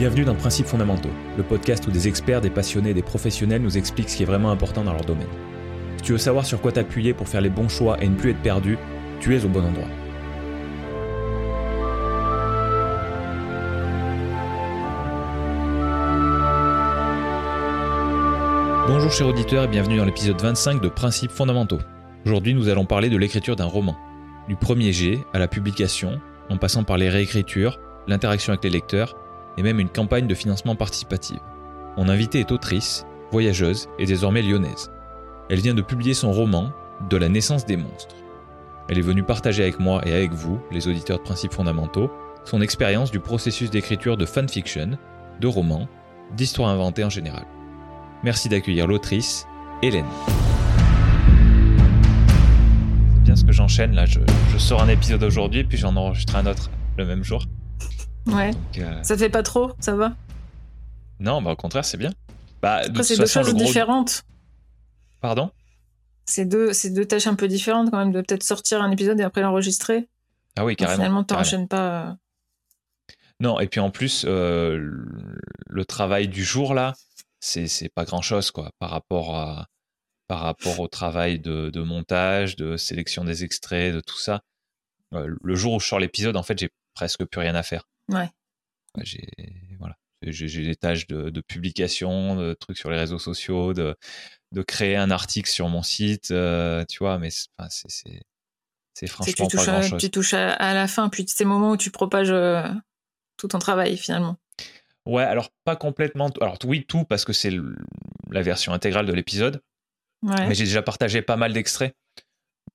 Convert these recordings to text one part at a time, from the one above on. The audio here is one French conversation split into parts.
Bienvenue dans Principes fondamentaux, le podcast où des experts, des passionnés et des professionnels nous expliquent ce qui est vraiment important dans leur domaine. Si tu veux savoir sur quoi t'appuyer pour faire les bons choix et ne plus être perdu, tu es au bon endroit. Bonjour chers auditeurs et bienvenue dans l'épisode 25 de Principes fondamentaux. Aujourd'hui nous allons parler de l'écriture d'un roman. Du premier jet à la publication, en passant par les réécritures, l'interaction avec les lecteurs et même une campagne de financement participative. Mon invitée est autrice, voyageuse et désormais lyonnaise. Elle vient de publier son roman De la naissance des monstres. Elle est venue partager avec moi et avec vous, les auditeurs de principes fondamentaux, son expérience du processus d'écriture de fanfiction, de romans, d'histoires inventées en général. Merci d'accueillir l'autrice, Hélène. C'est bien ce que j'enchaîne là, je, sors un épisode aujourd'hui, puis j'en enregistre un autre le même jour. Ouais. Euh, ça fait pas trop, ça va? Non, bah au contraire, c'est bien. Bah, c'est deux choses différentes. Pardon? C'est deux, deux tâches un peu différentes quand même, de peut-être sortir un épisode et après l'enregistrer. Ah oui, carrément. finalement, t'enchaînes pas. Euh. Non, et puis en plus, euh, le travail du jour là, c'est pas grand chose quoi par rapport à par rapport au travail de, montage, de sélection des extraits, de tout ça. Euh, le jour où je sors l'épisode, en fait, j'ai presque plus rien à faire. Ouais. J'ai voilà, j'ai des tâches de, publication, de trucs sur les réseaux sociaux, de, de créer un article sur mon site, euh, tu vois, mais c'est franchement pas grand chose. Tu touches à, la fin, puis ces moments où tu propages euh, tout ton travail finalement. Ouais, alors pas complètement. Alors oui, tout parce que c'est la version intégrale de l'épisode. Mais j'ai déjà partagé pas mal d'extraits.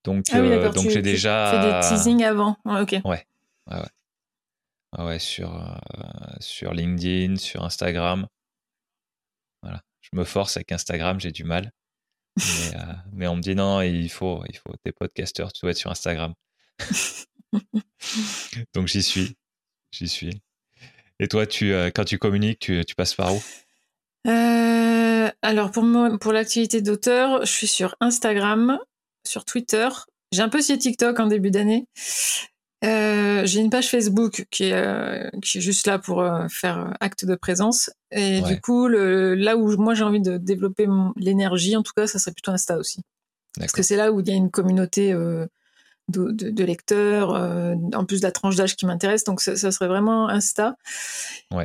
Donc, ah euh, donc j'ai déjà. fait des teasings avant. ok. Ouais. Ouais, ouais. Ouais sur, euh, sur LinkedIn, sur Instagram. Voilà. Je me force avec Instagram, j'ai du mal. Mais, euh, mais, on me dit non, il faut, il faut, t'es podcasteur, tu dois être sur Instagram. donc j'y suis. J'y suis. Et toi, tu, euh, quand tu communiques, tu, passes par où? Alors, pour, moi, pour l'activité d'auteur, je suis sur Instagram, sur Twitter. J'ai un peu essayé TikTok en début d'année. Euh, j'ai une page Facebook qui est, qui est juste là pour faire acte de présence. Et du coup, le, là où moi j'ai envie de développer l'énergie, en tout cas, ça serait plutôt Insta aussi. Parce que c'est là où il y a une communauté de, lecteurs, euh, en plus de la tranche d'âge qui m'intéresse, donc ça, serait vraiment Insta.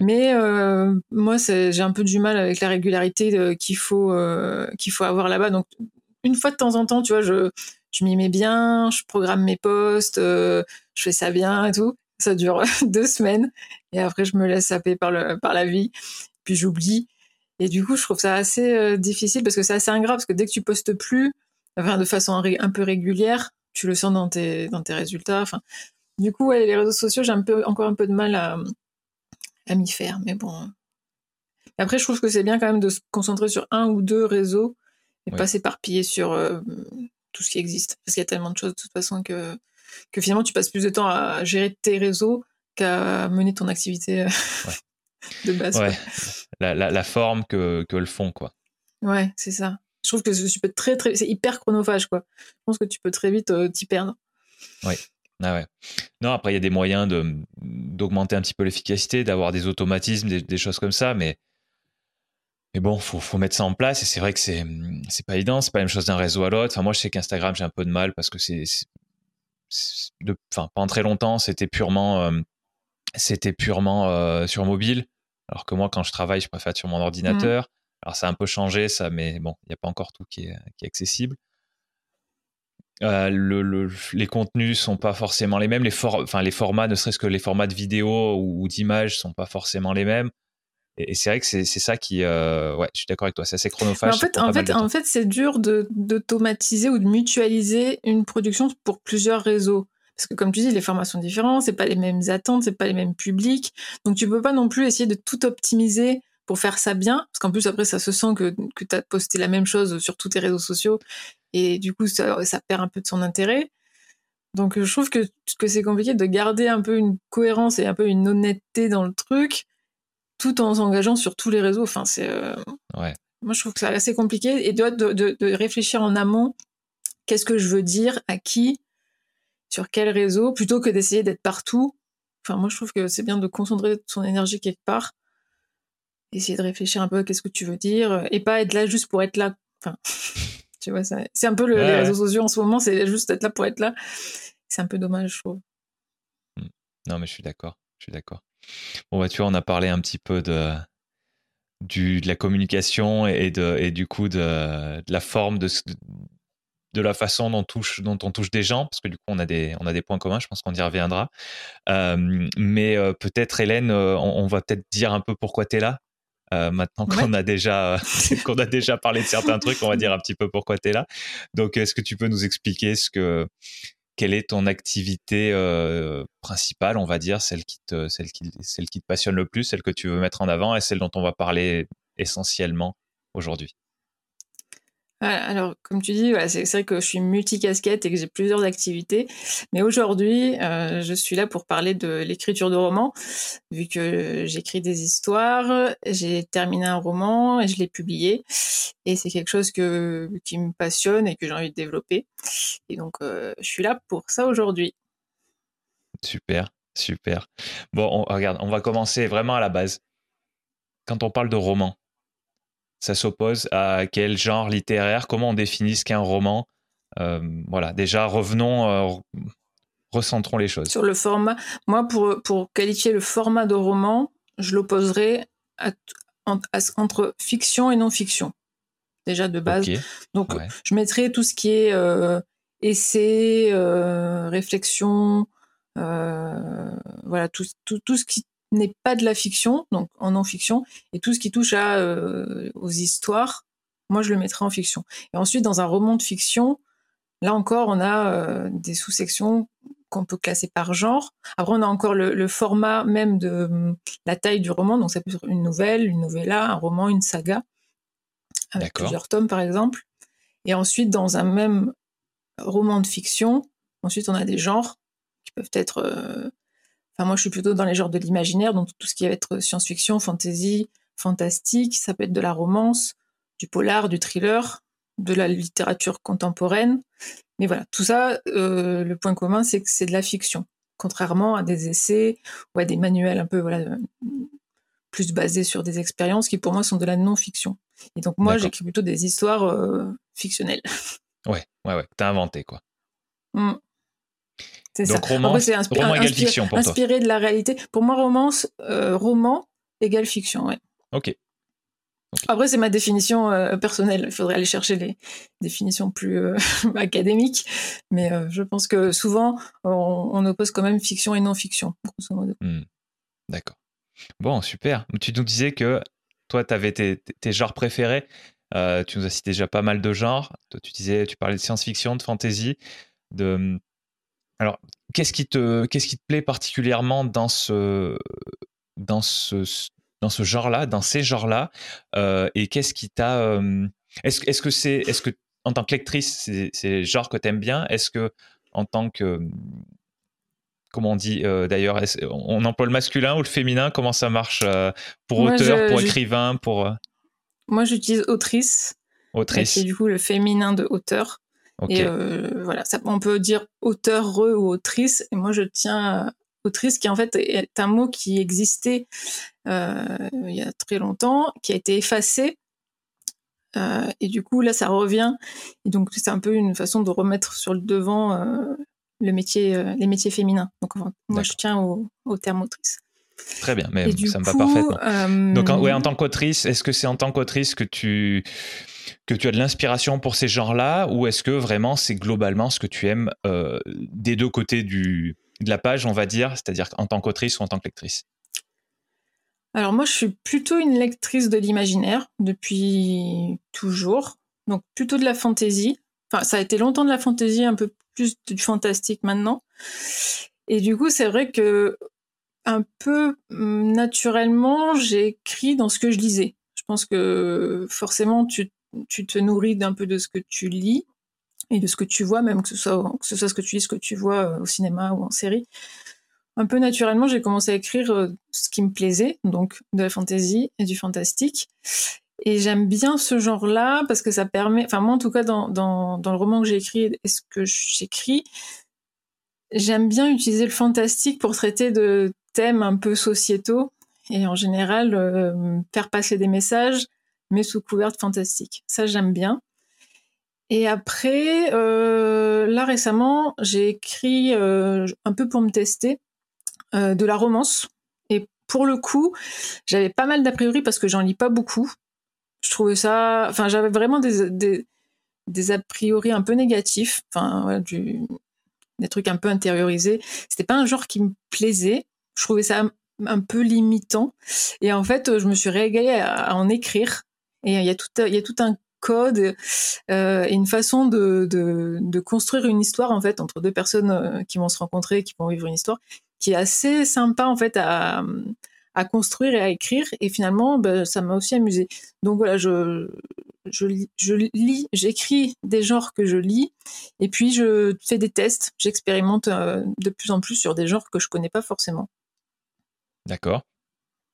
Mais euh, moi, j'ai un peu du mal avec la régularité qu'il faut, euh, qu'il faut avoir là-bas. Donc, une fois de temps en temps, tu vois, je, je m'y mets bien, je programme mes posts, je fais ça bien et tout. Ça dure deux semaines et après, je me laisse saper par, le, par la vie, puis j'oublie. Et du coup, je trouve ça assez difficile parce que c'est assez ingrat parce que dès que tu postes plus, enfin, de façon un peu régulière, tu le sens dans tes, dans tes résultats. Enfin, du coup, les réseaux sociaux, j'ai un peu, encore un peu de mal à, à m'y faire, mais bon. Après, je trouve que c'est bien quand même de se concentrer sur un ou deux réseaux et pas s'éparpiller sur euh, tout ce qui existe. Parce qu'il y a tellement de choses de toute façon que, que finalement, tu passes plus de temps à gérer tes réseaux qu'à mener ton activité euh, de base. Ouais. La, la, la, forme que, que le fond, quoi. Ouais, c'est ça je trouve que tu peux très très c'est hyper chronophage quoi je pense que tu peux très vite euh, t'y perdre oui ah ouais. non après il y a des moyens de d'augmenter un petit peu l'efficacité d'avoir des automatismes des, choses comme ça mais mais bon faut faut mettre ça en place et c'est vrai que c'est c'est pas évident c'est pas la même chose d'un réseau à l'autre enfin moi je sais qu'Instagram j'ai un peu de mal parce que c'est enfin pendant très longtemps c'était purement euh, c'était purement euh, sur mobile alors que moi quand je travaille je préfère être sur mon ordinateur mmh. Alors ça a un peu changé ça, mais bon, il n'y a pas encore tout qui est, qui est accessible. Euh, le, les contenus sont pas forcément les mêmes, les, enfin, les formats, ne serait-ce que les formats de vidéo ou, d'image sont pas forcément les mêmes. Et, c'est vrai que c'est ça qui, euh, ouais, je suis d'accord avec toi, c'est assez chronophage. en fait, en fait, en fait, c'est dur d'automatiser ou de mutualiser une production pour plusieurs réseaux. Parce que comme tu dis, les formats sont différents, c'est pas les mêmes attentes, c'est pas les mêmes publics. Donc tu peux pas non plus essayer de tout optimiser pour faire ça bien, parce qu'en plus après ça se sent que, que tu as posté la même chose sur tous tes réseaux sociaux, et du coup ça, ça perd un peu de son intérêt. Donc je trouve que, que c'est compliqué de garder un peu une cohérence et un peu une honnêteté dans le truc, tout en s'engageant sur tous les réseaux. Enfin, c'est. Euh, ouais. Moi, je trouve que c'est assez compliqué et de, de, de, réfléchir en amont. Qu'est-ce que je veux dire à qui, sur quel réseau, plutôt que d'essayer d'être partout. Enfin, moi, je trouve que c'est bien de concentrer son énergie quelque part essayer de réfléchir un peu à qu'est-ce que tu veux dire et pas être là juste pour être là. Enfin, tu vois, c'est un peu le, les réseaux sociaux en ce moment, c'est juste être là pour être là. C'est un peu dommage, je trouve. Mmh. Non, mais je suis d'accord. Je suis d'accord. Bon, bah, tu vois, on a parlé un petit peu de, du, de la communication et, de, et du coup de, de la forme de, de la façon dont, touche, dont on touche des gens, parce que du coup, on a des, on a des points communs, je pense qu'on y reviendra. Euh, mais euh, peut-être, Hélène, euh, on, va peut-être dire un peu pourquoi tu es là. maintenant qu'on a déjà qu'on a déjà parlé de certains trucs, on va dire un petit peu pourquoi tu es là. Donc, est-ce que tu peux nous expliquer ce que quelle est ton activité principale, on va dire, celle qui, te, celle, qui, celle qui te passionne le plus, celle que tu veux mettre en avant et celle dont on va parler essentiellement aujourd'hui? Alors, comme tu dis, c'est vrai que je suis multicasquette et que j'ai plusieurs activités. Mais aujourd'hui, euh, je suis là pour parler de l'écriture de romans, vu que j'écris des histoires, j'ai terminé un roman et je l'ai publié. Et c'est quelque chose qui me passionne et que j'ai envie de développer. Et donc, euh, je suis là pour ça aujourd'hui. Super, super. Bon, on, regarde, on va commencer vraiment à la base. Quand on parle de roman, ça s'oppose à quel genre littéraire Comment on définit ce qu'est un roman euh, Voilà, déjà revenons, euh, recentrons les choses. Sur le format, moi pour, pour qualifier le format de roman, je l'opposerais entre fiction et non-fiction, déjà de base. Donc je mettrais tout ce qui est euh, essai, réflexion, voilà, tout, tout, tout, ce qui n'est pas de la fiction, donc en non-fiction, et tout ce qui touche à, euh, aux histoires, moi je le mettrais en fiction. Et ensuite, dans un roman de fiction, là encore, on a euh, des sous-sections qu'on peut classer par genre. Après, on a encore le, format même de hum, la taille du roman, donc ça peut être une nouvelle, une novella, un roman, une saga, avec plusieurs tomes par exemple. Et ensuite, dans un même roman de fiction, ensuite on a des genres qui peuvent être moi, je suis plutôt dans les genres de l'imaginaire, donc tout ce qui va être science-fiction, fantasy, fantastique. Ça peut être de la romance, du polar, du thriller, de la littérature contemporaine. Mais voilà, tout ça, euh, le point commun, c'est que c'est de la fiction, contrairement à des essais ou à des manuels un peu voilà plus basés sur des expériences qui pour moi sont de la non-fiction. Et donc moi, j'écris plutôt des histoires euh, fictionnelles. Ouais, ouais, ouais. T'as inventé quoi. Mmh. C'est ça. roman, c'est fiction pour inspiré de la réalité. Pour moi, romance, euh, roman égale fiction, ouais. Ok. Après, c'est ma définition euh, personnelle. Il faudrait aller chercher les définitions plus euh, académiques. Mais je pense que souvent, on, oppose quand même fiction et non-fiction, hmm. D'accord. Bon, super. Tu nous disais que toi, tu avais tes, tes, genres préférés. tu nous as cité déjà pas mal de genres. Toi, tu disais, tu parlais de science-fiction, de fantasy, de alors, qu'est-ce qui te, qu'est-ce qui te plaît particulièrement dans ce, dans ce, dans ce genre-là, dans ces genres-là, euh, et qu'est-ce qui t'a, euh, est-ce, est-ce que c'est, est-ce que en tant que lectrice, c'est, c'est genre que t'aimes bien? Est-ce que en tant que comment on dit euh, d'ailleurs On emploie le masculin ou le féminin? Comment ça marche pour auteur, pour écrivain, pour Moi, j'utilise autrice. Autrice. C'est du coup le féminin de auteur. Et euh, voilà, ça, on peut dire auteur ou autrice. Et moi, je tiens autrice, qui en fait est un mot qui existait euh, il y a très longtemps, qui a été effacé. Euh, et du coup, là, ça revient. Et donc, c'est un peu une façon de remettre sur le devant le métier, les métiers féminins. Donc, moi, je tiens au, terme autrice. Très bien, mais ça me va parfaitement. Donc, ouais, en tant qu'autrice, est-ce que c'est en tant qu'autrice que tu que tu as de l'inspiration pour ces genres-là ou est-ce que vraiment c'est globalement ce que tu aimes euh, des deux côtés du, de la page, on va dire, c'est-à-dire en tant qu'autrice ou en tant que lectrice? Alors moi, je suis plutôt une lectrice de l'imaginaire depuis toujours, donc plutôt de la fantaisie. Enfin, ça a été longtemps de la fantaisie, un peu plus du fantastique maintenant. Et du coup, c'est vrai que un peu hum, naturellement, j'ai écrit dans ce que je lisais. Je pense que forcément, tu tu te nourris d'un peu de ce que tu lis et de ce que tu vois, même que ce soit, que ce, soit ce que tu lis, ce que tu vois euh, au cinéma ou en série. Un peu naturellement, j'ai commencé à écrire euh, ce qui me plaisait, donc de la fantasy et du fantastique. Et j'aime bien ce genre-là parce que ça permet, enfin moi en tout cas dans, dans, dans le roman que j'ai écrit et ce que j'écris, j'aime bien utiliser le fantastique pour traiter de thèmes un peu sociétaux et en général faire passer des messages, mais sous couvert de fantastique. Ça, j'aime bien. Et après, là récemment, j'ai écrit un peu pour me tester de la romance. Et pour le coup, j'avais pas mal d'a priori parce que j'en lis pas beaucoup. Je trouvais ça, enfin, j'avais vraiment des, des, a priori un peu négatifs, enfin, des trucs un peu intériorisés. C'était pas un genre qui me plaisait. Je trouvais ça un, peu limitant. Et en fait, je me suis régalée à, en écrire. Et il y a tout, un code euh, et une façon de, construire une histoire en fait entre deux personnes euh, qui vont se rencontrer, qui vont vivre une histoire, qui est assez sympa en fait à, construire et à écrire. Et finalement, ben, ça m'a aussi amusé. Donc voilà, je, je, je lis, j'écris des genres que je lis, et puis je fais des tests, j'expérimente euh, de plus en plus sur des genres que je connais pas forcément. D'accord.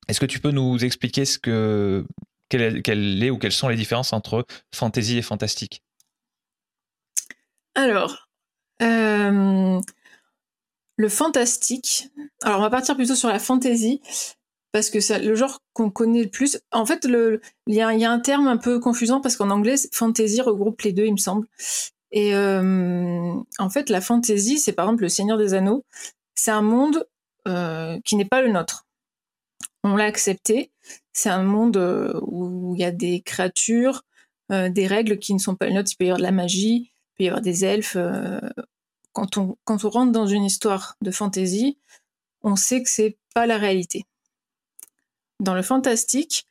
Est-ce que tu peux nous expliquer ce que quelle est, ou quelles sont les différences entre fantasy et fantastique? Alors, euh, le fantastique. Alors, on va partir plutôt sur la fantasy parce que c'est le genre qu'on connaît le plus. En fait, il y, a, un terme un peu confusant parce qu'en anglais, fantasy regroupe les deux, il me semble. Et euh, en fait, la fantasy, c'est par exemple le Seigneur des Anneaux. C'est un monde euh, qui n'est pas le nôtre. On l'a accepté. C'est un monde euh, où il y a des créatures, des règles qui ne sont pas le nôtre. Il peut y avoir de la magie, il peut y avoir des elfes. quand on quand on rentre dans une histoire de fantasy, on sait que c'est pas la réalité dans le fantastique,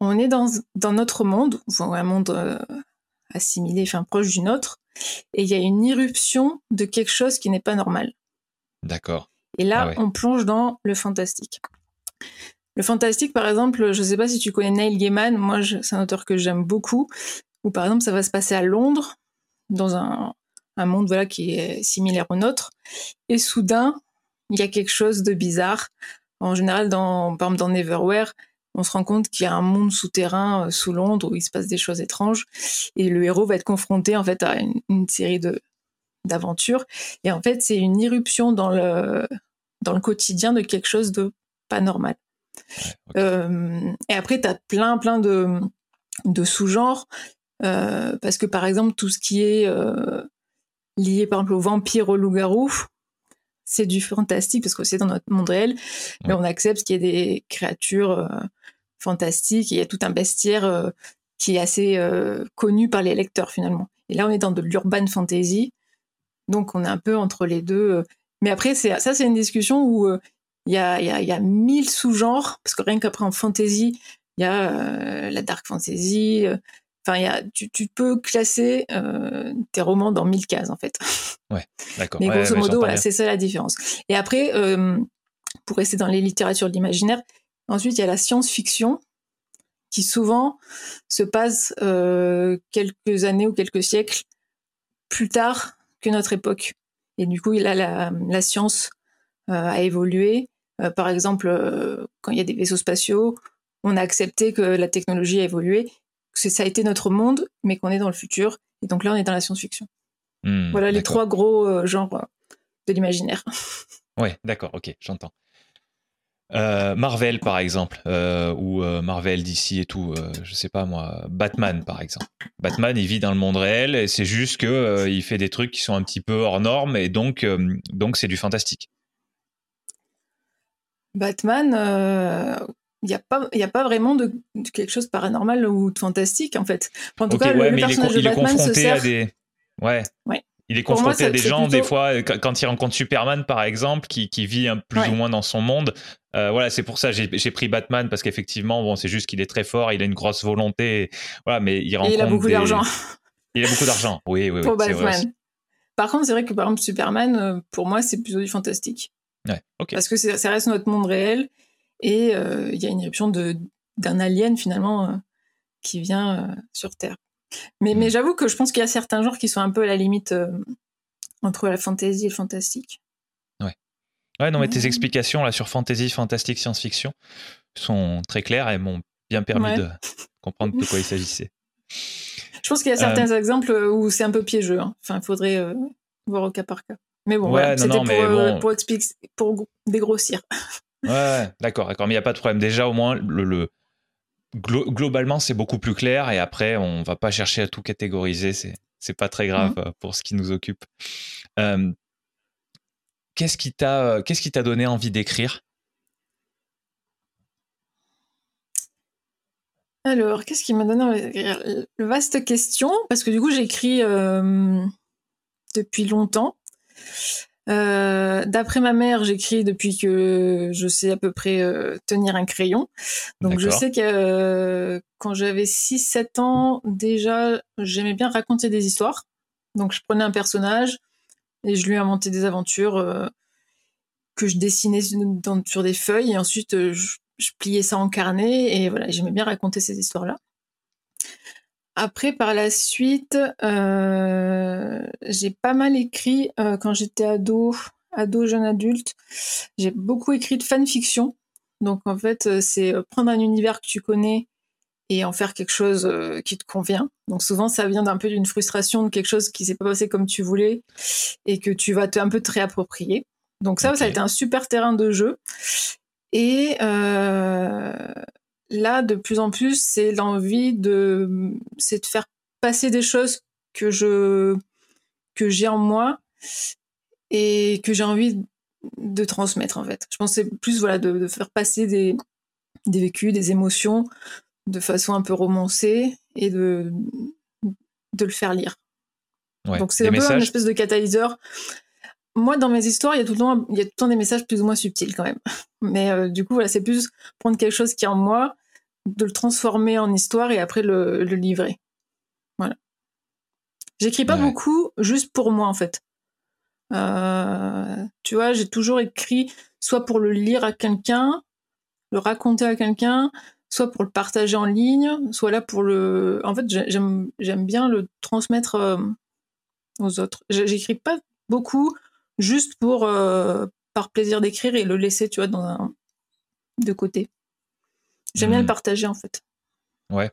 on est dans, dans notre monde, un monde euh, assimilé, enfin proche du nôtre, et il y a une irruption de quelque chose qui n'est pas normal. D'accord. Et là, ah on plonge dans le fantastique. Le fantastique, par exemple, je ne sais pas si tu connais Neil Gaiman, moi c'est un auteur que j'aime beaucoup, où par exemple ça va se passer à Londres, dans un, un monde voilà qui est similaire au nôtre, et soudain il y a quelque chose de bizarre. En général, dans, par exemple dans Neverwhere, on se rend compte qu'il y a un monde souterrain euh, sous Londres où il se passe des choses étranges. Et le héros va être confronté en fait à une, série de d'aventures et en fait c'est une irruption dans le dans le quotidien de quelque chose de pas normal. Euh, et après tu as plein plein de de sous-genres euh, parce que par exemple tout ce qui est lié par exemple aux vampires, aux loups-garous, c'est du fantastique parce que c'est dans notre monde réel, mais on accepte qu'il y ait des créatures euh, fantastiques, il y a tout un bestiaire euh, qui est assez euh, connu par les lecteurs finalement. Et là, on est dans de l'urban fantasy, donc on est un peu entre les deux. Mais après, ça, c'est une discussion où il y a, y, y, a, mille sous-genres, parce que rien qu'après en fantasy, il y a la dark fantasy, Enfin, a, tu, tu, peux classer euh, tes romans dans 1000 cases, en fait. Ouais, d'accord. Mais grosso modo, voilà, c'est ça la différence. Et après, euh, pour rester dans les littératures de l'imaginaire, ensuite, il y a la science-fiction, qui souvent se passe euh, quelques années ou quelques siècles plus tard que notre époque. Et du coup, là, la, la science euh, a évolué. Euh, par exemple, euh, quand il y a des vaisseaux spatiaux, on a accepté que la technologie a évolué que ça a été notre monde, mais qu'on est dans le futur. Et donc là, on est dans la science-fiction. Hmm, voilà les trois gros genres de l'imaginaire. Ouais, d'accord, ok, j'entends. Euh, Marvel, par exemple, ou Marvel d'ici et tout, je sais pas moi, Batman, par exemple. Batman, il vit dans le monde réel et c'est juste que il fait des trucs qui sont un petit peu hors normes et donc donc c'est du fantastique. Batman, il n'y a pas il a pas vraiment de, quelque chose de paranormal ou de fantastique en fait en tout cas le, personnage de Batman se sert... à des ouais, ouais. Il est confronté à des gens, des fois, quand il rencontre Superman, par exemple, qui, qui vit un, plus ou moins dans son monde. Euh, voilà, c'est pour ça que j'ai pris Batman, parce qu'effectivement, bon, c'est juste qu'il est très fort, il a une grosse volonté. Voilà, mais il rencontre. Et il a beaucoup d'argent. Il a beaucoup d'argent, oui, oui. Pour Batman. Par contre, c'est vrai que, par exemple, Superman, euh, pour moi, c'est plutôt du fantastique. Ouais, ok. Parce que ça reste notre monde réel et euh, il y a une éruption d'un alien finalement euh, qui vient sur Terre. Mais, mais mm. j'avoue que je pense qu'il y a certains genres qui sont un peu à la limite entre la fantasy et le fantastique. Ouais. Ouais, non, mais tes explications là sur fantasy, fantastique, science-fiction sont très claires et m'ont bien permis de comprendre de quoi il s'agissait. Je pense qu'il y a certains exemples où c'est un peu piégeux. Hein. Enfin, il faudrait voir au cas par cas. Mais bon, c'était pour, pour, pour dégrossir. Ouais, d'accord, d'accord. Mais il n'y a pas de problème. Déjà, au moins, le, globalement, c'est beaucoup plus clair. Et après, on va pas chercher à tout catégoriser. C'est, c'est pas très grave mmh. pour ce qui nous occupe. qu'est-ce qui t'a, qu'est-ce qui t'a donné envie d'écrire? Alors, qu'est-ce qui m'a donné envie d'écrire? Vaste question, parce que du coup, j'écris depuis longtemps. Euh, d'après ma mère, j'écris depuis que je sais à peu près euh, tenir un crayon. Donc je sais que euh, quand j'avais 6-7 ans, déjà, j'aimais bien raconter des histoires. Donc je prenais un personnage et je lui inventais des aventures que je dessinais sur des feuilles et ensuite je, je, pliais ça en carnet et voilà, j'aimais bien raconter ces histoires-là. Après, par la suite, euh, j'ai pas mal écrit euh, quand j'étais ado, ado, jeune adulte. J'ai beaucoup écrit de fanfiction. Donc, en fait, euh, c'est prendre un univers que tu connais et en faire quelque chose qui te convient. Donc, souvent, ça vient d'un peu d'une frustration de quelque chose qui s'est pas passé comme tu voulais et que tu vas te, un peu te réapproprier. Donc, ça, ça a été un super terrain de jeu. Et là, de plus en plus, c'est l'envie de, c'est de faire passer des choses que je, que j'ai en moi et que j'ai envie de transmettre en fait. Je pense c'est plus voilà de, faire passer des, des vécus, des émotions de façon un peu romancée et de, de le faire lire. Donc c'est un peu une espèce de catalyseur. Moi, dans mes histoires, il y a tout le temps, il y a tout le temps des messages plus ou moins subtils quand même. Mais euh, du coup, voilà, c'est plus prendre quelque chose qui est en moi de le transformer en histoire et après le, livrer. Voilà. J'écris pas beaucoup juste pour moi en fait. Euh, tu vois, j'ai toujours écrit soit pour le lire à quelqu'un, le raconter à quelqu'un, soit pour le partager en ligne, soit là pour le. En fait, j'aime bien le transmettre euh, aux autres. J'écris pas beaucoup juste pour euh, par plaisir d'écrire et le laisser, tu vois, dans un de côté. J'aime bien le hmm. partager en fait. Ouais.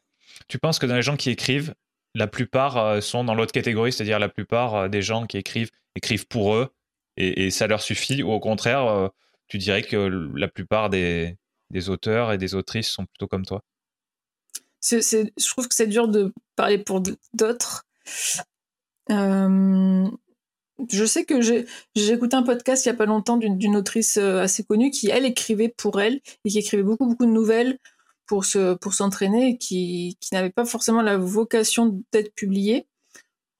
Tu penses que dans les gens qui écrivent, la plupart euh, sont dans l'autre catégorie, c'est-à-dire la plupart euh, des gens qui écrivent écrivent pour eux et, ça leur suffit, ou au contraire, euh, tu dirais que la plupart des, des, auteurs et des autrices sont plutôt comme toi? Je trouve que c'est dur de parler pour d'autres. Je sais que j'ai, écouté un podcast il n'y a pas longtemps d'une, autrice assez connue qui, elle, écrivait pour elle et qui écrivait beaucoup, beaucoup de nouvelles pour se pour s'entraîner qui qui n'avait pas forcément la vocation d'être publié.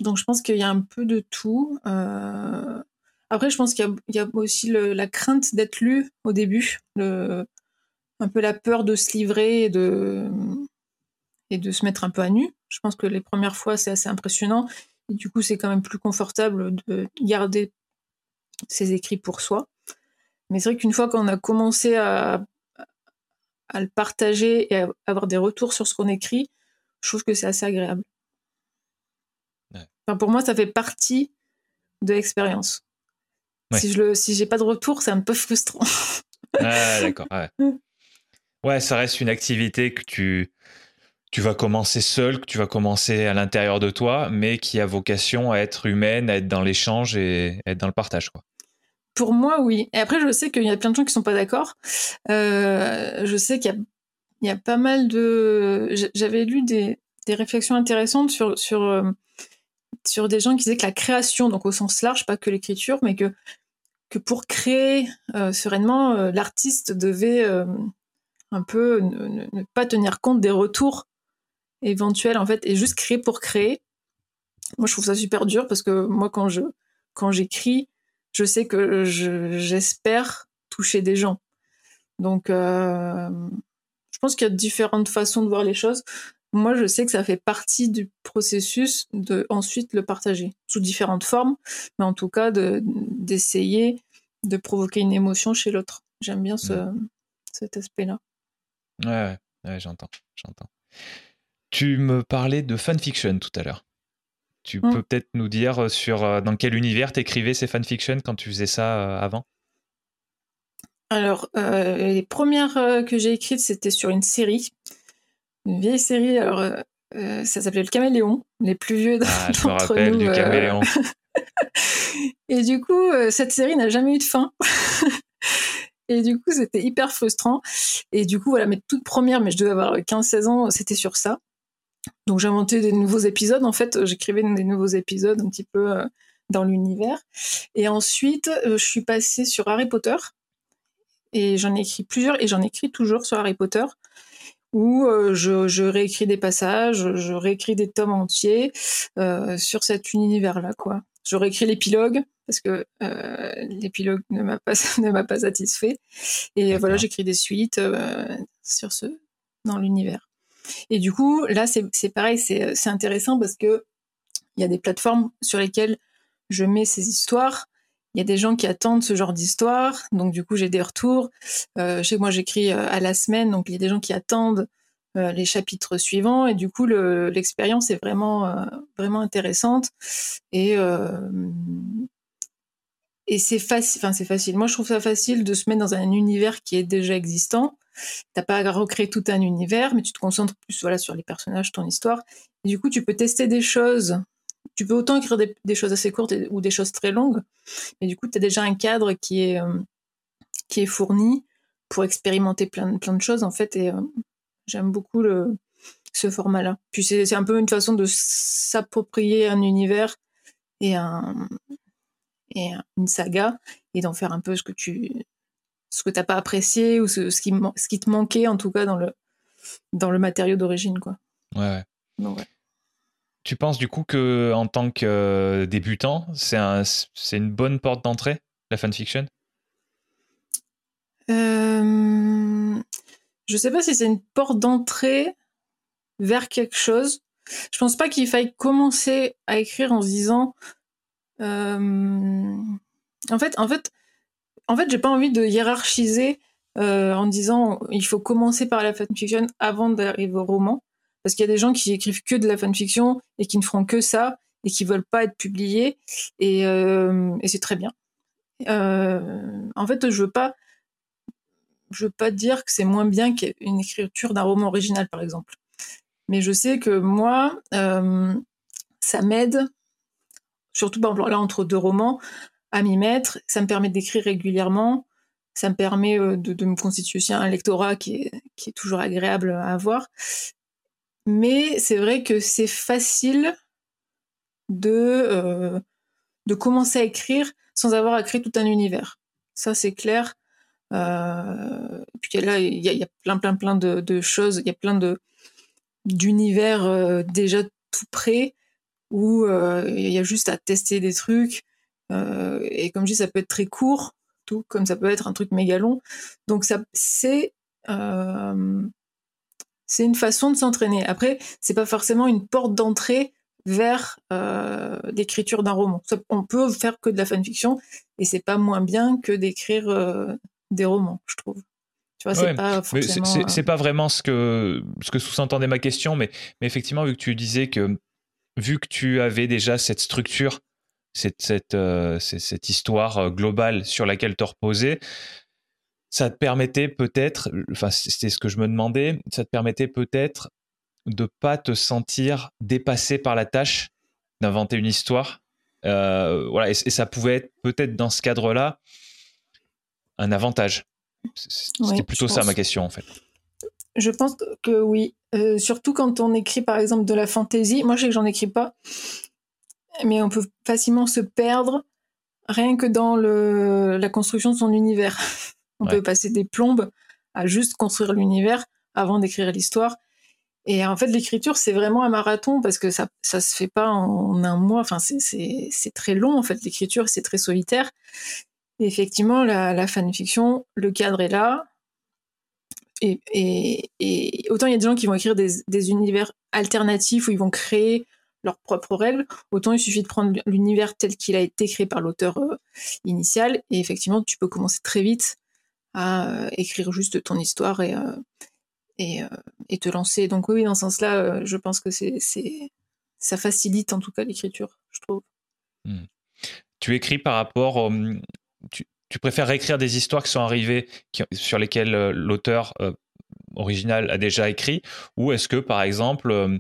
Donc je pense qu'il y a un peu de tout. Euh, après, je pense qu'il y, a aussi la crainte d'être lu au début, le, un peu la peur de se livrer et de, et de se mettre un peu à nu. Je pense que les premières fois, c'est assez impressionnant. Du coup, c'est quand même plus confortable de garder ses écrits pour soi. Mais c'est vrai qu'une fois qu'on a commencé à à le partager et à avoir des retours sur ce qu'on écrit, je trouve que c'est assez agréable. Enfin, pour moi, ça fait partie de l'expérience. Si je le, si j'ai pas de retour, c'est un peu frustrant. ah, d'accord. Ouais. ça reste une activité que tu, tu vas commencer seul, que tu vas commencer à l'intérieur de toi, mais qui a vocation à être humaine, à être dans l'échange et être dans le partage. Pour moi, oui. Et après, je sais qu'il y a plein de gens qui sont pas d'accord. Euh, je sais qu'il y, a, pas mal de. J'avais lu des, réflexions intéressantes euh, sur des gens qui disaient que la création, donc au sens large, pas que l'écriture, mais que pour créer euh, sereinement, l'artiste devait un peu ne, ne, pas tenir compte des retours éventuels en fait et juste créer pour créer. Moi, je trouve ça super dur parce que moi, quand je quand j'écris, je sais que j'espère toucher des gens. Donc, euh, je pense qu'il y a différentes façons de voir les choses. Moi, je sais que ça fait partie du processus de ensuite le partager sous différentes formes, mais en tout cas d'essayer de, provoquer une émotion chez l'autre. J'aime bien ce, mmh. cet aspect-là. Ouais, ouais, j'entends, j'entends. Tu me parlais de fanfiction tout à l'heure. Tu mmh. peux peut-être nous dire euh, sur euh, dans quel univers t'écrivais ces fanfictions quand tu faisais ça euh, avant? Alors, les premières que j'ai écrites, c'était sur une série, une vieille série. Alors, ça s'appelait Le Caméléon. Les plus vieux ah, je me rappelle du Caméléon. Et du coup, cette série n'a jamais eu de fin. Et du coup, c'était hyper frustrant. Et du coup, voilà, mes toutes premières, mais je devais avoir 15-16 ans, c'était sur ça. Donc j'inventais des nouveaux épisodes. En fait, j'écrivais des nouveaux épisodes un petit peu euh, dans l'univers. Et ensuite, euh, je suis passée sur Harry Potter. Et j'en ai écrit plusieurs, et j'en écris toujours sur Harry Potter où euh, je, réécris des passages, je réécris des tomes entiers sur cet univers-là, quoi. Je réécris l'épilogue parce que l'épilogue ne m'a pas ne m'a pas satisfait, et voilà, j'écris des suites sur ce dans l'univers. Et du coup, là, c'est pareil, c'est intéressant parce que il y a des plateformes sur lesquelles je mets ces histoires. Il y a des gens qui attendent ce genre d'histoire, donc du coup j'ai des retours. Euh, chez moi j'écris euh, à la semaine, donc il y a des gens qui attendent euh, les chapitres suivants et du coup l'expérience est vraiment euh, vraiment intéressante et et c'est facile. Enfin c'est facile. Moi je trouve ça facile de se mettre dans un univers qui est déjà existant T'as pas à recréer tout un univers, mais tu te concentres plus voilà, sur les personnages, ton histoire. Et du coup, tu peux tester des choses. Tu peux autant écrire des, choses assez courtes ou des choses très longues, mais du coup, tu as déjà un cadre qui est, euh, qui est fourni pour expérimenter plein, plein de choses, en fait. Et euh, j'aime beaucoup le, ce format-là. Puis c'est un peu une façon de s'approprier un univers et, un, et une saga et d'en faire un peu ce que tu ce que t'as pas apprécié ou ce, ce, qui, ce qui te manquait en tout cas dans le, dans le matériau d'origine quoi. Ouais. ouais. Tu penses du coup que en tant que euh, débutant, c'est un, c'est une bonne porte d'entrée la fanfiction? Euh, Je sais pas si c'est une porte d'entrée vers quelque chose. Je pense pas qu'il faille commencer à écrire en se disant. Euh, en fait, en fait, en fait, j'ai pas envie de hiérarchiser euh, en disant il faut commencer par la fanfiction avant d'arriver au roman, parce qu'il y a des gens qui écrivent que de la fanfiction et qui ne feront que ça et qui veulent pas être publiés, et, euh, c'est très bien. Euh, en fait, je veux pas, je veux pas dire que c'est moins bien qu'une écriture d'un roman original, par exemple. Mais je sais que moi, ça m'aide, surtout là entre deux romans, à m'y mettre. Ça me permet d'écrire régulièrement. Ça me permet euh, de, me constituer aussi un lectorat qui est, toujours agréable à avoir. Mais c'est vrai que c'est facile de, euh, de commencer à écrire sans avoir à créer tout un univers. Ça, c'est clair. Euh, puis là, il y, a, plein, plein, plein de, choses. Il y a plein d'univers déjà tout prêts où il y a juste à tester des trucs. Euh, et comme je dis, ça peut être très court, tout comme ça peut être un truc méga long. Donc ça, c'est euh, c'est une façon de s'entraîner. Après, c'est pas forcément une porte d'entrée vers euh, l'écriture d'un roman. on peut faire que de la fanfiction et c'est pas moins bien que d'écrire des romans, je trouve. Tu vois, c'est pas C'est pas vraiment ce que, ce que sous-entendait ma question, mais, mais effectivement, vu que tu disais que, vu que tu avais déjà cette structure cette, cette, euh, cette histoire euh, globale sur laquelle te reposer, ça te permettait peut-être, enfin c'était ce que je me demandais, ça te permettait peut-être de pas te sentir dépassé par la tâche d'inventer une histoire. Euh, voilà, et, ça pouvait être peut-être dans ce cadre-là un avantage. C'était plutôt ça ma question en fait. Je pense que oui, surtout quand on écrit par exemple de la fantaisie. Moi, je sais que j'en écris pas, mais on peut facilement se perdre rien que dans le, la construction de son univers. on peut passer des plombes à juste construire l'univers avant d'écrire l'histoire. Et en fait, l'écriture, c'est vraiment un marathon parce que ça, ça se fait pas en un mois. Enfin, c'est très long, en fait, l'écriture, c'est très solitaire. Et effectivement, la, la fanfiction, le cadre est là. Et, et, et, autant il y a des gens qui vont écrire des, des univers alternatifs où ils vont créer leurs propres règles, autant il suffit de prendre l'univers tel qu'il a été créé par l'auteur euh, initial, et effectivement, tu peux commencer très vite à euh, écrire juste ton histoire et, euh, et, te lancer. Donc oui, dans ce sens-là, je pense que c'est, ça facilite en tout cas l'écriture, je trouve. Hmm. Tu écris par rapport tu, tu, préfères écrire des histoires qui sont arrivées, sur lesquelles l'auteur original a déjà écrit, ou est-ce que, par exemple,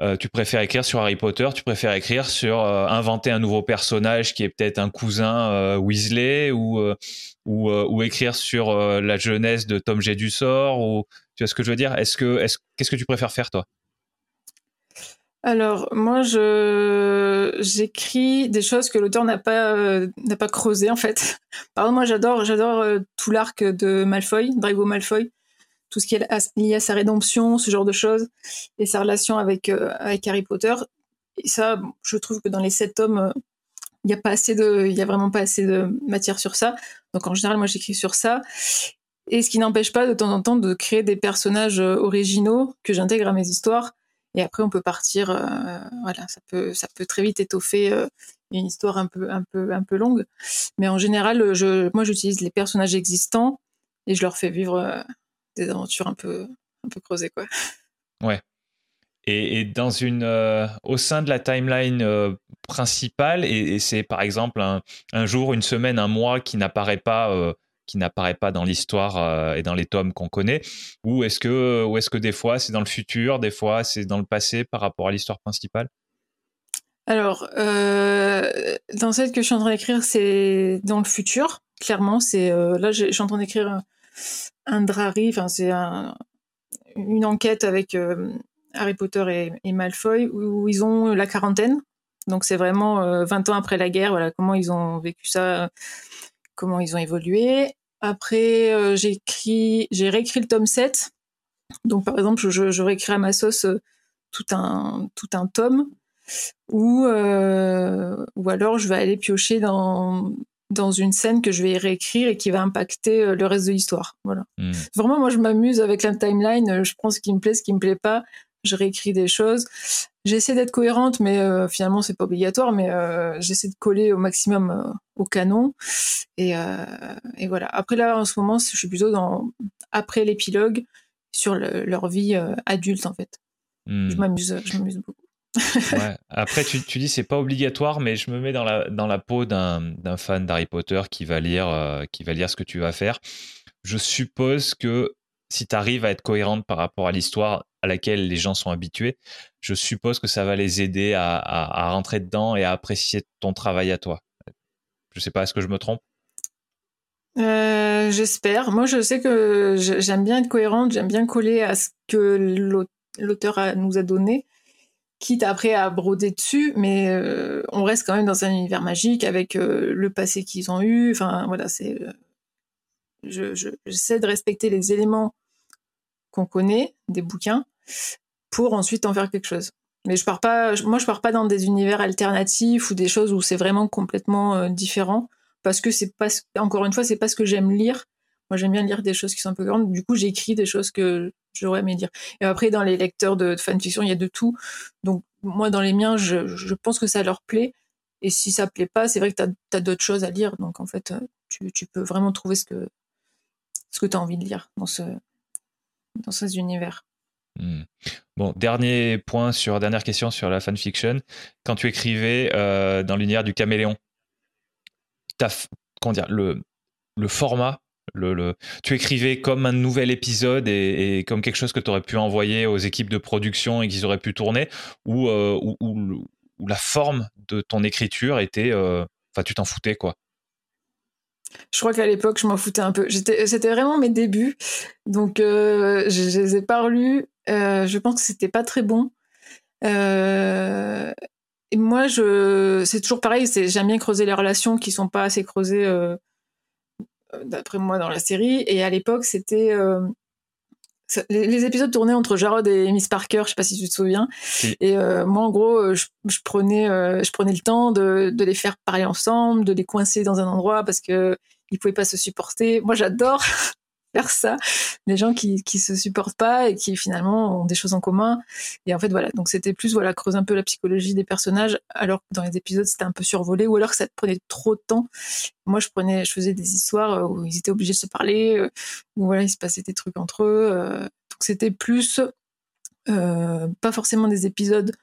euh, tu préfères écrire sur Harry Potter, tu préfères écrire sur euh, inventer un nouveau personnage qui est peut-être un cousin euh, Weasley ou, ou, écrire sur la jeunesse de Tom G. Dussort ou tu vois ce que je veux dire? Est-ce que est qu'est-ce que tu préfères faire toi? Alors moi je j'écris des choses que l'auteur n'a pas n'a pas creusé en fait. Par exemple moi j'adore j'adore tout l'arc de Malfoy, Drago Malfoy tout ce qui est lié à sa rédemption, ce genre de choses, et sa relation avec, euh, avec Harry Potter. Et ça, je trouve que dans les sept tomes, euh, il n'y a a vraiment pas assez de matière sur ça. Donc en général, moi j'écris sur ça. Et ce qui n'empêche pas de temps en temps de créer des personnages euh, originaux que j'intègre à mes histoires. Et après, on peut partir, voilà, ça peut, ça peut très vite étoffer une histoire un peu, un peu, un peu longue. Mais en général, je, moi, j'utilise les personnages existants et je leur fais vivre des aventures un peu, un peu creusées, quoi. Ouais. Et, dans une, euh, au sein de la timeline euh, principale, et, c'est par exemple un, un, jour, une semaine, un mois qui n'apparaît pas, euh, qui n'apparaît pas dans l'histoire et dans les tomes qu'on connaît, ou est-ce que, ou est-ce que des fois c'est dans le futur, des fois c'est dans le passé par rapport à l'histoire principale? Alors, dans celle que je suis en train d'écrire, c'est dans le futur. Clairement, c'est là, je suis en train d'écrire un Drari, enfin c'est une enquête avec euh, Harry Potter et, Malfoy où, ils ont la quarantaine. Donc c'est vraiment 20 euh, ans après la guerre, voilà comment ils ont vécu ça, comment ils ont évolué. Après euh, j'ai écrit, j'ai réécrit le tome 7. Donc par exemple, je, je réécris à ma sauce tout un tout un tome ou ou alors je vais aller piocher dans dans une scène que je vais réécrire et qui va impacter euh, le reste de l'histoire. Voilà. Hmm. Vraiment, moi, je m'amuse avec la timeline. Euh, je prends ce qui me plaît, ce qui me plaît pas. Je réécris des choses. J'essaie d'être cohérente, mais euh, finalement, c'est pas obligatoire. Mais j'essaie de coller au maximum au canon. Et, et, voilà. Après là, en ce moment, je suis plutôt dans après l'épilogue sur leur vie adulte, en fait. Hmm. Je m'amuse, je m'amuse beaucoup. Après, tu, tu dis c'est pas obligatoire, mais je me mets dans la, peau d'un fan d'Harry Potter qui va, lire, euh, qui va lire ce que tu vas faire. Je suppose que si tu arrives à être cohérente par rapport à l'histoire à laquelle les gens sont habitués, je suppose que ça va les aider à, rentrer dedans et à apprécier ton travail à toi. Je sais pas, est-ce que je me trompe? Euh, J'espère. Moi, je sais que j'aime bien être cohérente, j'aime bien coller à ce que l'auteur nous a donné quitte après à broder dessus, mais euh, on reste quand même dans un univers magique avec euh, le passé qu'ils ont eu. Enfin, voilà, c'est. Euh, je, j'essaie de respecter les éléments qu'on connaît des bouquins pour ensuite en faire quelque chose. Mais je pars pas, moi je pars pas dans des univers alternatifs ou des choses où c'est vraiment complètement différent parce que c'est pas, encore une fois, c'est pas ce que j'aime lire. Moi j'aime bien lire des choses qui sont un peu grandes. Du coup, j'écris des choses que j'aurais aimé dire. Et après, dans les lecteurs de, fanfiction, il y a de tout. Donc, moi, dans les miens, je, je, pense que ça leur plaît. Et si ça plaît pas, c'est vrai que tu as, d'autres choses à lire. Donc, en fait, tu, tu peux vraiment trouver ce que, ce que tu as envie de lire dans, ce, dans ces univers. Hmm. Bon, dernier point sur, dernière question sur la fanfiction. Quand tu écrivais euh, dans l'univers du caméléon, comment dire, le, le format le, tu écrivais comme un nouvel épisode et, comme quelque chose que tu aurais pu envoyer aux équipes de production et qu'ils auraient pu tourner, ou, euh, la forme de ton écriture était. Euh, enfin, tu t'en foutais, quoi? Je crois qu'à l'époque, je m'en foutais un peu. C'était vraiment mes débuts. Donc, euh, je, je, les ai pas relus. je pense que c'était pas très bon. et moi, je, c'est toujours pareil. J'aime bien creuser les relations qui sont pas assez creusées d'après moi, dans la série. Et à l'époque, c'était. Euh, les, épisodes tournaient entre Jarod et Miss Parker, je sais pas si tu te souviens. Et euh, moi, en gros, euh, je, prenais, je prenais le temps de, de, les faire parler ensemble, de les coincer dans un endroit parce que ils pouvaient pas se supporter. Moi, j'adore faire ça. Les gens qui, qui se supportent pas et qui finalement ont des choses en commun. Et en fait, voilà. Donc c'était plus, voilà, creuser un peu la psychologie des personnages, alors que dans les épisodes, c'était un peu survolé, ou alors que ça prenait trop de temps. Moi, je prenais, je faisais des histoires où ils étaient obligés de se parler, euh, où voilà, il se passait des trucs entre eux. Euh. donc c'était plus, euh, pas forcément des épisodes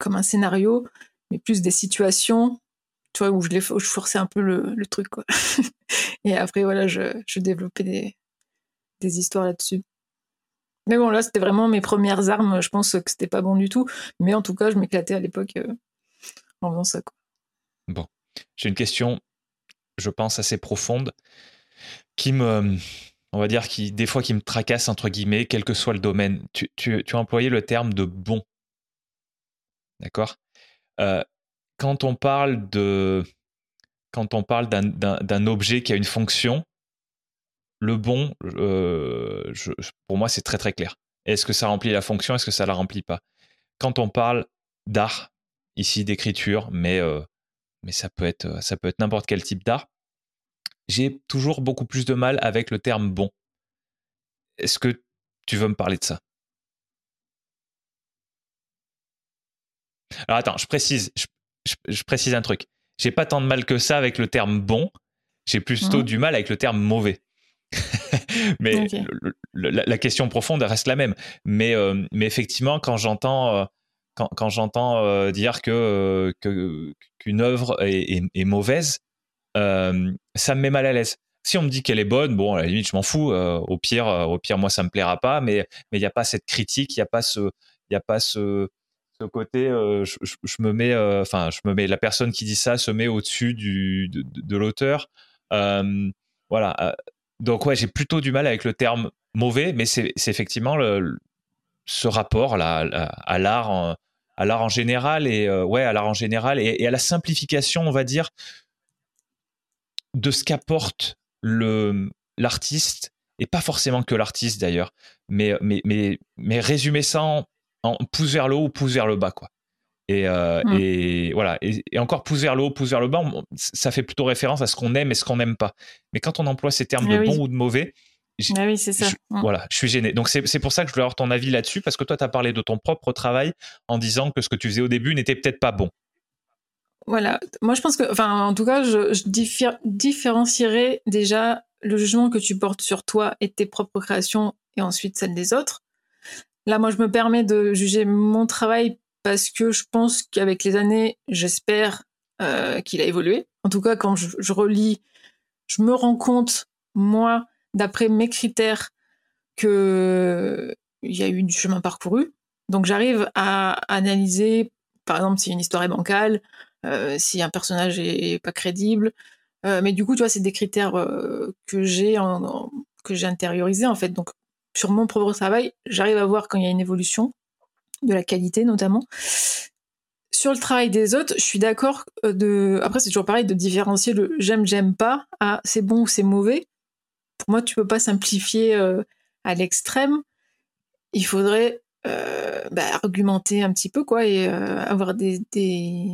comme un scénario, mais plus des situations tu vois, où je, forçais un peu le, truc, quoi. et après, voilà, je, développais des, histoires là-dessus. Mais bon, là, c'était vraiment mes premières armes. Je pense que c'était pas bon du tout. Mais en tout cas, je m'éclatais à l'époque euh, en faisant ça. Quoi. Bon. J'ai une question, je pense, assez profonde, qui me. On va dire qui, des fois, qui me tracasse, entre guillemets, quel que soit le domaine. Tu, tu, tu as employé le terme de bon. D'accord? Euh, Quand on parle de. Quand on parle d'un objet qui a une fonction, le bon, euh, pour moi, c'est très très clair. Est-ce que ça remplit la fonction Est-ce que ça la remplit pas? Quand on parle d'art, ici d'écriture, mais, euh, mais ça peut être, ça peut être n'importe quel type d'art, j'ai toujours beaucoup plus de mal avec le terme bon. Est-ce que tu veux me parler de ça? Alors attends, je précise, précise un truc. J'ai pas tant de mal que ça avec le terme bon, j'ai plutôt mmh. du mal avec le terme mauvais. mais la, question profonde reste la même. Mais, euh, mais effectivement, quand j'entends euh, quand, j'entends euh, dire que qu'une œuvre est, mauvaise, ça me met mal à l'aise. Si on me dit qu'elle est bonne, bon, à la limite, je m'en fous. au pire, au pire, moi, ça me plaira pas. Mais mais il n'y a pas cette critique, il n'y a pas ce, il a pas ce ce côté, je, je, me mets, enfin, je me mets, la personne qui dit ça se met au-dessus de, l'auteur. voilà donc ouais, j'ai plutôt du mal avec le terme mauvais, mais c'est effectivement ce rapport là à l'art en, à l'art en général et euh, ouais à l'art en général et, à la simplification, on va dire, de ce qu'apporte le l'artiste et pas forcément que l'artiste d'ailleurs, mais mais mais mais résumer ça en pouce vers le haut ou pouce vers le bas quoi. Et, euh, mmh. et voilà. Et, encore pouce vers le haut, pouce vers le bas, ça fait plutôt référence à ce qu'on aime et ce qu'on n'aime pas. Mais quand on emploie ces termes de bon ou de mauvais, ah oui, c'est ça. Je, mmh. Voilà, je suis gêné. Donc c'est pour ça que je voulais avoir ton avis là-dessus, parce que toi, tu as parlé de ton propre travail en disant que ce que tu faisais au début n'était peut-être pas bon. Voilà, moi je pense que, enfin en tout cas, je, je différencierais déjà le jugement que tu portes sur toi et tes propres créations et ensuite celle des autres. Là, moi, je me permets de juger mon travail parce que je pense qu'avec les années, j'espère euh, qu'il a évolué. En tout cas, quand je, relis, je me rends compte, moi, d'après mes critères, qu'il y a eu du chemin parcouru. Donc j'arrive à analyser, par exemple, si une histoire est bancale, euh, si un personnage est pas crédible. Euh, mais du coup, tu vois, c'est des critères que j'ai que j'ai intériorisés en fait. Donc sur mon propre travail, j'arrive à voir quand il y a une évolution de la qualité notamment. Sur le travail des autres, je suis d'accord euh, de. Après, c'est toujours pareil de différencier le j'aime, j'aime pas à c'est bon ou c'est mauvais. Pour moi, tu peux pas simplifier euh, à l'extrême. Il faudrait euh, bah, argumenter un petit peu, quoi, et avoir des, des,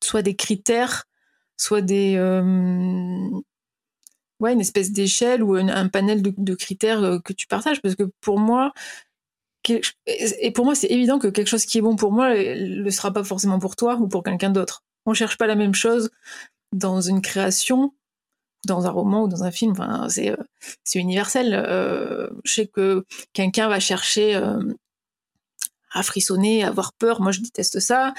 soit des critères, soit des. Ouais, une espèce d'échelle ou un, panel de, critères que tu partages. Parce que pour moi, et pour moi, c'est évident que quelque chose qui est bon pour moi ne le sera pas forcément pour toi ou pour quelqu'un d'autre. On cherche pas la même chose dans une création, dans un roman ou dans un film. Enfin, c'est, euh, universel. Euh, je sais que quelqu'un va chercher euh, à frissonner, à avoir peur. Moi, je déteste ça.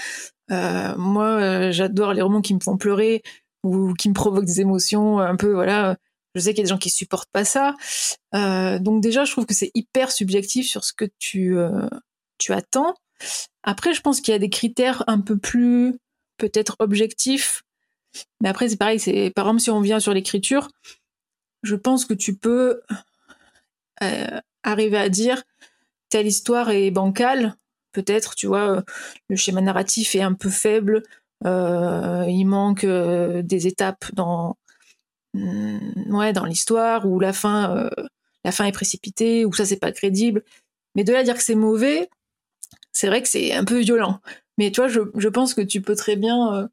moi, j'adore les romans qui me font pleurer ou qui me provoquent des émotions un peu, voilà, je sais qu'il y a des gens qui supportent pas ça. Euh, donc déjà, je trouve que c'est hyper subjectif sur ce que tu, euh, tu attends. Après, je pense qu'il y a des critères un peu plus peut-être objectifs. Mais après, c'est pareil. C'est par exemple si on vient sur l'écriture, je pense que tu peux euh, arriver à dire telle histoire est bancale. Peut-être, tu vois, le schéma narratif est un peu faible. il manque des étapes dans ouais, dans l'histoire, où la fin, euh, la fin est précipitée, ou ça c'est pas crédible. Mais de là à dire que c'est mauvais, c'est vrai que c'est un peu violent. Mais tu vois, je, pense que tu peux très bien euh,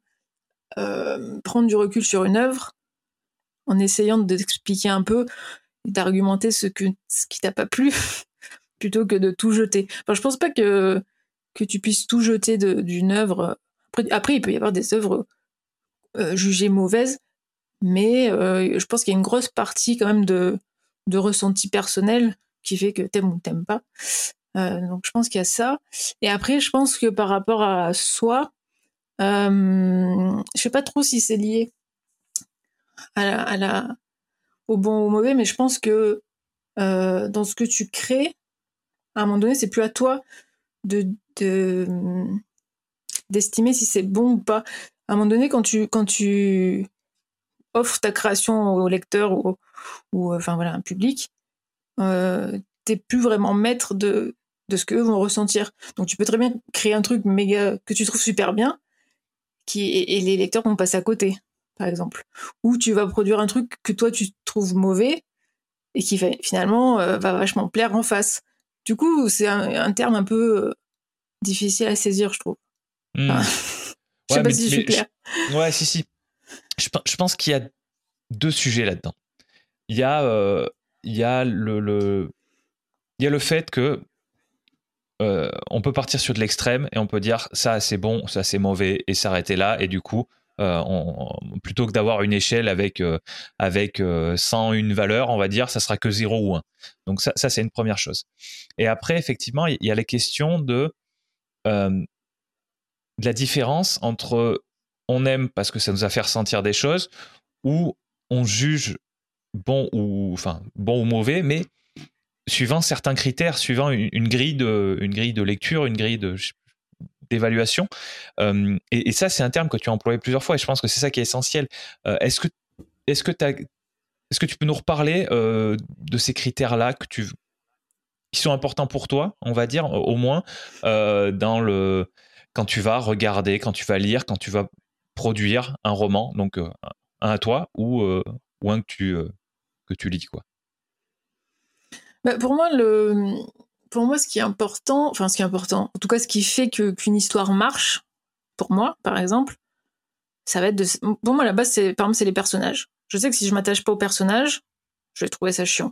euh, prendre du recul sur une œuvre en essayant de t'expliquer un peu, d'argumenter ce, ce qui t'a pas plu, plutôt que de tout jeter. Enfin, je pense pas que, que tu puisses tout jeter d'une œuvre. Après, après, il peut y avoir des œuvres jugées mauvaises, mais euh, je pense qu'il y a une grosse partie quand même de, de ressenti personnel qui fait que t'aimes ou t'aimes pas. Euh, donc je pense qu'il y a ça. Et après, je pense que par rapport à soi, euh, je sais pas trop si c'est lié à la, au bon ou au mauvais, mais je pense que euh, dans ce que tu crées, à un moment donné, c'est plus à toi de d'estimer si c'est bon ou pas. À un moment donné, quand tu quand tu offres ta création au lecteur ou, ou enfin voilà un public, euh, t'es plus vraiment maître de de ce qu'eux vont ressentir. Donc tu peux très bien créer un truc méga que tu trouves super bien, qui et les lecteurs vont passer à côté, par exemple. Ou tu vas produire un truc que toi tu trouves mauvais et qui finalement euh, va vachement plaire en face. Du coup, c'est un, terme un peu euh, difficile à saisir, je trouve. Hmm. je sais pas si je suis clair. Ouais, si, si. Je, pense qu'il y a deux sujets là-dedans. Il y a, euh, le, fait que on peut partir sur de l'extrême et on peut dire ça c'est bon, ça c'est mauvais et s'arrêter là et du coup euh, plutôt que d'avoir une échelle avec, euh, avec 101 euh, valeurs, on va dire, ça sera que 0 ou 1. Donc ça, c'est une première chose. Et après, effectivement, il y a la question de la différence entre on aime parce que ça nous a fait ressentir des choses ou on juge bon ou mauvais, mais suivant certains critères, suivant une, grille de grille de lecture, une grille d'évaluation. Euh, et, ça, c'est un terme que tu as employé plusieurs fois et je pense que c'est ça qui est essentiel. Euh, est-ce que tu peux nous reparler euh, de ces critères-là que tu, qui sont importants pour toi, on va dire, au moins, dans le, quand tu vas regarder, quand tu vas lire, quand tu vas produire un roman, donc un à toi ou, ou un que tu, que tu lis, quoi. Bah, pour moi, le, pour moi, ce qui est important, enfin, ce qui est important, en tout cas, ce qui fait que qu'une histoire marche, pour moi, par exemple, ça va être de. Pour moi, la base, c'est, par exemple, c'est les personnages. Je sais que si je m'attache pas aux personnages, je vais trouver ça chiant.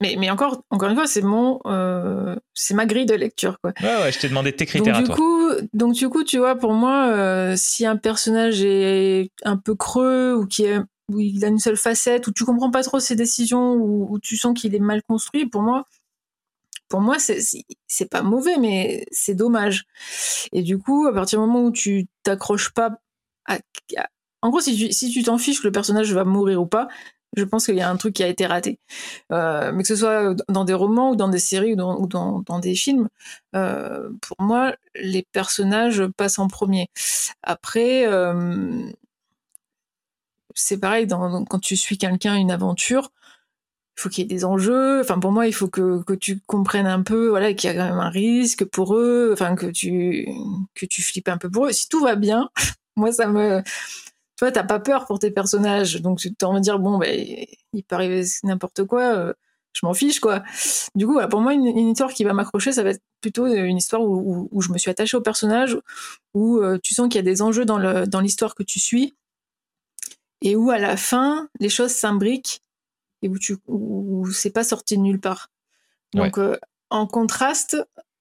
Mais, mais encore, encore une fois, c'est mon, euh, c'est ma grille de lecture, quoi. Ouais, ouais, je t'ai demandé tes critères donc, du Coup, donc, du coup, tu vois, pour moi, euh, si un personnage est un peu creux ou qui est, où il a une seule facette, où tu comprends pas trop ses décisions, ou tu sens qu'il est mal construit, pour moi, pour moi, c'est pas mauvais, mais c'est dommage. Et du coup, à partir du moment où tu t'accroches pas à, En gros, si tu si tu t'en fiches que le personnage va mourir ou pas, je pense qu'il y a un truc qui a été raté. Euh, mais que ce soit dans des romans ou dans des séries ou dans, des films, euh, pour moi, les personnages passent en premier. Après, euh, c'est pareil, quand tu suis quelqu'un, une aventure, il faut qu'il y ait des enjeux. Enfin, pour moi, il faut que, que tu comprennes un peu, voilà, qu'il y a quand même un risque pour eux. Enfin, que tu que tu flippes un peu pour eux. Si tout va bien, moi, ça me, tu vois, t'as pas peur pour tes personnages, donc tu te de dire bon, ben, il peut arriver n'importe quoi. Euh, je m'en fiche, quoi. Du coup, pour moi, une, histoire qui va m'accrocher, ça va être plutôt une histoire où, où, je me suis attachée au personnage, où euh, tu sens qu'il y a des enjeux dans le dans l'histoire que tu suis, et où à la fin, les choses s'imbriquent et où tu où c'est pas sorti de nulle part. Donc euh, en contraste,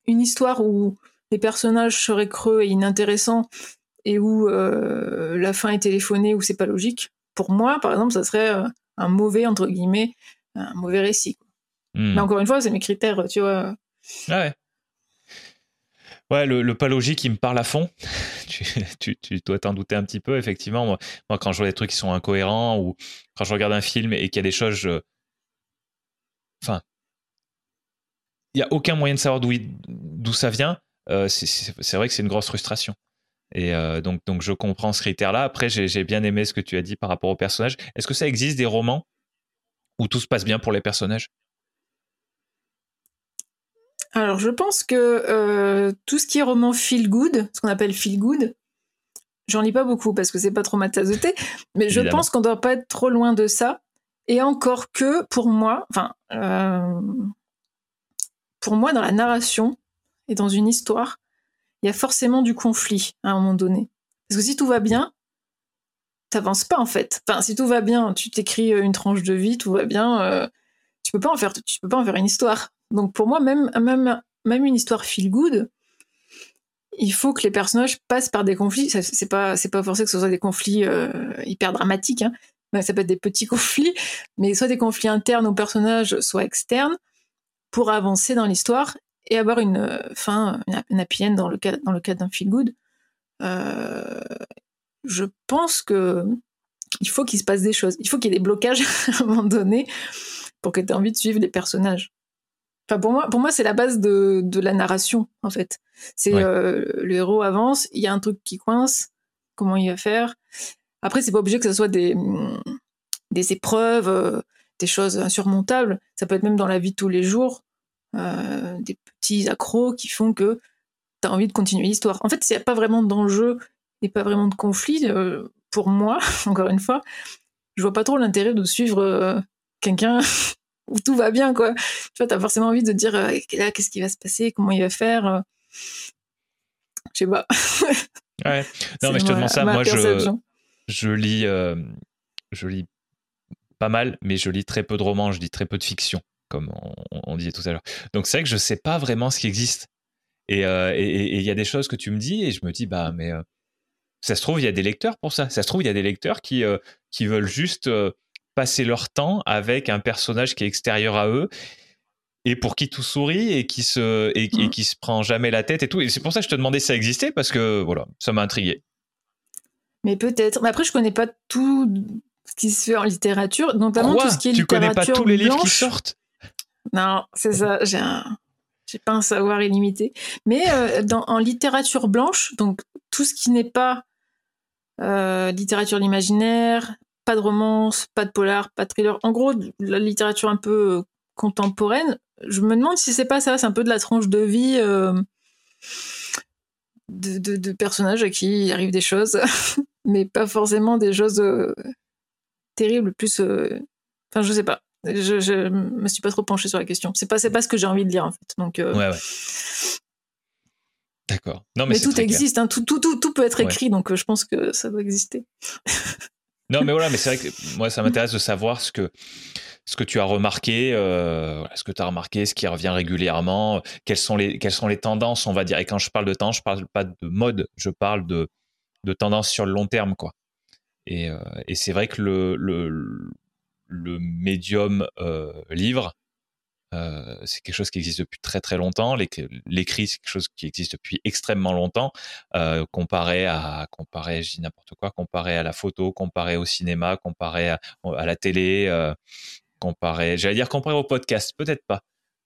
une histoire où les personnages seraient creux et inintéressants et où euh, la fin est téléphonée ou c'est pas logique, pour moi par exemple, ça serait euh, un mauvais entre guillemets, un mauvais récit. Hmm. Mais encore une fois, c'est mes critères, tu vois. Ah ouais. Ouais, le, pas logique, il me parle à fond. tu, dois t'en douter un petit peu, effectivement. Moi, quand je vois des trucs qui sont incohérents ou quand je regarde un film et qu'il y a des choses. Enfin. Il n'y a aucun moyen de savoir d'où ça vient. Euh, c'est vrai que c'est une grosse frustration. Et euh, donc, donc, je comprends ce critère-là. Après, j'ai bien aimé ce que tu as dit par rapport aux personnages. Est-ce que ça existe des romans où tout se passe bien pour les personnages? Alors, je pense que euh, tout ce qui est roman feel good, ce qu'on appelle feel good, j'en lis pas beaucoup parce que c'est pas trop ma tasse de thé, mais je pense qu'on doit pas être trop loin de ça. Et encore que, pour moi, enfin, euh, pour moi, dans la narration et dans une histoire, il y a forcément du conflit à un moment donné. Parce que si tout va bien, t'avances pas en fait. Enfin, si tout va bien, tu t'écris une tranche de vie, tout va bien, euh, tu peux pas en faire, peux pas en faire une histoire. Donc pour moi, même, une histoire feel good, il faut que les personnages passent par des conflits. C'est pas, c'est pas forcé que ce soit des conflits euh, hyper dramatiques. Hein. Ça peut être des petits conflits, mais soit des conflits internes aux personnages, soit externes, pour avancer dans l'histoire et avoir une euh, fin, une, happy end dans le cas, dans le cas d'un feel good. Euh, je pense que il faut qu'il se passe des choses. Il faut qu'il y ait des blocages à un moment donné pour que tu aies envie de suivre les personnages. Enfin, pour moi, pour moi, c'est la base de, de la narration, en fait. C'est euh, le héros avance, il y a un truc qui coince, comment il va faire. Après, c'est pas obligé que ce soit des, des épreuves, euh, des choses insurmontables. Ça peut être même dans la vie de tous les jours, euh, des petits accros qui font que tu as envie de continuer l'histoire. En fait, s'il n'y a pas vraiment d'enjeu et pas vraiment de conflit, pour moi, encore une fois, je vois pas trop l'intérêt de suivre quelqu'un où tout va bien, quoi. Tu vois, as forcément envie de dire, là, qu'est-ce qui va se passer, comment il va faire. Je sais pas. ouais. Non, mais je te demande ça. Moi, je, je lis, euh, je lis pas mal, mais je lis très peu de romans, je lis très peu de fiction, comme on, disait tout à l'heure. Donc c'est vrai que je sais pas vraiment ce qui existe. Euh, et il y a des choses que tu me dis et je me dis, bah, mais euh, ça se trouve, il y a des lecteurs pour ça. Ça se trouve, il y a des lecteurs qui, qui veulent juste passer leur temps avec un personnage qui est extérieur à eux et pour qui tout sourit et qui se et, mmh. qui se prend jamais la tête et tout. Et c'est pour ça que je te demandais si ça existait parce que voilà, ça m'a intrigué. Mais peut-être. Mais après, je connais pas tout ce qui se fait en littérature, notamment tout ce qui est tu littérature. Tu connais pas tous les livres qui sortent? Non, c'est ça. J'ai pas un savoir illimité. Mais euh, en littérature blanche, donc tout ce qui n'est pas euh, littérature l'imaginaire, pas de romance, pas de polar, pas de thriller. En gros, la littérature un peu euh, contemporaine. Je me demande si c'est pas ça, c'est un peu de la tranche de vie de, personnages à qui il arrive des choses, mais pas forcément des choses terribles, plus. Enfin, je sais pas. Je, je me suis pas trop penché sur la question. C'est pas, pas ce que j'ai envie de lire en fait. Donc, ouais, ouais. D'accord. Non, mais, tout existe, hein. tout, tout, tout, peut être écrit, donc je pense que ça doit exister. non, mais voilà, mais c'est vrai que moi, ça m'intéresse de savoir ce que, ce que tu as remarqué, euh, ce que tu as remarqué, ce qui revient régulièrement, quelles sont les quelles sont les tendances, on va dire. Et quand je parle de temps, je parle pas de mode, je parle de de tendance sur le long terme, quoi. Et, euh, et c'est vrai que le le, le médium euh, livre, euh, c'est quelque chose qui existe depuis très très longtemps. L'écrit, c'est quelque chose qui existe depuis extrêmement longtemps. Euh, comparé à, comparé, je dis n'importe quoi, comparé à la photo, comparé au cinéma, comparé à, à la télé, euh, comparé, j'allais dire comparé au podcast, peut-être pas.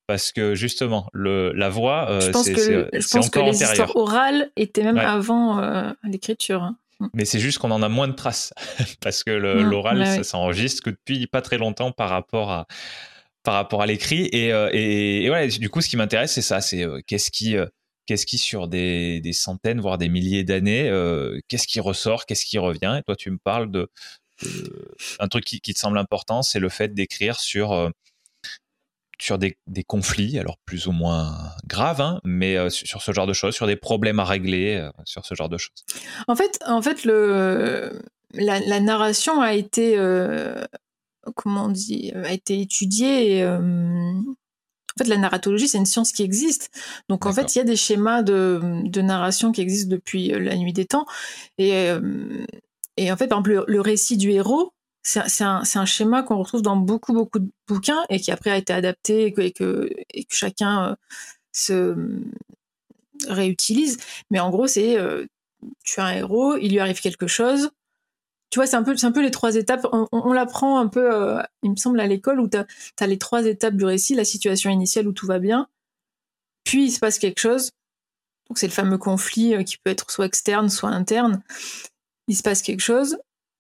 Parce que justement, le, la voix, euh, c'est je pense que les histoires orales étaient même avant l'écriture. Mm. Mais c'est juste qu'on en a moins de traces parce que l'oral, ça s'enregistre que depuis pas très longtemps par rapport à par rapport à l'écrit. Et, euh, et, et, voilà, du coup, ce qui m'intéresse, c'est ça, c'est euh, qu'est-ce qui qu'est-ce qui sur des, des, centaines voire des milliers d'années qu'est-ce qui ressort qu'est-ce qui revient? Et toi tu me parles de, un truc qui, te semble important, c'est le fait d'écrire sur, euh, sur des, conflits, alors plus ou moins graves, hein, mais euh, sur ce genre de choses, sur des problèmes à régler, euh, sur ce genre de choses. En fait, en fait le, la, narration a été, comment on dit, a été étudiée. en fait, la narratologie, c'est une science qui existe. Donc, en fait, il y a des schémas de, de, narration qui existent depuis la nuit des temps. Et, et en fait, par exemple, le, récit du héros, c'est un, schéma qu'on retrouve dans beaucoup, beaucoup de bouquins et qui après a été adapté et que, chacun euh, se réutilise. Mais en gros, c'est euh, tu as un héros, il lui arrive quelque chose. Tu vois, c'est un, peu, les trois étapes. On, l'apprend un peu, euh, il me semble, à l'école où tu as, les trois étapes du récit, la situation initiale où tout va bien, puis il se passe quelque chose. Donc c'est le fameux conflit qui peut être soit externe, soit interne il se passe quelque chose,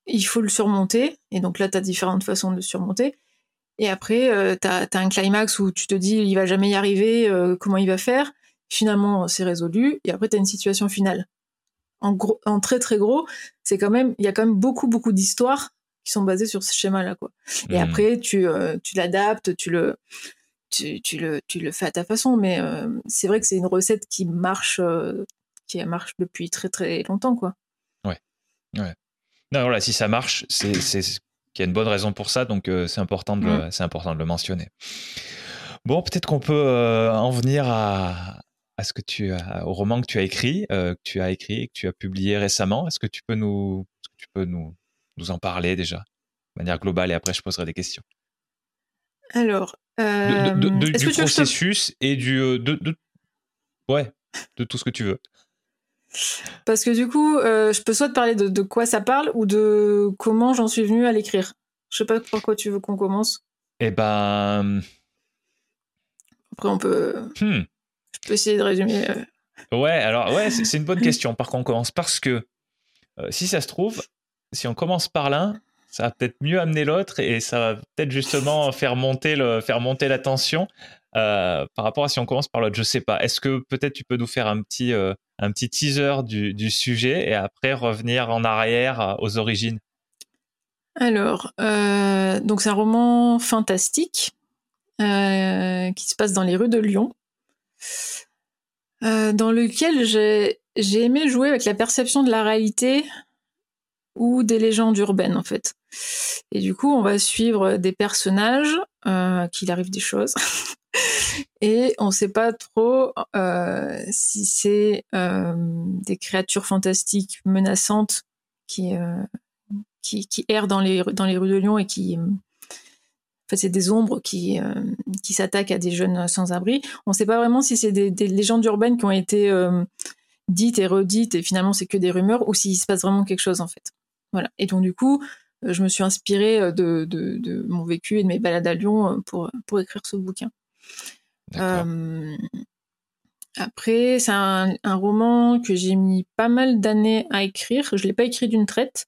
il faut le surmonter, et donc là, tu as différentes façons de le surmonter. Et après, euh, tu as, un climax où tu te dis, il va jamais y arriver, euh, comment il va faire? Finalement, c'est résolu, et après, tu as une situation finale. En, gros, en très très gros, c'est quand même, il y a quand même beaucoup beaucoup d'histoires qui sont basées sur ce schéma-là, quoi. Et mmh. après, tu, euh, tu l'adaptes, tu le, tu, tu, le, tu le fais à ta façon, mais c'est vrai que c'est une recette qui marche, qui marche depuis très très longtemps, quoi. Ouais. Non, voilà, si ça marche, c'est qu'il y a une bonne raison pour ça, donc euh, c'est important, de le, mm. important de le mentionner. Bon, peut-être qu'on peut, euh, en venir à, à, ce que tu au roman que tu as écrit, euh, que tu as écrit et que tu as publié récemment. Est-ce que tu peux nous, tu peux nous, nous en parler déjà, de manière globale, et après je poserai des questions. Alors, du processus et du, de, ouais, de tout ce que tu veux. Parce que du coup, euh, je peux soit te parler de, quoi ça parle ou de comment j'en suis venue à l'écrire. Je sais pas pourquoi tu veux qu'on commence. Eh ben. Après, on peut. Hmm. Je peux essayer de résumer. euh. Ouais, alors ouais, c'est une bonne question. Par contre, on commence parce que euh, si ça se trouve, si on commence par l'un, ça va peut-être mieux amener l'autre et ça va peut-être justement faire monter le, faire monter la tension par rapport à si on commence par l'autre. Je sais pas. Est-ce que peut-être tu peux nous faire un petit, un petit teaser du, sujet et après revenir en arrière euh, aux origines Alors, euh, donc c'est un roman fantastique euh, qui se passe dans les rues de Lyon, dans lequel j'ai aimé jouer avec la perception de la réalité ou des légendes urbaines en fait. Et du coup, on va suivre des personnages euh, qu'il arrive des choses. Et on ne sait pas trop euh, si c'est euh, des créatures fantastiques menaçantes qui, euh, qui, qui errent dans les, dans les rues de Lyon et qui. En fait, c'est des ombres qui, qui s'attaquent à des jeunes sans-abri. On ne sait pas vraiment si c'est des, des légendes urbaines qui ont été dites et redites et finalement c'est que des rumeurs ou s'il se passe vraiment quelque chose en fait. Voilà. Et donc, du coup, je me suis inspirée de, de, de mon vécu et de mes balades à Lyon pour, pour écrire ce bouquin. Euh, après, c'est un, roman que j'ai mis pas mal d'années à écrire. Je l'ai pas écrit d'une traite.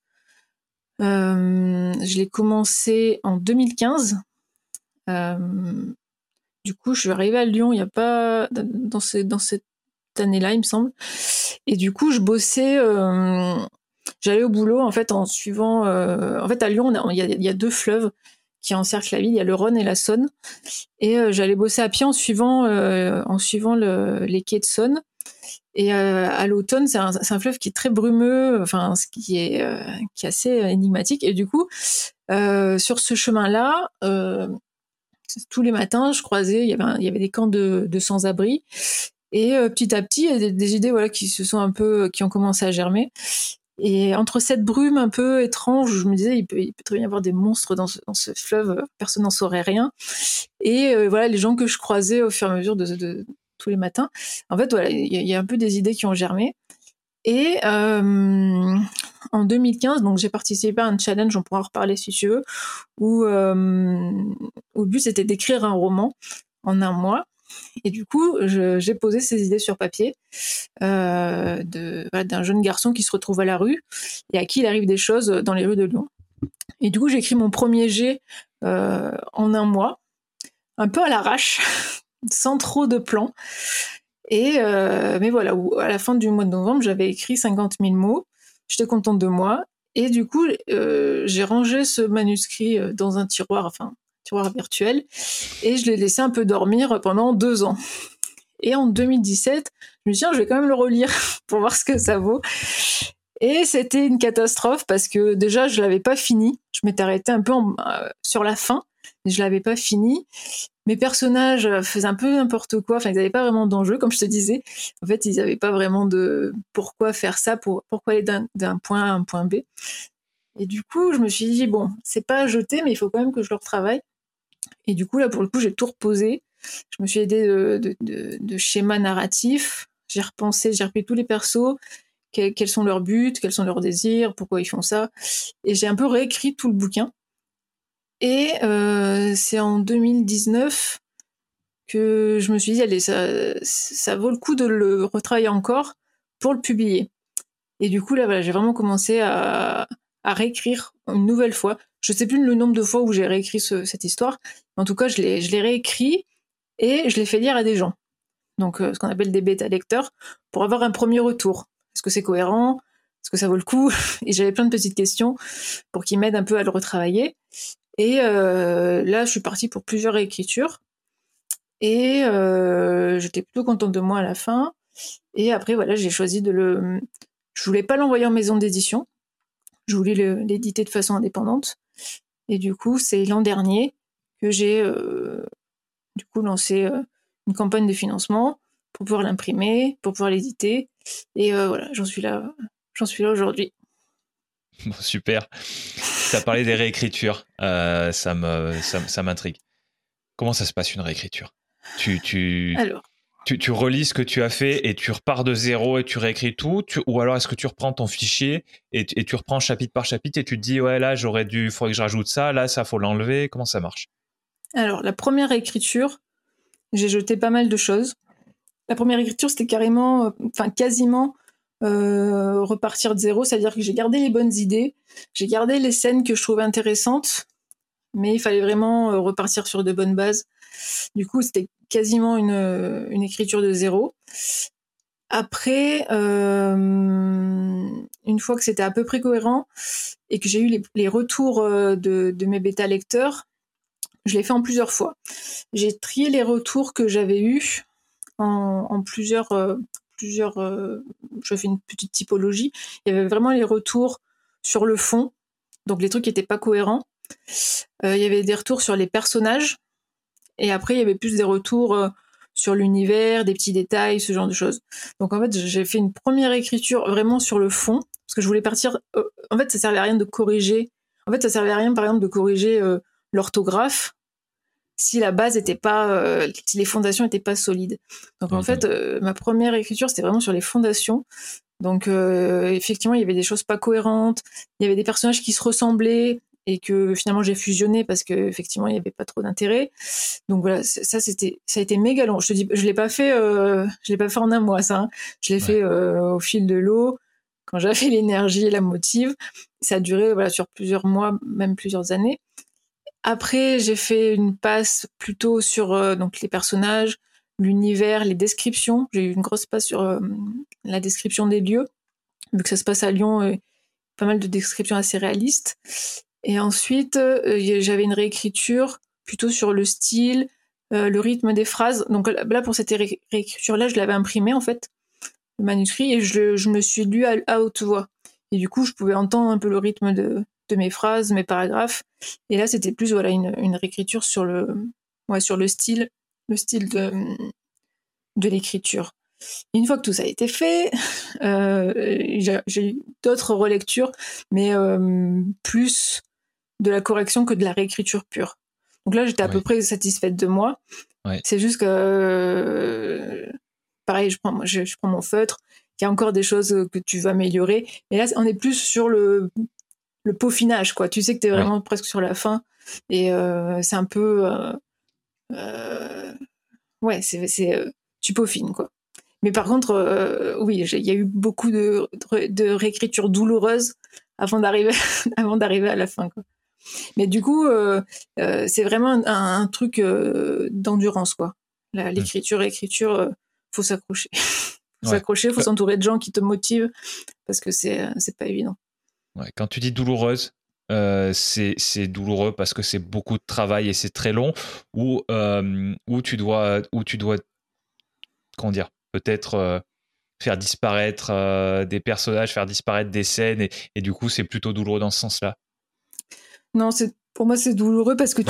Euh, je l'ai commencé en 2015. Euh, du coup, je suis arrivée à Lyon il y a pas dans, dans cette année-là, il me semble. Et du coup, je bossais. euh, J'allais au boulot en fait en suivant. En fait, à Lyon, il y a deux fleuves qui encerclent la ville. Il y a le Rhône et la Saône. Et euh, j'allais bosser à pied en suivant, euh, en suivant le- les quais de Saône. Et euh, à l'automne, c'est un, fleuve qui est très brumeux, enfin, qui est, qui est assez énigmatique. Et du coup, sur ce chemin-là, tous les matins, je croisais, il y avait, des camps de, sans-abri. Et petit à petit, il y a des, des idées voilà, qui se sont un peu, qui ont commencé à germer. Et entre cette brume un peu étrange, je me disais, il peut, très bien y avoir des monstres dans ce, fleuve, personne n'en saurait rien. Et euh, voilà, les gens que je croisais au fur et à mesure de, tous les matins, en fait, voilà, il y, a- il y a un peu des idées qui ont germé. Et euh, en 2015, donc j'ai participé à un challenge, on pourra en reparler si tu veux, où, euh, où le but c'était d'écrire un roman en un mois. Et du coup, j'ai posé ces idées sur papier euh, d'un jeune garçon qui se retrouve à la rue et à qui il arrive des choses dans les rues de Lyon. Et du coup, j'ai écrit mon premier jet euh, en un mois, un peu à l'arrache, sans trop de plan. Et euh, mais voilà, à la fin du mois de novembre, j'avais écrit 50 000 mots. J'étais contente de moi. Et du coup, j'ai rangé ce manuscrit dans un tiroir, enfin, virtuel, et je l'ai laissé un peu dormir pendant deux ans. Et en 2017, je me suis dit, je vais quand même le relire pour voir ce que ça vaut. Et c'était une catastrophe parce que déjà, je l'avais pas fini. Je m'étais arrêtée un peu euh, sur la fin, mais je l'avais pas fini. Mes personnages faisaient un peu n'importe quoi. Enfin, ils n'avaient pas vraiment d'enjeu, comme je te disais. En fait, ils n'avaient pas vraiment de pourquoi faire ça, pour, pourquoi aller d'un d'un point A à un point B. Et du coup, je me suis dit, bon, c'est pas à jeter, mais il faut quand même que je le retravaille. Et du coup, là, pour le coup, j'ai tout reposé. Je me suis aidée de, de, de- de schémas narratifs. J'ai repensé, j'ai repris tous les persos, quels, sont leurs buts, quels sont leurs désirs, pourquoi ils font ça. Et j'ai un peu réécrit tout le bouquin. Et euh, c'est en 2019 que je me suis dit, allez, ça, ça vaut le coup de le retravailler encore pour le publier. Et du coup, là, voilà, j'ai vraiment commencé à, à réécrire une nouvelle fois. Je sais plus le nombre de fois où j'ai réécrit ce- cette histoire. mais En tout cas, je l'ai, réécrit et je l'ai fait lire à des gens. Donc, euh, ce qu'on appelle des bêta lecteurs, pour avoir un premier retour. Est-ce que c'est cohérent? Est-ce que ça vaut le coup? Et j'avais plein de petites questions pour qu'ils m'aident un peu à le retravailler. Et euh, là, je suis partie pour plusieurs réécritures. Et euh, j'étais plutôt contente de moi à la fin. Et après, voilà, j'ai choisi de le. Je voulais pas l'envoyer en maison d'édition. Je voulais l'éditer de façon indépendante. Et du coup, c'est l'an dernier que j'ai euh, du coup lancé euh, une campagne de financement pour pouvoir l'imprimer, pour pouvoir l'éditer. Et euh, voilà, j'en suis là, j'en suis là aujourd'hui. Bon, super. Tu as parlé des réécritures. Euh, ça me, ça, ça m'intrigue. Comment ça se passe une réécriture? Tu, tu, Alors, tu, relis ce que tu as fait et tu repars de zéro et tu réécris tout Ou alors est-ce que tu reprends ton fichier et, tu- reprends chapitre par chapitre et tu te dis ouais là j'aurais dû, il faudrait que je rajoute ça, là ça faut l'enlever Comment ça marche? Alors la première écriture, j'ai jeté pas mal de choses. La première écriture, c'était carrément, enfin quasiment repartir de zéro, c'est-à-dire que j'ai gardé les bonnes idées, j'ai gardé les scènes que je trouvais intéressantes, mais il fallait vraiment repartir sur de bonnes bases. Du coup, c'était quasiment une, écriture de zéro. Après, euh, une fois que c'était à peu près cohérent et que j'ai eu les, retours euh, de, mes bêta lecteurs, je l'ai fait en plusieurs fois. J'ai trié les retours que j'avais eus en, plusieurs, euh, plusieurs. je fais une petite typologie. Il y avait vraiment les retours sur le fond, donc les trucs qui n'étaient pas cohérents. il y avait des retours sur les personnages, et après il y avait plus des retours sur l'univers, des petits détails, ce genre de choses. Donc en fait, j'ai fait une première écriture vraiment sur le fond, parce que je voulais partir. Euh, en fait, ça servait à rien de corriger. En fait, ça servait à rien, par exemple, de corriger euh, l'orthographe si la base était pas, euh, si les fondations n'étaient pas solides. Donc en fait, ma première écriture, c'était vraiment sur les fondations. Donc effectivement, il y avait des choses pas cohérentes, il y avait des personnages qui se ressemblaient, et que finalement j'ai fusionné parce que effectivement il n'y avait pas trop d'intérêt. Donc voilà, ça c'était ça a été méga long. Je te dis, je l'ai pas fait, euh, je l'ai pas fait en un mois ça. Hein. Je l'ai fait euh, au fil de l'eau quand j'avais l'énergie et la motive. Ça a duré voilà sur plusieurs mois, même plusieurs années. Après j'ai fait une passe plutôt sur euh, donc les personnages, l'univers, les descriptions. J'ai eu une grosse passe sur la description des lieux vu que ça se passe à Lyon. pas mal de descriptions assez réalistes. Et ensuite, euh, j'avais une réécriture plutôt sur le style, euh, le rythme des phrases. Donc là, pour cette réécriture-là, je l'avais imprimé en fait, le manuscrit, et je, me suis lu à, haute voix. Et du coup, je pouvais entendre un peu le rythme de, mes phrases, mes paragraphes. Et là, c'était plus voilà une, réécriture sur le, ouais, sur le style, le style de, de l'écriture. Une fois que tout ça a été fait, euh, j'ai eu d'autres relectures, mais plus de la correction que de la réécriture pure. Donc là, j'étais à peu près satisfaite de moi. C'est juste que, pareil, je prends, je, prends mon feutre. Il y a encore des choses que tu veux améliorer. Mais là, on est plus sur le, le peaufinage, quoi. Tu sais que tu es vraiment presque sur la fin. Et euh, c'est un peu. Euh, euh, ouais, c'est, tu peaufines, quoi. Mais par contre, oui, il y a eu beaucoup de, de réécritures douloureuses avant d'arriver, avant d'arriver à la fin, quoi. Mais du coup, euh, euh, c'est vraiment un, truc euh, d'endurance, quoi. Mmh. L'écriture, l'écriture, faut s'accrocher. faut s'accrocher, faut s'entourer de gens qui te motivent parce que c'est pas évident. Ouais, quand tu dis douloureuse, c'est douloureux parce que c'est beaucoup de travail et c'est très long ou où tu dois où tu dois comment dire peut-être faire disparaître des personnages, faire disparaître des scènes et, et du coup c'est plutôt douloureux dans ce sens-là? Non, pour moi c'est douloureux parce que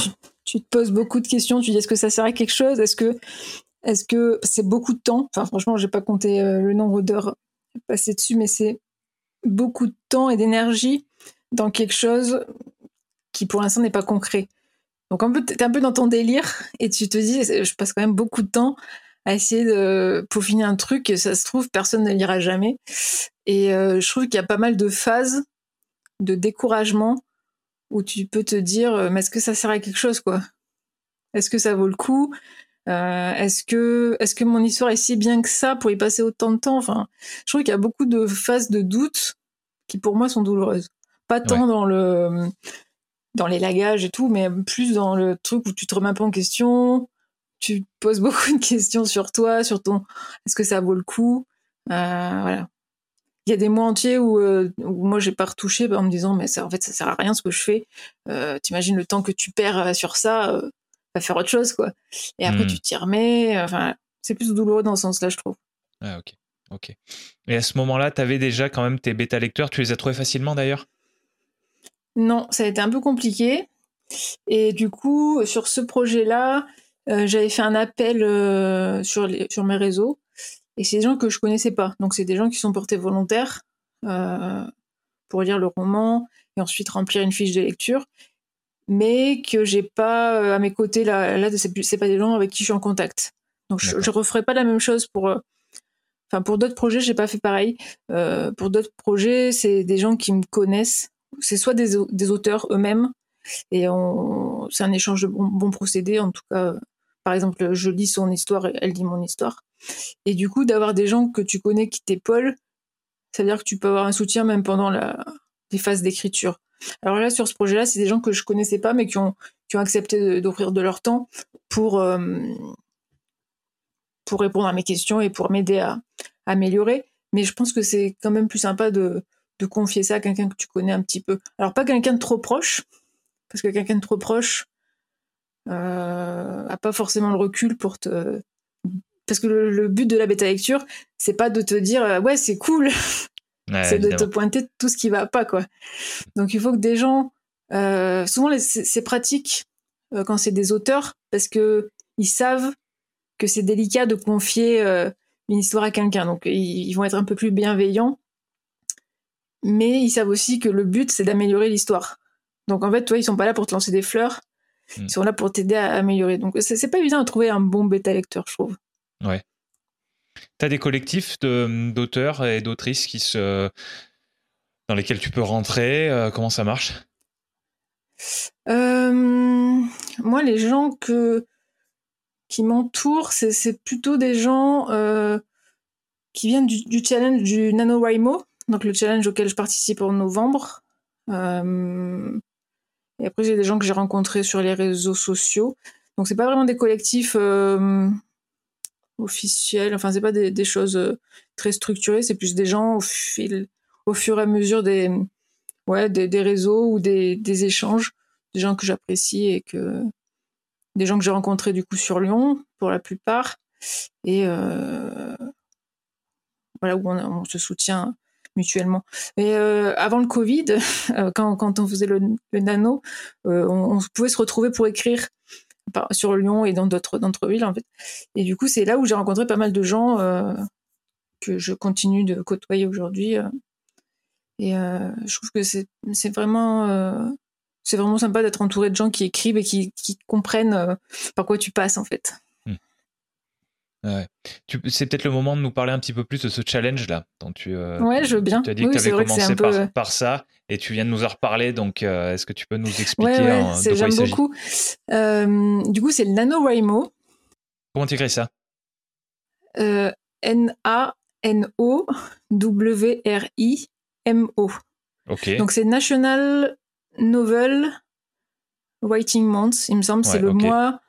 tu, te poses beaucoup de questions. Tu dis est-ce que ça sert à quelque chose? Est-ce que est-ce que c'est beaucoup de temps? Enfin, franchement, j'ai pas compté euh, le nombre d'heures passées dessus, mais c'est beaucoup de temps et d'énergie dans quelque chose qui pour l'instant n'est pas concret. Donc un peu, t'es un peu dans ton délire et tu te dis, je passe quand même beaucoup de temps à essayer de peaufiner un truc. Et ça se trouve, personne ne lira jamais. Et euh, je trouve qu'il y a pas mal de phases de découragement où tu peux te dire, euh, mais est-ce que ça sert à quelque chose, quoi? Est-ce que ça vaut le coup? Euh, Est-ce que, est-ce que mon histoire est si bien que ça pour y passer autant de temps? Enfin, je trouve qu'il y a beaucoup de phases de doute qui, pour moi, sont douloureuses. Pas tant dans le, dans les lagages et tout, mais plus dans le truc où tu te remets un peu en question, tu poses beaucoup de questions sur toi, sur ton, est-ce que ça vaut le coup? Euh, Voilà il y a des mois entiers où, euh, moi j'ai pas retouché bah, en me disant mais ça en fait ça sert à rien ce que je fais. Euh, t'imagines le temps que tu perds euh, sur ça euh, va faire autre chose quoi. Et après hmm. tu t'y remets enfin c'est plus douloureux dans ce sens là je trouve. Ah ok. Ok. Et à ce moment là tu avais déjà quand même tes bêta lecteurs tu les as trouvés facilement d'ailleurs? Non ça a été un peu compliqué. Et du coup sur ce projet là j'avais fait un appel sur les sur mes réseaux et c'est des gens que je connaissais pas. Donc c'est des gens qui sont portés volontaires euh, pour lire le roman et ensuite remplir une fiche de lecture, mais que j'ai pas euh, à mes côtés là. Là, c'est pas des gens avec qui je suis en contact. Donc je, je referai pas la même chose pour. Euh, enfin, pour d'autres projets, j'ai pas fait pareil. Pour d'autres projets, c'est des gens qui me connaissent. C'est soit des, des auteurs eux-mêmes, et c'est un échange de bons, bons procédés, en tout cas par exemple, je lis son histoire, elle lit mon histoire. Et du coup, d'avoir des gens que tu connais qui t'épaulent, ça veut dire que tu peux avoir un soutien même pendant la, les phases d'écriture. Alors là, sur ce projet-là, c'est des gens que je connaissais pas, mais qui ont, accepté d'offrir de, leur temps pour, euh, pour répondre à mes questions et pour m'aider à, améliorer. Mais je pense que c'est quand même plus sympa de confier ça à quelqu'un que tu connais un petit peu. Alors pas quelqu'un de trop proche, parce que quelqu'un de trop proche euh, a pas forcément le recul pour te. Parce que le, but de la bêta lecture, c'est pas de te dire euh, ouais c'est cool, c'est de te pointer tout ce qui va pas quoi. Donc il faut que des gens, euh, souvent c'est pratique euh, quand c'est des auteurs parce que ils savent que c'est délicat de confier euh, une histoire à quelqu'un, donc ils, vont être un peu plus bienveillants, mais ils savent aussi que le but c'est d'améliorer l'histoire. Donc en fait, toi, ils sont pas là pour te lancer des fleurs, hmm. ils sont là pour t'aider à améliorer. Donc c'est pas évident de trouver un bon bêta lecteur, je trouve. Ouais. T'as des collectifs d'auteurs et d'autrices qui se dans lesquels tu peux rentrer. Euh, comment ça marche? Euh, Moi, les gens que qui m'entourent, c'est plutôt des gens euh, qui viennent du, challenge du NaNoWriMo, donc le challenge auquel je participe en novembre. Euh, et après, j'ai des gens que j'ai rencontrés sur les réseaux sociaux. Donc, c'est pas vraiment des collectifs euh, officiels. Enfin, c'est pas des, choses très structurées. C'est plus des gens au, fil, au fur et à mesure des, ouais, des, réseaux ou des, des, échanges, des gens que j'apprécie et que, des gens que j'ai rencontrés du coup sur Lyon pour la plupart et euh, voilà où on, se soutient mutuellement. Mais euh, avant le Covid, euh, quand, on faisait le, nano, on, pouvait se retrouver pour écrire sur Lyon et dans d'autres villes en fait. Et du coup, c'est là où j'ai rencontré pas mal de gens que je continue de côtoyer aujourd'hui. et je trouve que c'est vraiment sympa d'être entouré de gens qui écrivent et qui, comprennent euh, par quoi tu passes en fait. Ouais. C'est peut-être le moment de nous parler un petit peu plus de ce challenge là dont tu. Euh, ouais, je veux bien. Tu as dit que tu avais commencé par, ça et tu viens de nous en reparler. Donc, euh, est-ce que tu peux nous expliquer ouais, ouais, de J'aime beaucoup. du coup, c'est le NaNoWriMo. Comment tu écris ça? N-A-N-O-W-R-I-M-O. Ok. Donc, c'est National Novel Writing Month, il me semble, c'est le mois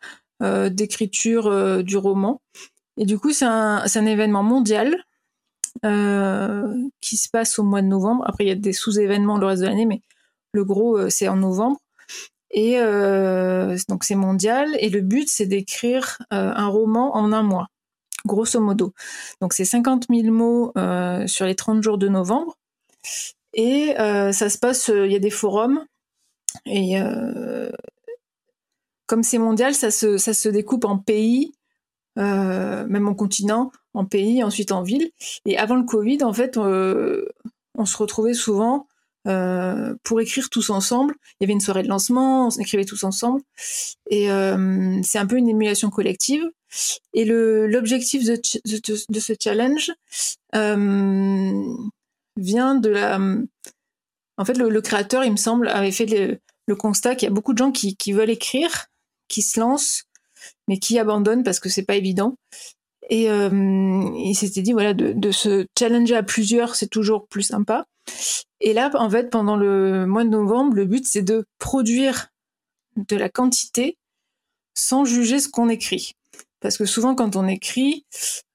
euh, d'écriture euh, du roman. Et du coup, c'est un, événement mondial euh, qui se passe au mois de novembre. Après, il y a des sous-événements le reste de l'année, mais le gros, c'est en novembre. Et donc, c'est mondial. Et le but, c'est d'écrire un roman en un mois, grosso modo. Donc, c'est 50 000 mots sur les 30 jours de novembre. Et ça se passe, il y a des forums et euh, comme c'est mondial, ça se, découpe en pays, euh, même en continent, en pays, ensuite en ville. Et avant le Covid, en fait, euh, on se retrouvait souvent pour écrire tous ensemble. Il y avait une soirée de lancement, on écrivait tous ensemble. Et c'est un peu une émulation collective. Et l'objectif de, ce challenge vient de la en fait, le, créateur, il me semble, avait fait le, constat qu'il y a beaucoup de gens qui, veulent écrire, qui se lancent, mais qui abandonnent parce que c'est pas évident. Et euh, il s'était dit, voilà, de, se challenger à plusieurs, c'est toujours plus sympa. Et là, en fait, pendant le mois de novembre, le but, c'est de produire de la quantité sans juger ce qu'on écrit. Parce que souvent, quand on écrit,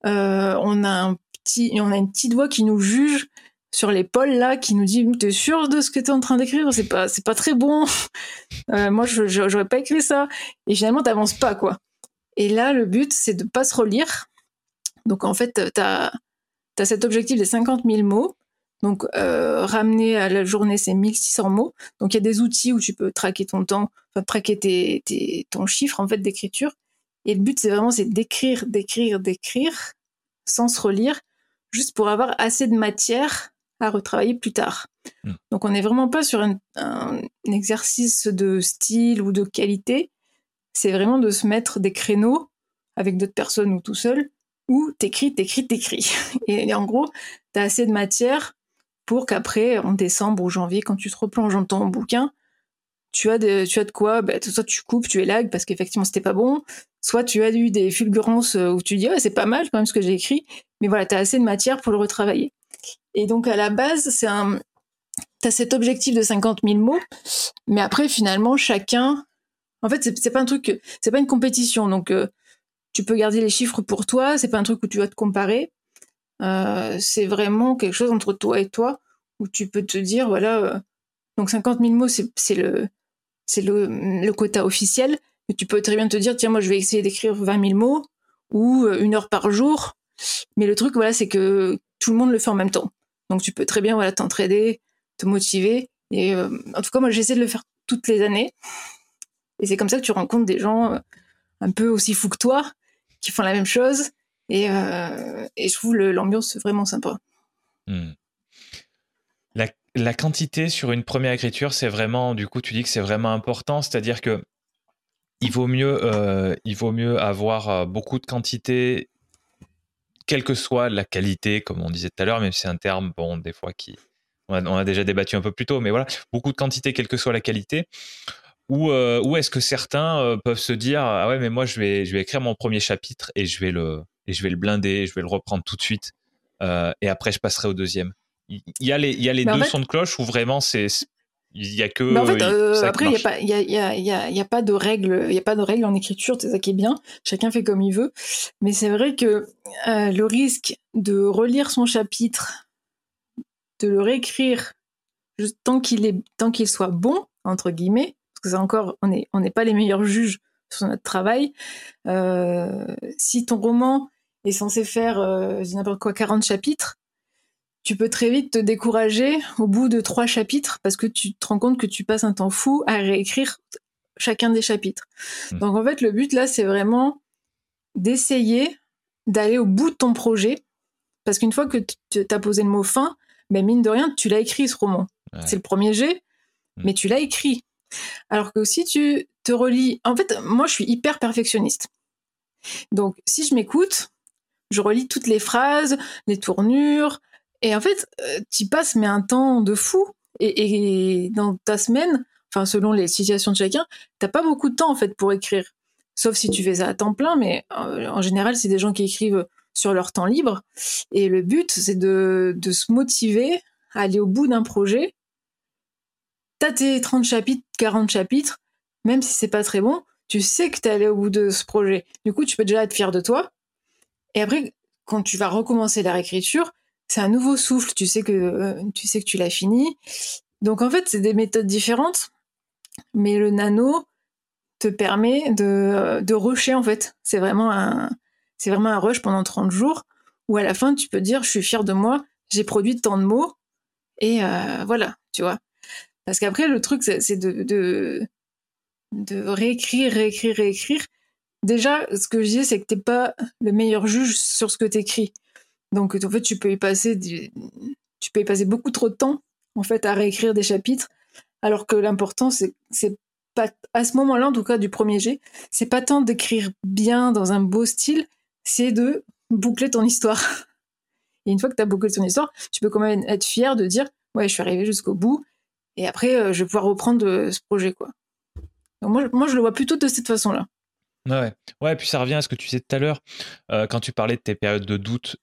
euh, on a un petit, on a une petite voix qui nous juge sur l'épaule là qui nous dit t'es sûr de ce que t'es en train d'écrire? C'est pas c'est pas très bon euh, moi je j'aurais pas écrit ça et finalement t'avances pas quoi et là le but c'est de pas se relire. Donc en fait t'as as cet objectif des 50 000 mots. Donc euh, ramener à la journée c'est 1600 mots. Donc il y a des outils où tu peux traquer ton temps enfin traquer tes, tes, ton chiffre en fait d'écriture. Et le but c'est vraiment c'est d'écrire d'écrire d'écrire sans se relire juste pour avoir assez de matière à retravailler plus tard. Hmm. Donc on n'est vraiment pas sur un, exercice de style ou de qualité, c'est vraiment de se mettre des créneaux avec d'autres personnes ou tout seul, où t'écris, t'écris, t'écris. Et, en gros, t'as assez de matière pour qu'après, en décembre ou janvier, quand tu te replonges dans ton bouquin, tu as de, quoi, bah, soit tu coupes, tu élagues parce qu'effectivement c'était pas bon, soit tu as eu des fulgurances où tu dis, ouais, c'est pas mal quand même ce que j'ai écrit, mais voilà, tu as assez de matière pour le retravailler. Et donc à la base, c'est un, tu as cet objectif de 50 000 mots, mais après finalement chacun, en fait c'est pas un truc, c'est pas une compétition, donc euh, tu peux garder les chiffres pour toi, c'est pas un truc où tu vas te comparer, euh, c'est vraiment quelque chose entre toi et toi où tu peux te dire voilà, euh, donc 50 000 mots c'est le c'est le, quota officiel, mais tu peux très bien te dire tiens moi je vais essayer d'écrire 20 000 mots ou une heure par jour, mais le truc voilà c'est que tout le monde le fait en même temps. Donc tu peux très bien voilà t'entraider, te motiver. Et en tout cas, moi j'essaie de le faire toutes les années. Et c'est comme ça que tu rencontres des gens euh, un peu aussi fous que toi, qui font la même chose. Et, euh, je trouve l'ambiance vraiment sympa. Hmm. La, quantité sur une première écriture, c'est vraiment, du coup, tu dis que c'est vraiment important. C'est-à-dire que il vaut mieux, il vaut mieux avoir beaucoup de quantité quelle que soit la qualité, comme on disait tout à l'heure, même si c'est un terme, bon, des fois qui. On a, déjà débattu un peu plus tôt, mais voilà, beaucoup de quantité, quelle que soit la qualité. Ou, euh, ou est-ce que certains euh, peuvent se dire ah ouais mais moi je vais je vais écrire mon premier chapitre et je vais le et je vais le blinder je vais le reprendre tout de suite euh, et après je passerai au deuxième il y a les il y a les deux sons de cloche où vraiment c'est il y a que. en fait, euh, après, il n'y a, pas, y a, y a, y a, pas de règles. Il y a pas de règles en écriture. C'est ça qui est bien. Chacun fait comme il veut. Mais c'est vrai que le risque de relire son chapitre, de le réécrire juste tant qu'il est, tant qu'il soit bon entre guillemets, que c'est encore, on n'est on pas les meilleurs juges sur notre travail. Euh, si ton roman est censé faire n'importe quoi 40 chapitres, tu peux très vite te décourager au bout de trois chapitres parce que tu te rends compte que tu passes un temps fou à réécrire chacun des chapitres. Hmm. Donc en fait, le but là, c'est vraiment d'essayer d'aller au bout de ton projet parce qu'une fois que tu as posé le mot fin, ben mine de rien, tu l'as écrit ce roman. C'est le premier jet, hmm. mais tu l'as écrit. Alors que si tu te relis, en fait, moi je suis hyper perfectionniste. Donc si je m'écoute, je relis toutes les phrases, les tournures, et en fait, euh, tu passes mais un temps de fou. Et, dans ta semaine, enfin selon les situations de chacun, t'as pas beaucoup de temps en fait pour écrire. Sauf si tu fais ça à temps plein, mais euh, en général, c'est des gens qui écrivent sur leur temps libre. Et le but, c'est de, de se motiver à aller au bout d'un projet. T'as tes 30 chapitres, 40 chapitres, même si c'est pas très bon, tu sais que t'es allé au bout de ce projet. Du coup, tu peux déjà être fier de toi. Et après, quand tu vas recommencer la réécriture, c'est un nouveau souffle. Tu sais que euh, tu sais que tu l'as fini. Donc en fait, c'est des méthodes différentes, mais le nano te permet de, de rusher en fait. C'est vraiment un c'est vraiment un rush pendant 30 jours où à la fin tu peux dire je suis fier de moi, j'ai produit tant de mots et euh, voilà, tu vois. Parce qu'après le truc c'est de, réécrire, réécrire, réécrire. Déjà, ce que je dis, c'est que t'es pas le meilleur juge sur ce que t'écris. Donc en fait, tu peux y passer, tu peux y passer beaucoup trop de temps en fait à réécrire des chapitres, alors que l'important c'est pas à ce moment-là, en tout cas du premier jet, c'est pas tant d'écrire bien dans un beau style, c'est de boucler ton histoire. Et une fois que tu as bouclé ton histoire, tu peux quand même être fier de dire ouais, je suis arrivé jusqu'au bout et après euh, je vais pouvoir reprendre euh, ce projet quoi. Moi, moi je le vois plutôt de cette façon-là. Ouais. ouais, puis ça revient à ce que tu disais tout à l'heure, euh, quand tu parlais de tes périodes de doute.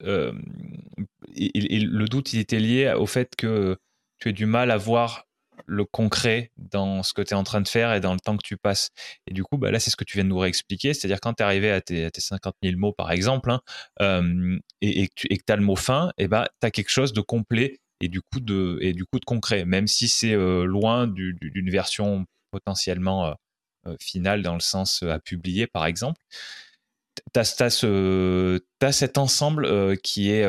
Et, le doute, il était lié au fait que tu as du mal à voir le concret dans ce que tu es en train de faire et dans le temps que tu passes. Et du coup, bah, là, c'est ce que tu viens de nous réexpliquer. C'est-à-dire, quand tu es arrivé à tes, 50 000 mots, par exemple, hein, et, que tu as le mot fin, et bah, tu as quelque chose de complet et du coup de, et du coup de concret, même si c'est loin d'une version potentiellement euh, final dans le sens euh, à publier, par exemple. Tu as, as, cet ensemble euh, qui, est,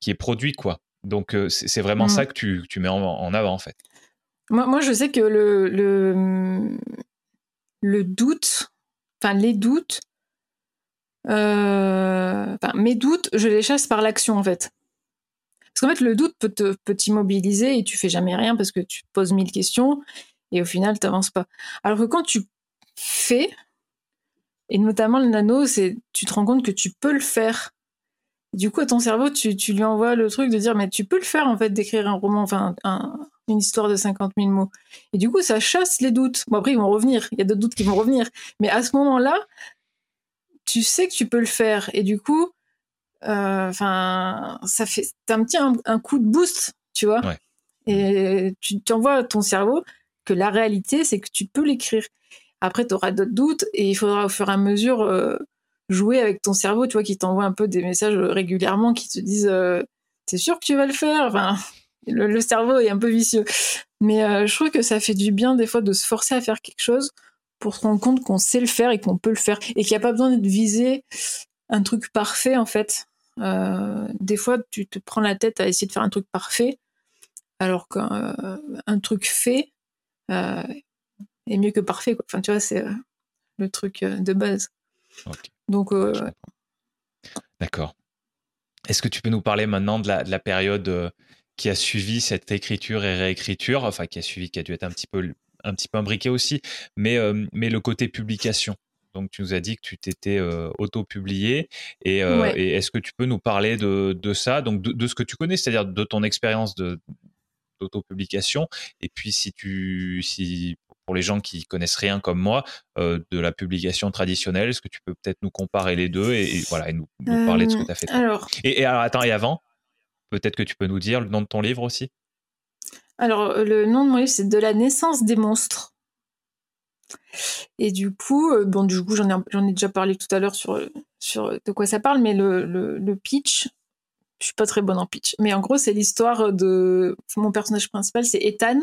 qui est produit, quoi. Donc, c'est vraiment mmh. ça que tu, tu mets en, avant, en fait. Moi, moi, je sais que le, le, le doute, enfin, les doutes, enfin, mes doutes, je les chasse par l'action, en fait. Parce qu'en fait, le doute peut t'immobiliser et tu fais jamais rien parce que tu te poses mille questions et au final, tu n'avances pas. Alors que quand tu fais, et notamment le nano, c'est tu te rends compte que tu peux le faire. Du coup, à ton cerveau, tu, lui envoies le truc de dire, mais tu peux le faire en fait, d'écrire un roman, enfin un, une histoire de 50 000 mots. Et du coup, ça chasse les doutes. Bon, après, ils vont revenir. Il y a d'autres doutes qui vont revenir. Mais à ce moment-là, tu sais que tu peux le faire. Et du coup, enfin, ça fait un petit un, coup de boost, tu vois. Et tu t'envoies à ton cerveau que la réalité, c'est que tu peux l'écrire. Après, tu auras d'autres doutes et il faudra au fur et à mesure euh, jouer avec ton cerveau, tu vois, qui t'envoie un peu des messages régulièrement qui te disent euh, T'es sûr que tu vas le faire? Enfin, le, cerveau est un peu vicieux. Mais euh, je trouve que ça fait du bien des fois de se forcer à faire quelque chose pour se rendre compte qu'on sait le faire et qu'on peut le faire et qu'il n'y a pas besoin de viser un truc parfait en fait. Euh, des fois, tu te prends la tête à essayer de faire un truc parfait, alors qu'un truc fait est mieux que parfait. Quoi. Enfin, tu vois, c'est le truc de base. Donc, d'accord. Est-ce que tu peux nous parler maintenant de la, période qui a suivi cette écriture et réécriture, enfin qui a suivi, qui a dû être un petit peu, un petit peu imbriqué aussi, mais, mais le côté publication? Donc tu nous as dit que tu t'étais auto-publié et, est-ce que tu peux nous parler de, ça, donc de, ce que tu connais, c'est-à-dire de ton expérience d'auto-publication et puis si tu si pour les gens qui connaissent rien comme moi euh, de la publication traditionnelle Est-ce que tu peux peut-être nous comparer les deux et, voilà et nous, parler de ce que tu as fait alors, et, alors attends et avant peut-être que tu peux nous dire le nom de ton livre aussi? Alors euh, le nom de mon livre c'est de la naissance des monstres et du coup euh, bon du coup j'en ai, ai déjà parlé tout à l'heure sur sur de quoi ça parle mais le, le, pitch je suis pas très bonne en pitch mais en gros c'est l'histoire de mon personnage principal c'est Ethan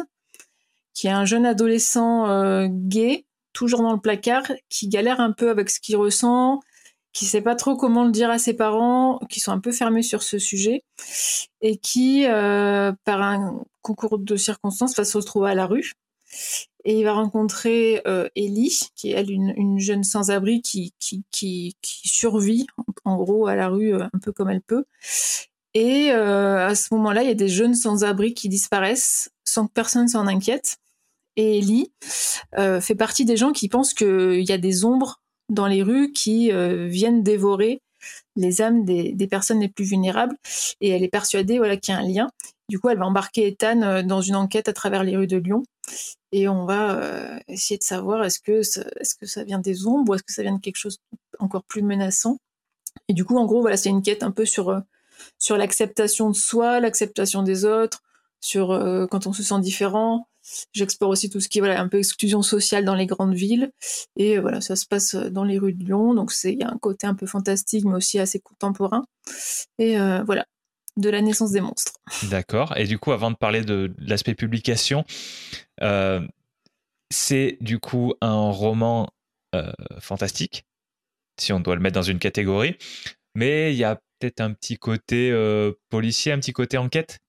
qui est un jeune adolescent euh, gay, toujours dans le placard, qui galère un peu avec ce qu'il ressent, qui sait pas trop comment le dire à ses parents, qui sont un peu fermés sur ce sujet, et qui, euh, par un concours de circonstances, va se retrouver à la rue. Et il va rencontrer euh, Ellie, qui est elle une, jeune sans-abri qui, survit en gros à la rue un peu comme elle peut. Et à ce moment-là, il y a des jeunes sans-abri qui disparaissent sans que personne s'en inquiète. Et Ellie euh, fait partie des gens qui pensent qu'il y a des ombres dans les rues qui euh, viennent dévorer les âmes des, personnes les plus vulnérables. Et elle est persuadée voilà, qu'il y a un lien. Du coup, elle va embarquer Ethan euh, dans une enquête à travers les rues de Lyon. Et on va essayer de savoir est-ce que, ça, est-ce que ça vient des ombres ou est-ce que ça vient de quelque chose encore plus menaçant. Et du coup, en gros, voilà, c'est une quête un peu sur, sur l'acceptation de soi, l'acceptation des autres, sur quand on se sent différent, J'explore aussi tout ce qui est voilà, un peu exclusion sociale dans les grandes villes. Et voilà, ça se passe dans les rues de Lyon. Donc il y a un côté un peu fantastique, mais aussi assez contemporain. Et euh, voilà, de la naissance des monstres. D'accord. Et du coup, avant de parler de, l'aspect publication, euh, c'est du coup un roman euh, fantastique, si on doit le mettre dans une catégorie. Mais il y a peut-être un petit côté policier, un petit côté enquête?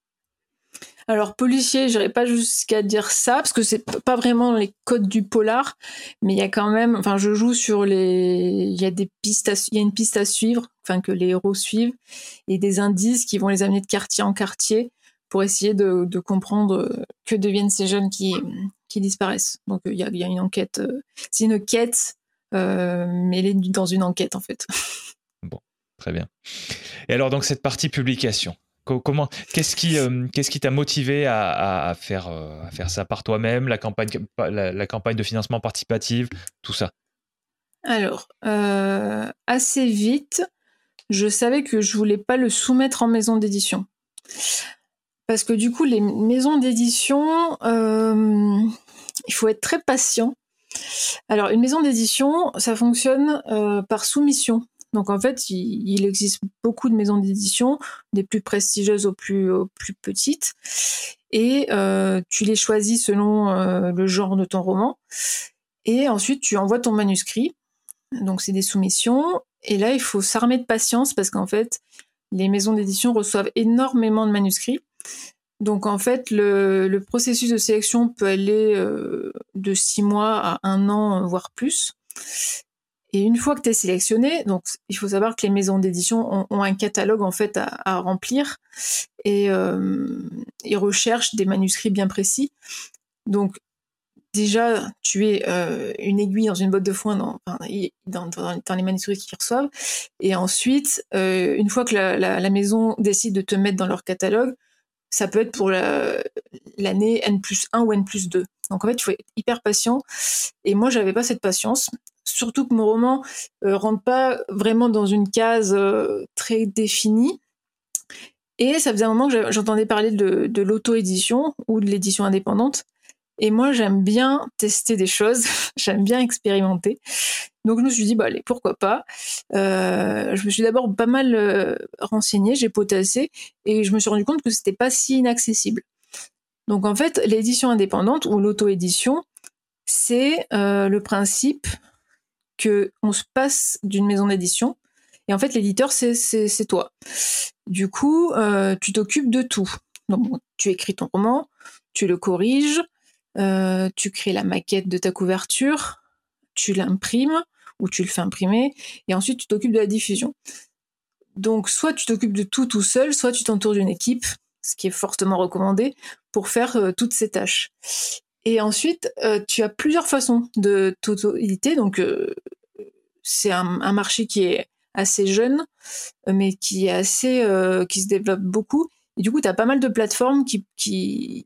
Alors policier, j'irai pas jusqu'à dire ça parce que c'est pas vraiment les codes du polar, mais il y a quand même, enfin je joue sur les, il y a des pistes, une piste à suivre, enfin que les héros suivent et des indices qui vont les amener de quartier en quartier pour essayer de, comprendre que deviennent ces jeunes qui qui disparaissent. Donc il y a, une enquête, euh, c'est une quête euh, mêlée dans une enquête en fait. Bon, très bien. Et alors donc cette partie publication, Comment, qu'est-ce qui, euh, qu'est-ce qui t'a motivé à, faire, euh, faire ça par toi-même, la campagne, la, campagne de financement participatif, tout ça? Alors, euh, assez vite, je savais que je voulais pas le soumettre en maison d'édition, parce que du coup, les maisons d'édition, il faut être très patient. Alors, une maison d'édition, ça fonctionne par soumission. Donc en fait, il, existe beaucoup de maisons d'édition, des plus prestigieuses aux plus, petites, et euh, tu les choisis selon euh, le genre de ton roman. Et ensuite, tu envoies ton manuscrit. Donc c'est des soumissions. Et là, il faut s'armer de patience parce qu'en fait, les maisons d'édition reçoivent énormément de manuscrits. Donc en fait, le, processus de sélection peut aller euh, de six mois à un an, voire plus. Et une fois que tu es sélectionné, donc il faut savoir que les maisons d'édition ont, un catalogue en fait à, remplir et euh, recherchent des manuscrits bien précis. Donc déjà, tu es euh, une aiguille dans une botte de foin dans, les manuscrits qu'ils reçoivent. Et ensuite, euh, une fois que la, la, maison décide de te mettre dans leur catalogue, ça peut être pour l'année N plus 1 ou N plus 2. Donc en fait, il faut être hyper patient. Et moi, j'avais pas cette patience. Surtout que mon roman euh, rentre pas vraiment dans une case euh, très définie. Et ça faisait un moment que j'entendais parler de, l'auto-édition ou de l'édition indépendante. Et moi, j'aime bien tester des choses, j'aime bien expérimenter. Donc je me suis dit, bah allez, pourquoi pas? Euh, je me suis d'abord pas mal euh, renseignée, j'ai potassé, et je me suis rendu compte que c'était pas si inaccessible. Donc en fait, l'édition indépendante ou l'auto-édition, c'est euh, le principe que on se passe d'une maison d'édition, et en fait l'éditeur c'est toi. Du coup, euh, tu t'occupes de tout. Donc tu écris ton roman, tu le corriges, euh, tu crées la maquette de ta couverture, tu l'imprimes ou tu le fais imprimer, et ensuite tu t'occupes de la diffusion. Donc soit tu t'occupes de tout tout seul, soit tu t'entoures d'une équipe, ce qui est fortement recommandé, pour faire euh, toutes ces tâches. Et ensuite, euh, tu as plusieurs façons de t'auto-éditer. Donc, c'est un, marché qui est assez jeune, mais qui est assez, qui se développe beaucoup. Et du coup, tu as pas mal de plateformes qui, qui,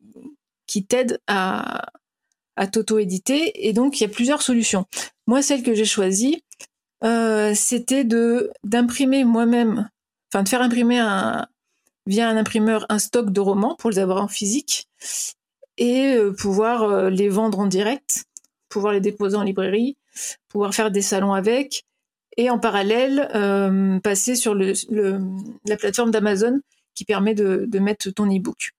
qui t'aide à, à t'auto-éditer. Et donc, il y a plusieurs solutions. Moi, celle que j'ai choisie, euh, c'était de d'imprimer moi-même, enfin de faire imprimer un, via un imprimeur un stock de romans pour les avoir en physique et euh, pouvoir euh, les vendre en direct, pouvoir les déposer en librairie, pouvoir faire des salons avec et en parallèle passer sur la plateforme d'Amazon qui permet de, mettre ton e-book.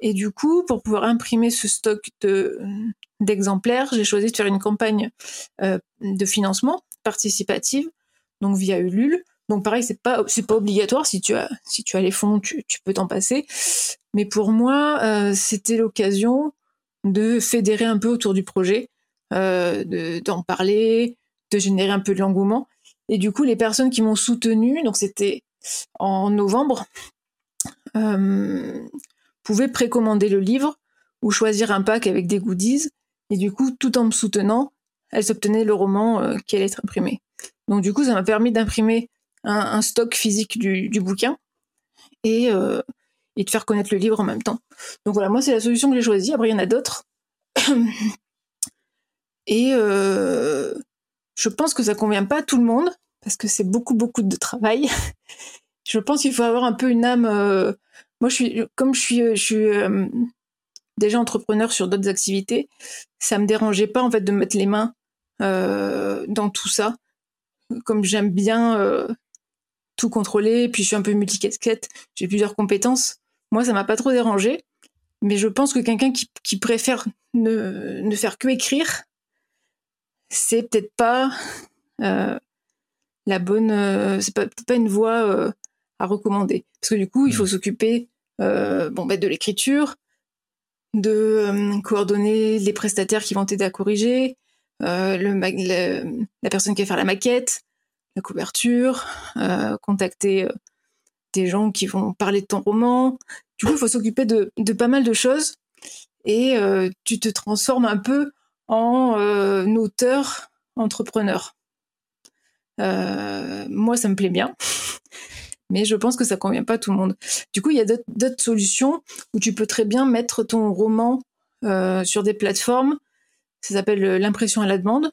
Et du coup, pour pouvoir imprimer ce stock d'exemplaires, j'ai choisi de faire une campagne euh, de financement participative, donc via Ulule. Donc pareil, c'est pas pas obligatoire si tu as les fonds, tu, peux t'en passer. Mais pour moi, euh, c'était l'occasion de fédérer un peu autour du projet, euh, d'en parler, de générer un peu de l'engouement. Et du coup, les personnes qui m'ont soutenu, donc c'était en novembre, euh, pouvait précommander le livre ou choisir un pack avec des goodies. Et du coup, tout en me soutenant, elles obtenaient le roman qui allait être imprimé. Donc du coup, ça m'a permis d'imprimer un, stock physique du, bouquin et, euh, et, de faire connaître le livre en même temps. Donc voilà, moi c'est la solution que j'ai choisie. Après, il y en a d'autres. et euh, je pense que ça convient pas à tout le monde parce que c'est beaucoup beaucoup de travail. je pense qu'il faut avoir un peu une âme moi, je suis, comme je suis, je suis euh, déjà entrepreneur sur d'autres activités, ça me dérangeait pas en fait de mettre les mains euh, dans tout ça. Comme j'aime bien euh, tout contrôler, puis je suis un peu multicasquette, j'ai plusieurs compétences. Moi, ça m'a pas trop dérangé, mais je pense que quelqu'un qui, qui préfère ne, ne, faire que écrire, c'est peut-être pas la bonne, c'est peut-être pas une voie à recommander. Parce que du coup, il faut mm. s'occuper euh, bon, bah, de l'écriture, de euh, coordonner les prestataires qui vont t'aider à corriger, euh, le, la personne qui va faire la maquette, la couverture, contacter des gens qui vont parler de ton roman. Du coup, il faut s'occuper de, pas mal de choses et tu te transformes un peu en auteur entrepreneur. moi, ça me plaît bien mais je pense que ça convient pas à tout le monde. Du coup, il y a d'autres solutions où tu peux très bien mettre ton roman euh, sur des plateformes. Ça s'appelle euh, l'impression à la demande,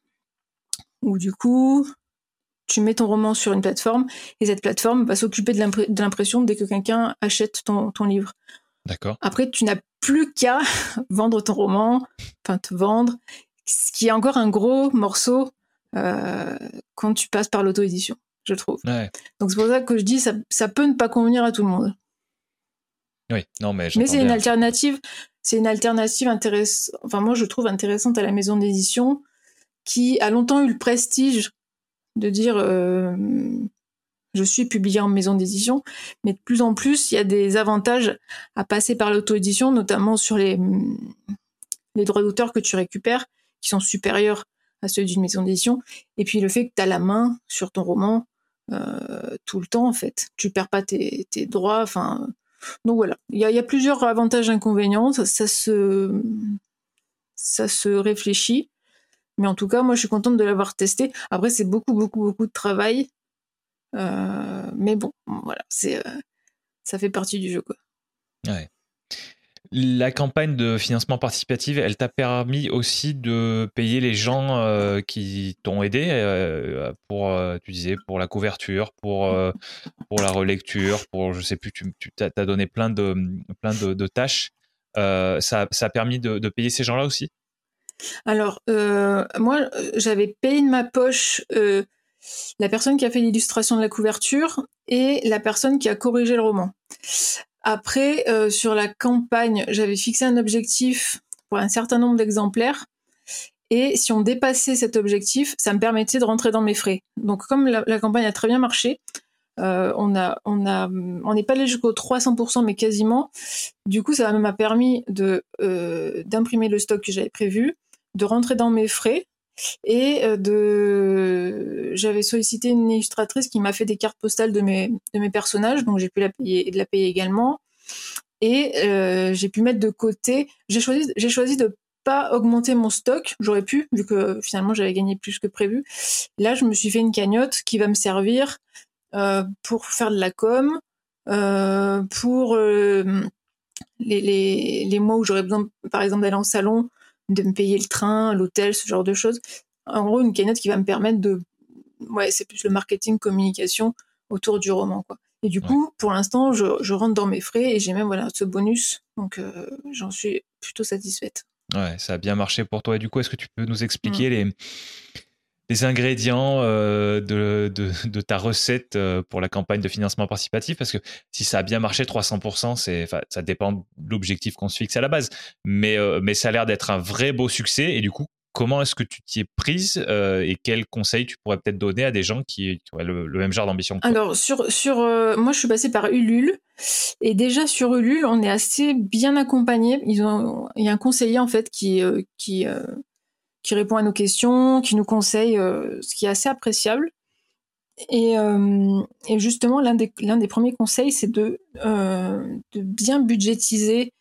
où du coup, tu mets ton roman sur une plateforme et cette plateforme va s'occuper de l'impression dès que quelqu'un achète ton, ton livre. D'accord. Après, tu n'as plus qu'à vendre ton roman, enfin te vendre, ce qui est encore un gros morceau euh, quand tu passes par l'auto-édition je trouve. Donc c'est pour ça que je dis ça, ça peut ne pas convenir à tout le monde. Oui, non mais. Mais c'est une alternative, c'est une alternative intéressante. Enfin moi je trouve intéressante à la maison d'édition qui a longtemps eu le prestige de dire euh, je suis publié en maison d'édition, mais de plus en plus il y a des avantages à passer par l'auto-édition, notamment sur les les droits d'auteur que tu récupères, qui sont supérieurs à ceux d'une maison d'édition, et puis le fait que tu as la main sur ton roman, euh, tout le temps en fait. Tu perds pas tes, droits. Enfin, donc voilà. Il y a, plusieurs avantages et inconvénients. Ça, se ça se réfléchit. Mais en tout cas, moi, je suis contente de l'avoir testé. Après, c'est beaucoup, beaucoup, beaucoup de travail. Euh, mais bon, voilà, c'est, euh, ça fait partie du jeu. Ouais. La campagne de financement participatif, elle t'a permis aussi de payer les gens euh, qui t'ont aidé pour, tu disais, pour la couverture, pour, pour la relecture, pour, je sais plus, tu, tu as, donné plein de, plein de, tâches. Ça, ça, a permis de payer ces gens-là aussi? Alors, moi, j'avais payé de ma poche la personne qui a fait l'illustration de la couverture et la personne qui a corrigé le roman. Après, euh, sur la campagne, j'avais fixé un objectif pour un certain nombre d'exemplaires. Et si on dépassait cet objectif, ça me permettait de rentrer dans mes frais. Donc, comme la, campagne a très bien marché, euh, on n'est pas allé jusqu'au 300%, mais quasiment. Du coup, ça m'a permis euh, d'imprimer le stock que j'avais prévu, de rentrer dans mes frais et de. J'avais sollicité une illustratrice qui m'a fait des cartes postales de mes de personnages, donc j'ai pu la payer, également et euh, j'ai pu mettre de côté. J'ai choisi, j'ai choisi pas augmenter mon stock. J'aurais pu, vu que finalement j'avais gagné plus que prévu. Là, je me suis fait une cagnotte qui va me servir euh, pour faire de la com, euh, pour euh, les, les, les, mois où j'aurais besoin, par exemple, d'aller en salon, de me payer le train, l'hôtel, ce genre de choses. En gros, une cagnotte qui va me permettre de, ouais, c'est plus le marketing, communication autour du roman, quoi. Et du coup, pour l'instant, je, rentre dans mes frais et j'ai même voilà ce bonus, donc euh, j'en suis plutôt satisfaite. Ouais, ça a bien marché pour toi. Et du coup, est-ce que tu peux nous expliquer mm. les, les ingrédients euh, de, de, ta recette euh, pour la campagne de financement participatif Parce que si ça a bien marché, 300%, c'est, ça dépend de l'objectif qu'on se fixe à la base. Mais, mais ça a l'air d'être un vrai beau succès. Et du coup, comment est-ce que tu t'y es prise euh, et quels conseils tu pourrais peut-être donner à des gens qui, ont le, même genre d'ambition Alors, sur, sur, euh, moi, je suis passée par Ulule. Et déjà, sur Ulule, on est assez bien accompagné. Il y a un conseiller, en fait, qui, euh, qui, qui répond à nos questions, qui nous conseille, ce qui est assez appréciable. Et, et justement, l'un des, des premiers conseils, c'est de, de bien budgétiser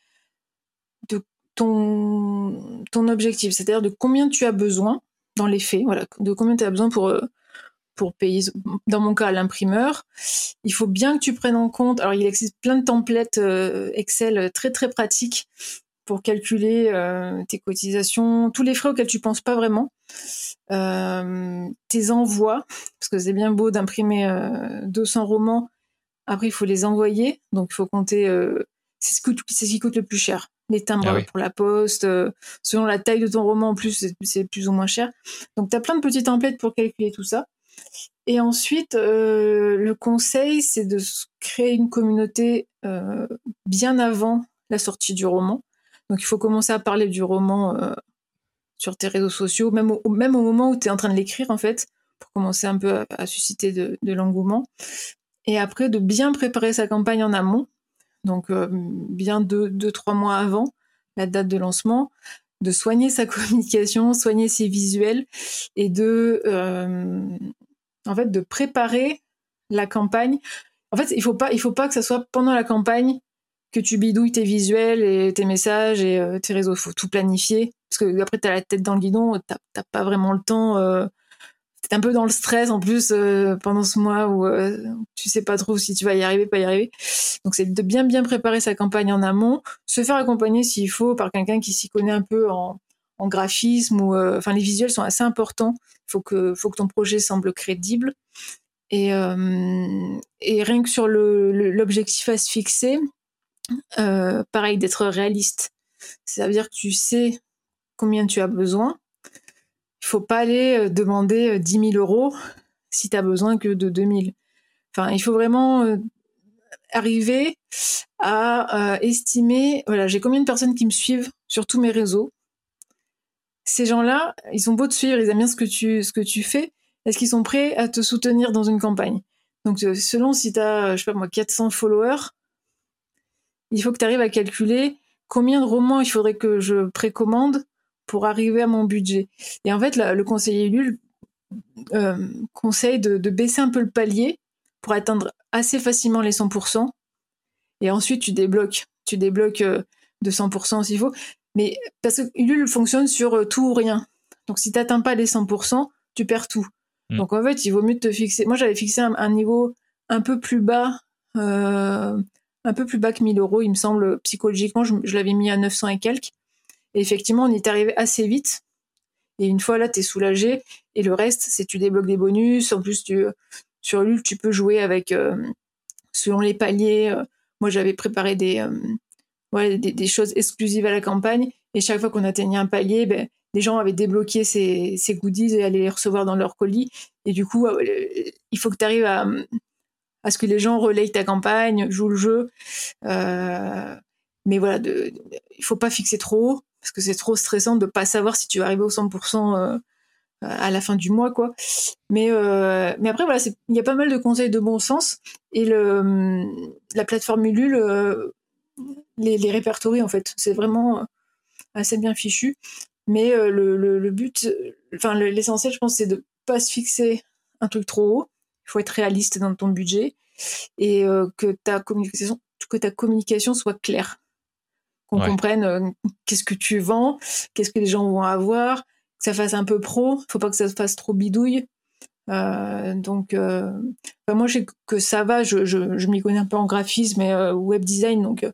ton, ton objectif, c'est-à-dire de combien tu as besoin dans les faits, voilà, de combien tu as besoin pour, euh, pour payer, dans mon cas, l'imprimeur. Il faut bien que tu prennes en compte, alors il existe plein de templates euh, Excel très très pratiques pour calculer euh, tes cotisations, tous les frais auxquels tu penses pas vraiment, tes envois, parce que c'est bien beau d'imprimer 200 romans, après il faut les envoyer, donc il faut compter, c'est ce, ce qui coûte le plus cher les timbres ah pour la poste, euh, selon la taille de ton roman en plus, c'est plus ou moins cher. Donc tu as plein de petits templates pour calculer tout ça. Et ensuite, euh, le conseil, c'est de créer une communauté euh, bien avant la sortie du roman. Donc il faut commencer à parler du roman sur tes réseaux sociaux, même au, même moment où tu es en train de l'écrire, en fait, pour commencer un peu à, susciter de, l'engouement. Et après, de bien préparer sa campagne en amont donc euh, bien deux, trois mois avant la date de lancement, de soigner sa communication, soigner ses visuels et de, euh, en fait, de préparer la campagne. En fait, il faut faut pas que ça soit pendant la campagne que tu bidouilles tes visuels et tes messages et euh, tes réseaux. Il faut tout planifier parce que après tu as la tête dans le guidon, t'as pas vraiment le temps un peu dans le stress en plus euh, pendant ce mois où euh, tu sais pas trop si tu vas y arriver, pas y arriver. Donc c'est de bien bien préparer sa campagne en amont, se faire accompagner s'il faut par quelqu'un qui s'y connaît un peu en, en graphisme ou euh, enfin les visuels sont assez importants. Il faut que faut que ton projet semble crédible et et rien que sur l'objectif à se fixer, pareil d'être réaliste. Ça veut dire que tu sais combien tu as besoin il faut pas aller euh, demander 10 euh, 000 euros si tu as besoin que de 2 000. Enfin, il faut vraiment euh, arriver à estimer, voilà, j'ai combien de personnes qui me suivent sur tous mes réseaux. Ces gens-là, ils sont beaux de suivre, ils aiment bien ce que tu, ce que tu fais. Est-ce qu'ils sont prêts à te soutenir dans une campagne? Donc, selon si tu as, je sais pas moi, 400 followers, il faut que tu arrives à calculer combien de romans il faudrait que je précommande pour arriver à mon budget. Et en fait, le conseiller Ulule euh, conseille de, baisser un peu le palier pour atteindre assez facilement les 100%. Et ensuite, tu débloques. Tu débloques euh, de 100% s'il faut. Mais parce que Ulule fonctionne sur euh, tout ou rien. Donc, si tu n'atteins pas les 100%, tu perds tout. Hmm. Donc, en fait, il vaut mieux te fixer. Moi, j'avais fixé un, niveau un peu plus bas, un peu plus bas que 1000 euros, il me semble, psychologiquement, je, l'avais mis à 900 et quelques. Et effectivement, on est arrivé assez vite. Et une fois là, tu es soulagé. Et le reste, c'est tu débloques des bonus. En plus, sur Ulule, tu peux jouer avec, euh, selon les paliers. Euh, moi, j'avais préparé des, euh, des, choses exclusives à la campagne. Et chaque fois qu'on atteignait un palier, ben, les gens avaient débloqué ces, ces, goodies et allaient les recevoir dans leur colis. Et du coup, il faut que tu arrives à, à ce que les gens relayent ta campagne, jouent le jeu. Euh, mais voilà, il faut pas fixer trop haut parce que c'est trop stressant de pas savoir si tu vas arriver au 100% euh, à la fin du mois, quoi. Mais euh, mais après voilà, il y a pas mal de conseils de bon sens et le la plateforme Ulule les, les répertorie en fait. C'est vraiment assez bien fichu. Mais le, le, le but, enfin l'essentiel, je pense, c'est de pas se fixer un truc trop haut il faut être réaliste dans ton budget et euh, que ta communication que ta communication soit claire. Qu'on comprenne euh, qu'est-ce que tu vends qu'est-ce que les gens vont avoir que ça fasse un peu pro. Faut pas que ça se fasse trop bidouille. Euh, donc moi je sais que ça va je, je, je m'y connais un peu en graphisme et web design donc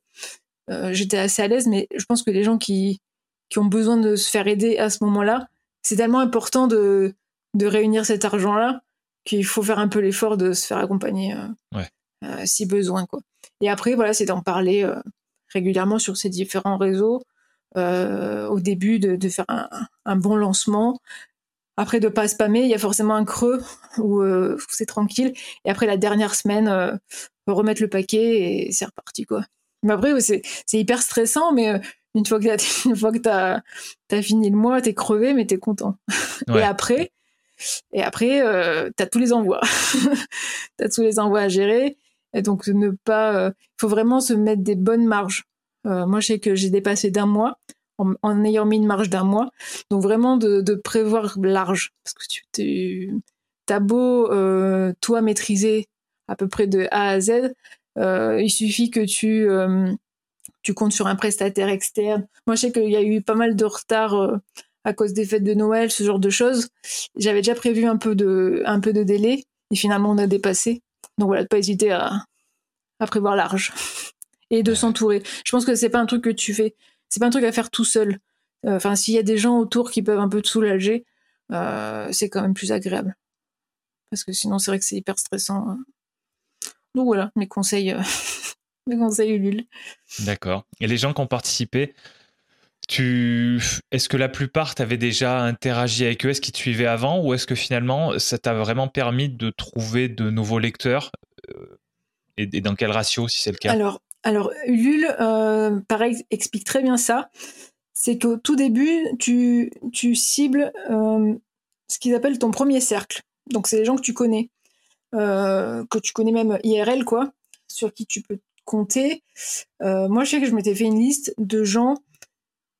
j'étais assez à l'aise mais je pense que les gens qui qui ont besoin de se faire aider à ce moment-là c'est tellement important de de réunir cet argent là qu'il faut faire un peu l'effort de se faire accompagner euh, euh, si besoin. Quoi. Et après, voilà, c'est d'en parler euh, régulièrement sur ces différents réseaux. au début, de, faire un, bon lancement. Après, de pas spammer, il y a forcément un creux où, c'est tranquille. Et après, la dernière semaine, remettre le paquet et c'est reparti. Quoi. Mais après, c'est, hyper stressant, mais une fois que tu as, as, fini le mois, tu es crevé, mais tu es content. Et après, et après, euh, tu as tous les envois. tu tous les envois à gérer. Et donc, ne pas. Il euh, faut vraiment se mettre des bonnes marges. Euh, moi, je sais que j'ai dépassé d'un mois en, ayant mis une marge d'un mois. Donc, vraiment de, prévoir large. Parce que tu, as beau, toi, maîtriser à peu près de A à Z. il suffit que tu, tu comptes sur un prestataire externe. Moi, je sais qu'il y a eu pas mal de retard à cause des fêtes de Noël, ce genre de choses. J'avais déjà prévu un peu de, délai et finalement on a dépassé. Donc voilà, de pas hésiter à, à prévoir large et de s'entourer. Je pense que c'est pas un truc que tu fais, c'est pas un truc à faire tout seul. Euh, enfin, s'il y a des gens autour qui peuvent un peu te soulager, euh, c'est quand même plus agréable. Parce que sinon, c'est vrai que c'est hyper stressant. Hein. Donc voilà, mes conseils, euh, mes conseils Ulule. D'accord. Et les gens qui ont participé, Est-ce que la plupart t'avaient déjà interagi avec eux? Est-ce qu'ils te suivaient avant? Ou est-ce que finalement, ça t'a vraiment permis de trouver de nouveaux lecteurs euh, et, dans quel ratio, si c'est le cas? Alors, alors, Ulule, euh, pareil, explique très bien ça. C'est qu'au tout début, tu, tu cibles euh, ce qu'ils appellent ton premier cercle. Donc, c'est les gens que tu connais, que tu connais même IRL, quoi, sur qui tu peux compter. moi, je sais que je m'étais fait une liste de gens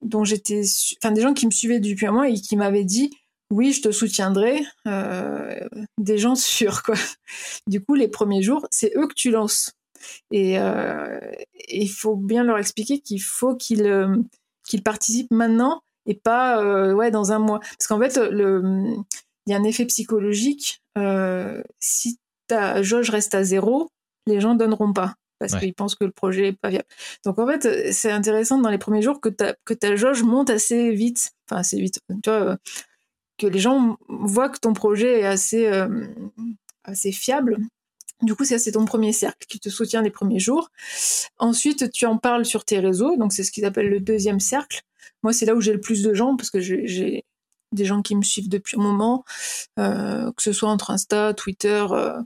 dont j'étais, enfin des gens qui me suivaient depuis un mois et qui m'avaient dit oui, je te soutiendrai, euh, des gens sûrs quoi. Du coup, les premiers jours, c'est eux que tu lances. Et euh, il faut bien leur expliquer qu'il faut qu'ils euh, participent maintenant et pas ouais dans un mois. Parce qu'en fait le il y a un effet psychologique si ta jauge reste à zéro les gens donneront pas parce qu'ils pensent que le projet est pas viable. Donc en fait, c'est intéressant dans les premiers jours que ta, que ta jauge monte assez vite, enfin assez vite, tu vois, euh, que les gens voient que ton projet est assez, euh, assez fiable. Du coup, c'est ton premier cercle qui te soutient les premiers jours. Ensuite, tu en parles sur tes réseaux, donc c'est ce qu'ils appellent le deuxième cercle. Moi, c'est là où j'ai le plus de gens parce que j'ai des gens qui me suivent depuis un moment, euh, que ce soit entre Insta, Twitter, euh,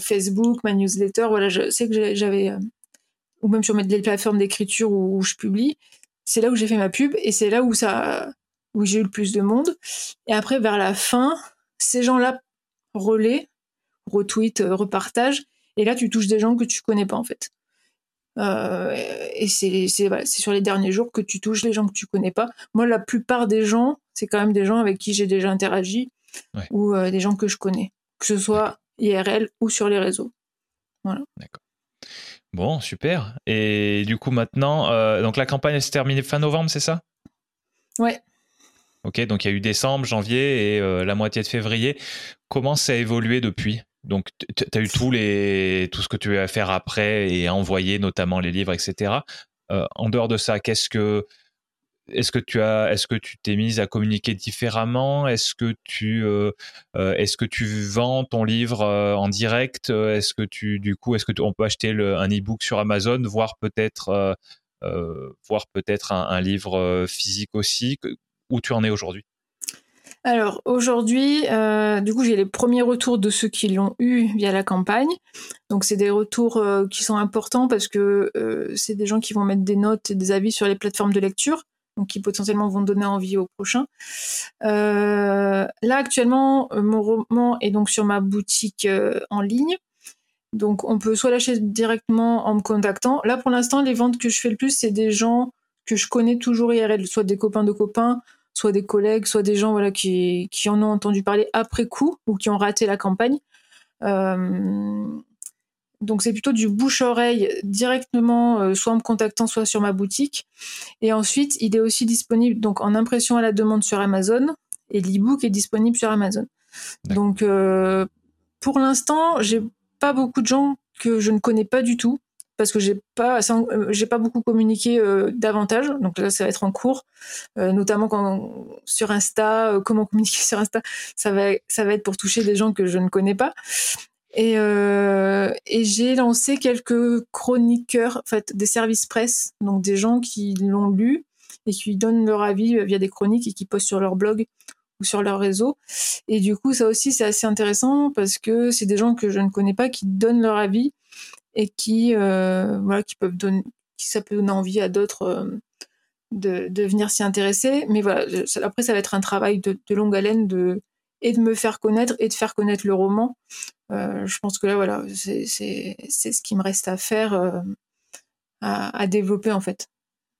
Facebook, ma newsletter. Voilà, je sais que j'avais, euh, ou même sur les plateformes d'écriture où, je publie, c'est là où j'ai fait ma pub et c'est là où ça, où j'ai eu le plus de monde. Et après, vers la fin, ces gens-là relaient, retweetent, euh, repartagent. Et là, tu touches des gens que tu connais pas en fait. et c'est sur les derniers jours que tu touches les gens que tu connais pas. Moi, la plupart des gens, c'est quand même des gens avec qui j'ai déjà interagi ou des gens que je connais. Que ce soit IRL ou sur les réseaux. Voilà. D'accord. Bon, super. Et du coup, maintenant, euh, donc la campagne s'est terminée fin novembre, c'est ça? Ouais. Ok, donc il y a eu décembre, janvier et euh, la moitié de février. Comment ça a évolué depuis? Donc tu as eu tous les, tout ce que tu avais à faire après et à envoyer, notamment les livres, etc. en dehors de ça, qu'est-ce que est-ce que tu as, est-ce que tu t'es mise à communiquer différemment? Est-ce que tu, est-ce que tu vends ton livre en direct? Est-ce que tu, du coup, est-ce que on peut acheter un e-book sur Amazon, voire peut-être, peut-être un, livre physique aussi? Où tu en es aujourd'hui? Alors aujourd'hui, du coup, j'ai les premiers retours de ceux qui l'ont eu via la campagne. Donc c'est des retours qui sont importants parce que c'est des gens qui vont mettre des notes et des avis sur les plateformes de lecture donc qui potentiellement vont donner envie au prochain. Euh, là actuellement, euh, mon roman est donc sur ma boutique euh, en ligne. Donc on peut soit l'acheter directement en me contactant. Là pour l'instant, les ventes que je fais le plus, c'est des gens que je connais toujours IRL, soit des copains de copains, soit des collègues, soit des gens voilà qui, qui en ont entendu parler après coup ou qui ont raté la campagne. Donc c'est plutôt du bouche-oreille directement, euh, soit en me contactant, soit sur ma boutique. Et ensuite, il est aussi disponible donc en impression à la demande sur Amazon et l'e-book est disponible sur Amazon. Donc euh, pour l'instant, j'ai pas beaucoup de gens que je ne connais pas du tout parce que j'ai pas euh, j'ai pas beaucoup communiqué davantage. Donc là, ça va être en cours, notamment quand sur Insta, comment communiquer sur Insta, ça va ça va être pour toucher des gens que je ne connais pas. Et, euh, et j'ai lancé quelques chroniqueurs, en fait, des services presse, donc des gens qui l'ont lu et qui donnent leur avis via des chroniques et qui postent sur leur blog ou sur leur réseau. Et du coup, ça aussi, c'est assez intéressant parce que c'est des gens que je ne connais pas qui donnent leur avis et qui, euh, voilà, qui peuvent donner, qui ça peut donner envie à d'autres euh, de, de venir s'y intéresser. Mais voilà, après, ça va être un travail de, de longue haleine de et de me faire connaître et de faire connaître le roman. Euh, je pense que là, voilà, c'est ce qui me reste à faire, euh, à, développer en fait.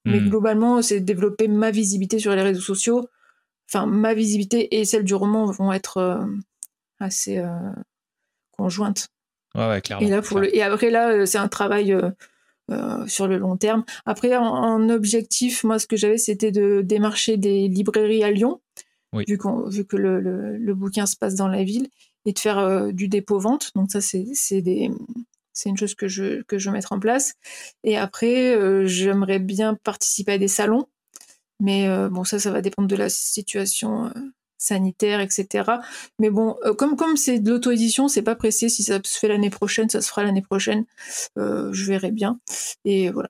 Mais hmm. globalement, c'est développer ma visibilité sur les réseaux sociaux. Enfin, ma visibilité et celle du roman vont être euh, assez conjointes. Ouais, ouais, clairement. Et, là, pour le... et après, là, c'est un travail sur le long terme. Après, en objectif, moi, ce que j'avais, c'était de démarcher des librairies à Lyon vu, vu, que le, le, bouquin se passe dans la ville, et de faire euh, du dépôt-vente. Donc ça, c'est une chose que je, que je vais mettre en place. Et après, euh, j'aimerais bien participer à des salons. Mais euh, bon, ça, ça va dépendre de la situation sanitaire, etc. Mais bon, comme comme c'est de l'auto-édition, c'est pas pressé. Si ça se fait l'année prochaine, ça se fera l'année prochaine. je verrai bien. Et voilà.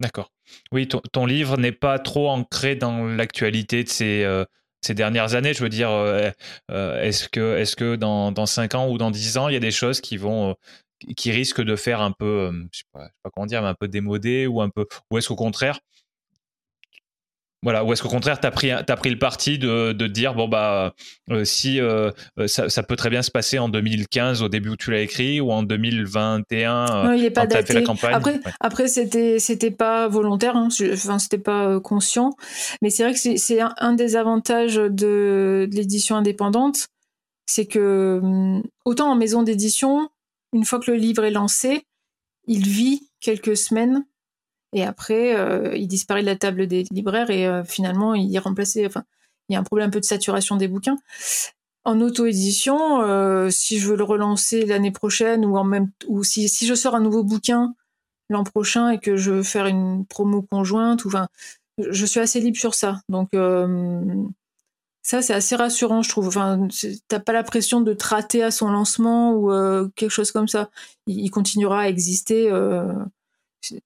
D'accord. Oui, ton, ton livre n'est pas trop ancré dans l'actualité de ces ces dernières années. Je veux dire, euh, euh, est-ce que, est que dans, dans 5 ans ou dans 10 ans, il y a des choses qui vont euh, qui risquent de faire un peu, je sais pas, sais pas comment dire, mais un peu démodé ou un peu, ou est-ce qu'au contraire, voilà, ou est-ce qu'au contraire, tu as pris, as pris le parti de, de dire, bon, bah, euh, si euh, euh, ça, ça, peut très bien se passer en 2015, au début où tu l'as écrit, ou en 2021, non, il est pas quand fait la campagne. Après, après c'était, c'était pas volontaire, hein, enfin, c'était pas conscient. Mais c'est vrai que c'est, un, des avantages de, de l'édition indépendante, c'est que, hum, autant en maison d'édition, une fois que le livre est lancé, il vit quelques semaines et après, euh, il disparaît de la table des libraires et euh, finalement, il est remplacé. Enfin, il y a un problème un peu de saturation des bouquins. En auto-édition, euh, si je veux le relancer l'année prochaine ou en même ou si, si je sors un nouveau bouquin l'an prochain et que je veux faire une promo conjointe, ou enfin, je suis assez libre sur ça. Donc ça, c'est assez rassurant, je trouve. Enfin, t'as pas la pression de te rater à son lancement ou quelque chose comme ça. Il continuera à exister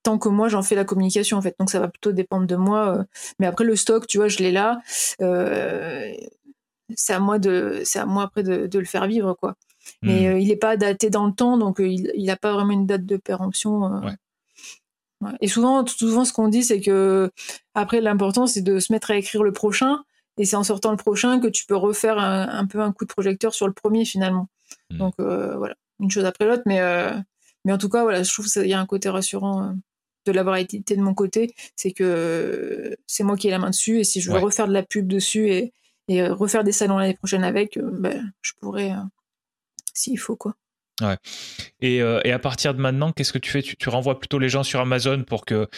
tant que moi j'en fais la communication en fait. Donc ça va plutôt dépendre de moi euh. mais après le stock tu vois je l'ai là. Euh, c'est à moi de c'est à moi après de, de, le faire vivre quoi. Mais hmm. euh, il n'est pas daté dans le temps donc il n'a pas vraiment une date de péremption et souvent souvent ce qu'on dit c'est que après l'important c'est de se mettre à écrire le prochain. Et c'est en sortant le prochain que tu peux refaire un, peu un coup de projecteur sur le premier finalement. Hmm. donc voilà. Une chose après l'autre mais mais en tout cas, voilà, je trouve qu'il y a un côté rassurant euh, de l'avoir édité de mon côté. C'est que c'est moi qui ai la main dessus. Et si je veux refaire de la pub dessus et, euh, refaire des salons l'année prochaine avec, euh, ben, je pourrais, s'il faut, quoi. Ouais. Et, à partir de maintenant, qu'est-ce que tu fais? Tu, renvoies plutôt les gens sur Amazon pour que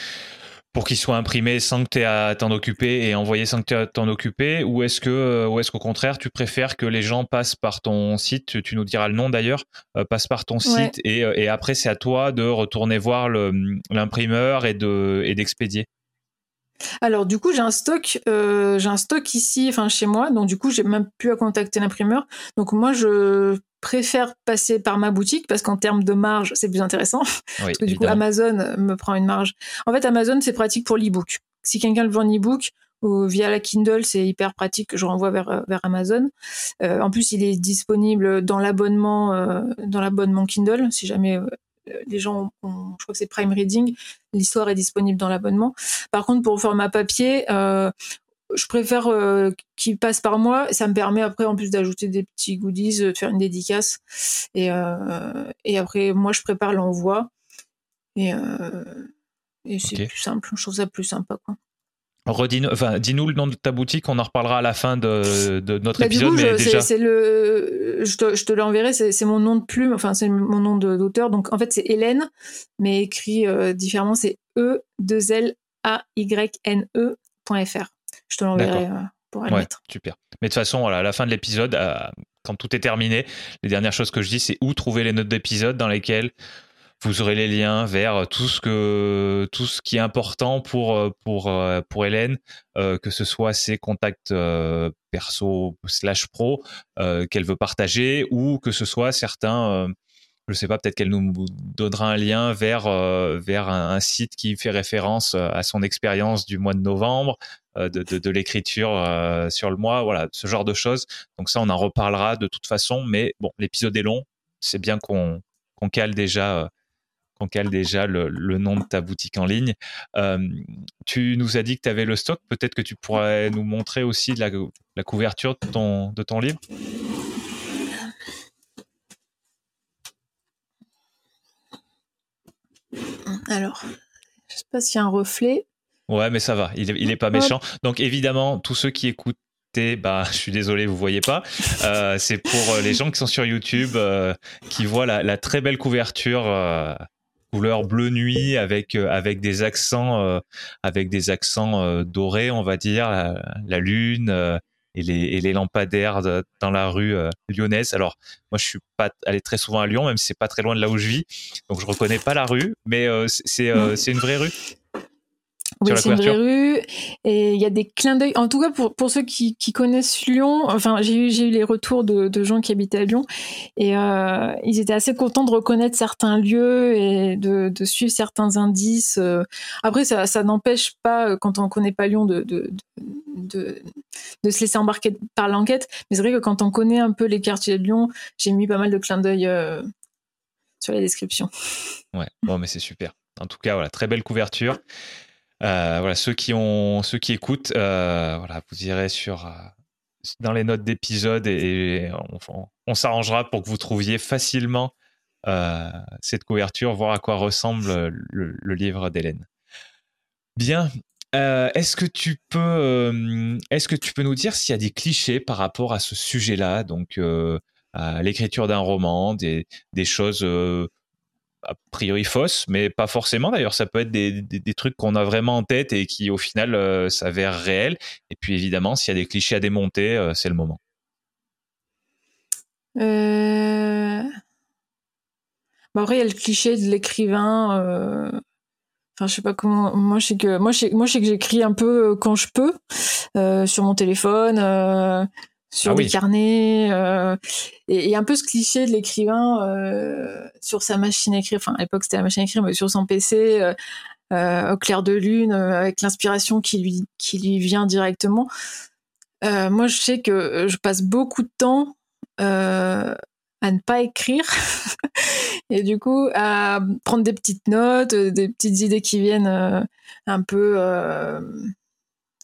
pour qu'il soit imprimé sans que tu aies à t'en occuper et envoyé sans que tu aies à t'en occuper Ou est-ce que, euh, ou est-ce qu'au contraire, tu préfères que les gens passent par ton site, tu nous diras le nom d'ailleurs, euh, passent par ton site et, euh, et après c'est à toi de retourner voir l'imprimeur et de et d'expédier? Alors du coup j'ai un stock, j'ai un stock ici, enfin chez moi, donc du coup j'ai même plus à contacter l'imprimeur. Donc moi je préfère passer par ma boutique parce qu'en termes de marge, c'est plus intéressant. parce que du coup, Amazon me prend une marge. En fait, Amazon, c'est pratique pour l'e-book. Si quelqu'un le vend en e-book ou via la Kindle, c'est hyper pratique que je renvoie vers, vers Amazon. Euh, en plus, il est disponible dans l'abonnement, euh, dans l'abonnement Kindle. Si jamais euh, les gens ont, je crois que c'est Prime Reading, l'histoire est disponible dans l'abonnement. Par contre, pour le format papier, je préfère euh, qu'il passe par moi. Ça me permet après, en plus, d'ajouter des petits goodies, de faire une dédicace. Et, euh, et après, moi, je prépare l'envoi. Et, euh, et c'est plus simple. Je trouve ça plus sympa. Quoi. Redis-nous, enfin, dis-nous le nom de ta boutique, on en reparlera à la fin de, de notre bah, épisode. mais je, déjà... c'est, le, je te, je te l'enverrai, c'est, c'est mon nom de plume, enfin c'est mon nom d'auteur. Donc en fait c'est Hélène, mais écrit différemment, c'est E 2 L A Y N E.fr. Je te l'enverrai euh, pour aller mettre. Super. Mais de toute façon, voilà, à la fin de l'épisode, euh, quand tout est terminé, les dernières choses que je dis, c'est où trouver les notes d'épisode dans lesquelles vous aurez les liens vers tout ce que tout ce qui est important pour pour pour Hélène, que ce soit ses contacts perso slash pro qu'elle veut partager ou que ce soit certains je sais pas, peut-être qu'elle nous donnera un lien vers vers un, site qui fait référence à son expérience du mois de novembre, euh, de, l'écriture euh, sur le mois, voilà, ce genre de choses. Donc ça, on en reparlera de toute façon, mais bon, l'épisode est long, c'est bien qu'on cale déjà euh, le, nom de ta boutique en ligne. tu nous as dit que tu avais le stock. Peut-être que tu pourrais nous montrer aussi la, couverture de ton, de ton livre. Alors, je sais pas s'il y a un reflet. Ouais, mais ça va, il est, est pas méchant. Donc évidemment, tous ceux qui écoutent bah, je suis désolé, vous voyez pas. Euh, c'est pour euh, les gens qui sont sur YouTube, euh, qui voient la, très belle couverture couleur bleu nuit avec avec des accents avec des accents dorés, on va dire, la, lune et les, et les lampadaires dans la rue lyonnaise. Alors moi, je suis pas allé très souvent à Lyon, même si c'est pas très loin de là où je vis, donc je reconnais pas la rue, mais c'est c'est une vraie rue. Oui, c'est une vraie rue. Et il y a des clins d'œil. En tout cas, pour, pour ceux qui, qui connaissent Lyon, enfin, j'ai eu, j'ai eu les retours de, de gens qui habitaient à Lyon. Et euh, ils étaient assez contents de reconnaître certains lieux et de, de suivre certains indices. Euh. Après, ça, ça n'empêche pas, euh, quand on connaît pas Lyon, de, de, de, de se laisser embarquer par l'enquête. Mais c'est vrai que quand on connaît un peu les quartiers de Lyon, j'ai mis pas mal de clins d'œil euh, sur les descriptions. Ouais, bon, mais c'est super. En tout cas, voilà, très belle couverture. Euh, voilà, ceux qui ont, ceux qui écoutent, euh, voilà, vous irez sur euh, dans les notes d'épisode et, on, s'arrangera pour que vous trouviez facilement cette couverture, voir à quoi ressemble le, livre d'Hélène. Bien. est-ce que tu peux, est-ce que tu peux nous dire s'il y a des clichés par rapport à ce sujet-là, donc à l'écriture d'un roman, des, des choses a priori fausses, mais pas forcément d'ailleurs. Ça peut être des, trucs qu'on a vraiment en tête et qui au final euh, s'avèrent réels. Et puis évidemment, s'il y a des clichés à démonter, euh, c'est le moment. Euh... Bah, après, il y a le cliché de l'écrivain. Euh, enfin, je sais pas comment. Moi, je sais que moi, je sais, moi, je sais que j'écris un peu quand je peux sur mon téléphone sur des ah carnets euh, et, un peu ce cliché de l'écrivain euh, sur sa machine à écrire enfin à l'époque c'était la machine à écrire mais sur son PC euh, au clair de lune avec l'inspiration qui lui qui lui vient directement. Moi je sais que je passe beaucoup de temps à ne pas écrire. Et du coup à prendre des petites notes des petites idées qui viennent un peu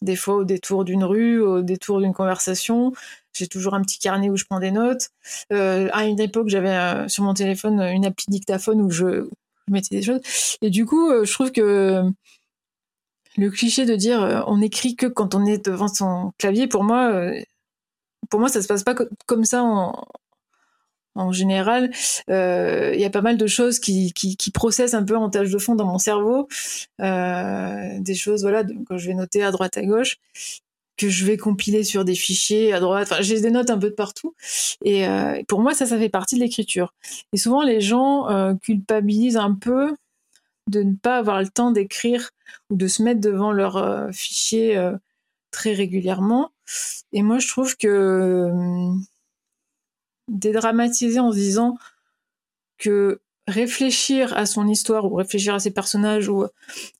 des fois au détour d'une rue, au détour d'une conversation. J'ai toujours un petit carnet où je prends des notes. Euh, à une époque, j'avais euh, sur mon téléphone une appli dictaphone où je, mettais des choses. Et du coup, euh, je trouve que le cliché de dire on écrit que quand on est devant son clavier, pour moi, pour moi, ça se passe pas comme ça en général, euh, il y a pas mal de choses qui, qui, qui, processent un peu en tâche de fond dans mon cerveau, euh, des choses voilà que je vais noter à droite à gauche, que je vais compiler sur des fichiers à droite. Enfin, j'ai des notes un peu de partout. Et euh, pour moi, ça, ça fait partie de l'écriture. Et souvent, les gens culpabilisent un peu de ne pas avoir le temps d'écrire ou de se mettre devant leur fichier très régulièrement. Et moi, je trouve que hum, dédramatiser en se disant que réfléchir à son histoire ou réfléchir à ses personnages ou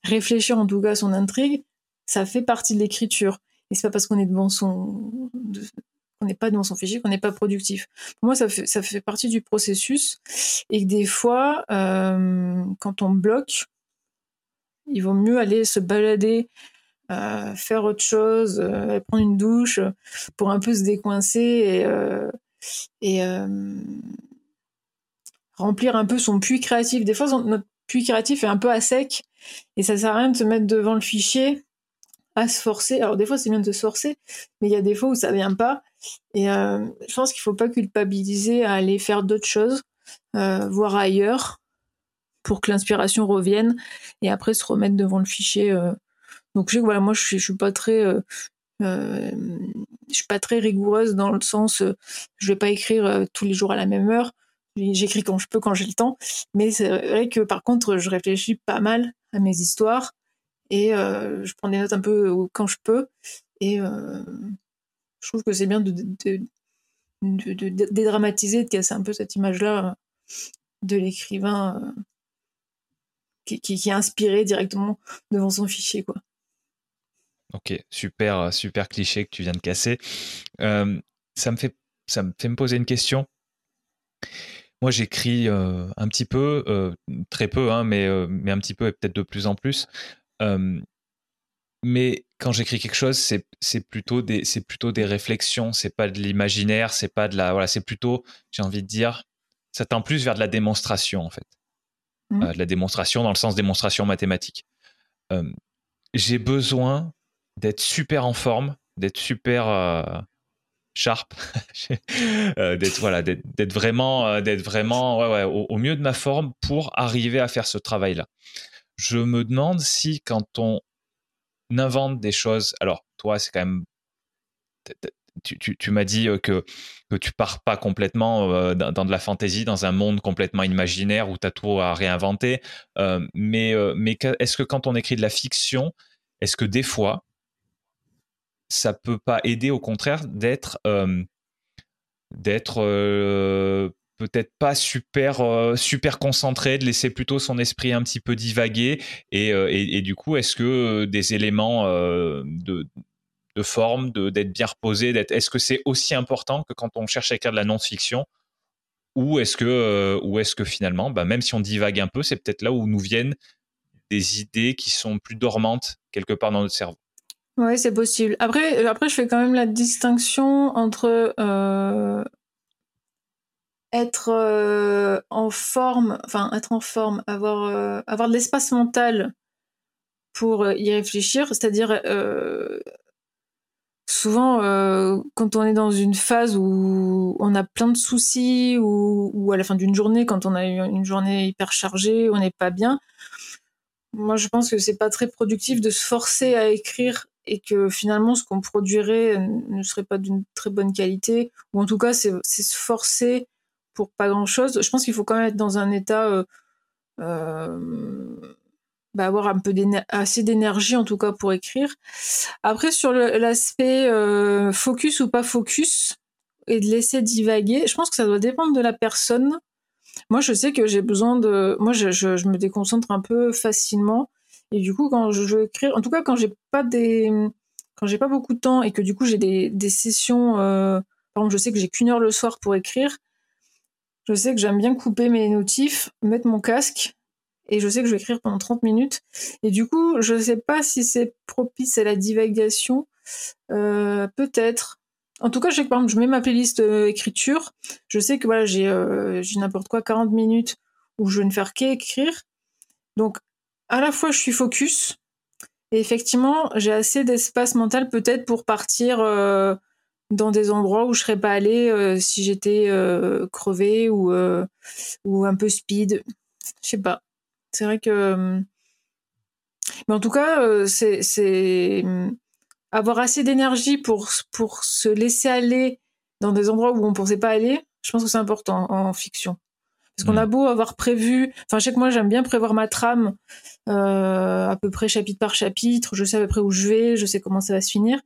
réfléchir en tout cas à son intrigue, ça fait partie de l'écriture. Et c'est pas parce qu'on est devant son, on n'est pas devant son fichier qu'on n'est pas productif. Pour moi, ça fait, ça fait partie du processus et que des fois, euh, quand on bloque, il vaut mieux aller se balader, euh, faire autre chose, euh, prendre une douche pour un peu se décoincer et, et euh, remplir un peu son puits créatif. Des fois, notre puits créatif est un peu à sec et ça sert à rien de se mettre devant le fichier à se forcer. Alors des fois, c'est bien de se forcer, mais il y a des fois où ça vient pas. Et euh, je pense qu'il faut pas culpabiliser à aller faire d'autres choses, euh, voir ailleurs, pour que l'inspiration revienne et après se remettre devant le fichier. Euh. Donc je sais que voilà, moi je suis, je suis pas très je suis pas très rigoureuse dans le sens, euh, je vais pas écrire euh, tous les jours à la même heure. J'écris quand je peux, quand j'ai le temps. Mais c'est vrai que par contre, je réfléchis pas mal à mes histoires et je prends des notes un peu quand je peux. Et je trouve que c'est bien de, dédramatiser, de casser un peu cette image-là de l'écrivain qui, qui, qui, est inspiré directement devant son fichier, quoi. Ok, super, super cliché que tu viens de casser. Euh, ça, me fait, ça me fait me poser une question. Moi, j'écris euh, un petit peu, euh, très peu, hein, mais, mais un petit peu et peut-être de plus en plus. mais quand j'écris quelque chose, c'est plutôt des plutôt des réflexions, c'est pas de l'imaginaire, c'est pas de la voilà, c'est plutôt, j'ai envie de dire, ça tend plus vers de la démonstration en fait, mmh. de la démonstration dans le sens démonstration mathématique. j'ai besoin d'être super en forme, d'être super euh, sharp, euh, d'être voilà, d'être vraiment, euh, d'être vraiment ouais, au, mieux de ma forme pour arriver à faire ce travail-là. Je me demande si quand on invente des choses, alors toi c'est quand même tu, m'as dit que, que tu pars pas complètement dans, dans, de la fantaisie, dans un monde complètement imaginaire où tu as tout à réinventer. mais mais est-ce que quand on écrit de la fiction, est-ce que des fois, ça peut pas aider au contraire d'être euh, d'être euh, peut-être pas super euh, super concentré, de laisser plutôt son esprit un petit peu divaguer et, du coup est-ce que des éléments de, de forme, d'être bien reposé, d'être est-ce que c'est aussi important que quand on cherche à écrire de la non-fiction? Ou est-ce que ou est-ce que finalement bah, même si on divague un peu, c'est peut-être là où nous viennent des idées qui sont plus dormantes quelque part dans notre cerveau? Oui, c'est possible. Après, euh, après, je fais quand même la distinction entre euh, être euh, en forme, enfin être en forme, avoir avoir de l'espace mental pour y réfléchir, c'est-à-dire souvent quand on est dans une phase où on a plein de soucis ou, ou à la fin d'une journée, quand on a eu une journée hyper chargée, on n'est pas bien. Moi, je pense que c'est pas très productif de se forcer à écrire et que finalement ce qu'on produirait ne serait pas d'une très bonne qualité, ou en tout cas c'est se forcer pour pas grand chose. Je pense qu'il faut quand même être dans un état, euh, euh, bah, avoir un peu assez d'énergie en tout cas pour écrire. Après sur l'aspect euh, focus ou pas focus et de laisser divaguer, je pense que ça doit dépendre de la personne. Moi je sais que j'ai besoin de, moi je me déconcentre un peu facilement et du coup, quand je veux écrire, en tout cas, quand j'ai pas des, quand j'ai pas beaucoup de temps et que du coup j'ai des, des sessions, euh, par exemple, je sais que j'ai qu'une heure le soir pour écrire, je sais que j'aime bien couper mes notifs, mettre mon casque et je sais que je vais écrire pendant 30 minutes. Et du coup, je sais pas si c'est propice à la divagation. Euh, peut-être. En tout cas, je sais que par exemple, je mets ma playlist euh, écriture. Je sais que voilà, j'ai euh, n'importe quoi 40 minutes où je vais ne faire qu'écrire. Donc à la fois je suis focus et effectivement j'ai assez d'espace mental peut-être pour partir euh, dans des endroits où je serais pas allée si j'étais crevée ou ou un peu speed. Je sais pas. C'est vrai que mais en tout cas, c'est avoir assez d'énergie pour pour se laisser aller dans des endroits où on pensait pas aller. Je pense que c'est important en fiction. Parce qu'on a mm. beau avoir prévu, enfin, je sais que moi j'aime bien prévoir ma trame euh, à peu près chapitre par chapitre. Je sais à peu près où je vais, je sais comment ça va se finir,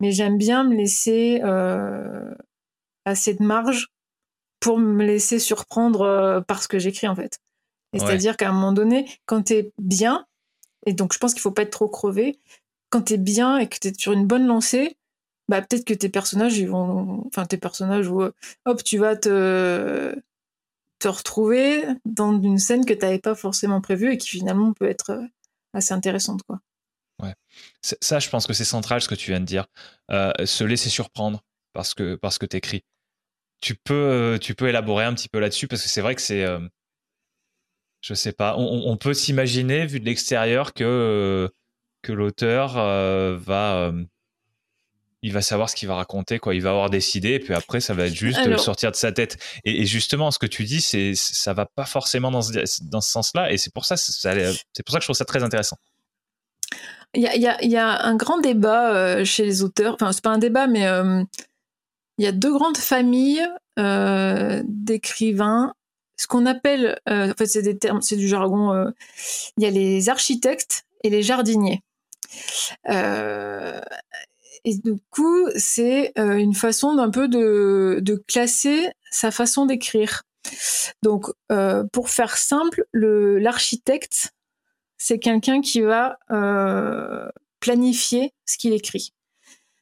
mais j'aime bien me laisser euh, assez de marge pour me laisser surprendre euh, par ce que j'écris en fait. C'est-à-dire qu'à un moment donné, quand t'es bien, et donc je pense qu'il faut pas être trop crevé, quand t'es bien et que t'es sur une bonne lancée, bah peut-être que tes personnages ils vont, enfin tes personnages ou hop tu vas te te retrouver dans une scène que tu n'avais pas forcément prévue et qui finalement peut être euh, assez intéressante. Quoi. Ouais. Ça, je pense que c'est central ce que tu viens de dire. Euh, se laisser surprendre parce que, parce que tu écris. Tu peux, euh, tu peux élaborer un petit peu là-dessus parce que c'est vrai que c'est. je sais pas. On, peut s'imaginer, vu de l'extérieur, que, que l'auteur va il va savoir ce qu'il va raconter, quoi. Il va avoir décidé, et puis après, ça va être juste de sortir de sa tête. Et, justement, ce que tu dis, c'est ça va pas forcément dans ce, dans ce sens-là, et c'est pour ça, c'est pour ça que je trouve ça très intéressant. Il y a, y a, un grand débat euh, chez les auteurs. Enfin, c'est pas un débat, mais euh, il y a deux grandes familles euh, d'écrivains. Ce qu'on appelle, en fait, c'est des termes, c'est du jargon. Il y a les architectes et les jardiniers. Et du coup, c'est euh, une façon d'un peu de, classer sa façon d'écrire. Donc, euh, pour faire simple, l'architecte, c'est quelqu'un qui va euh, planifier ce qu'il écrit.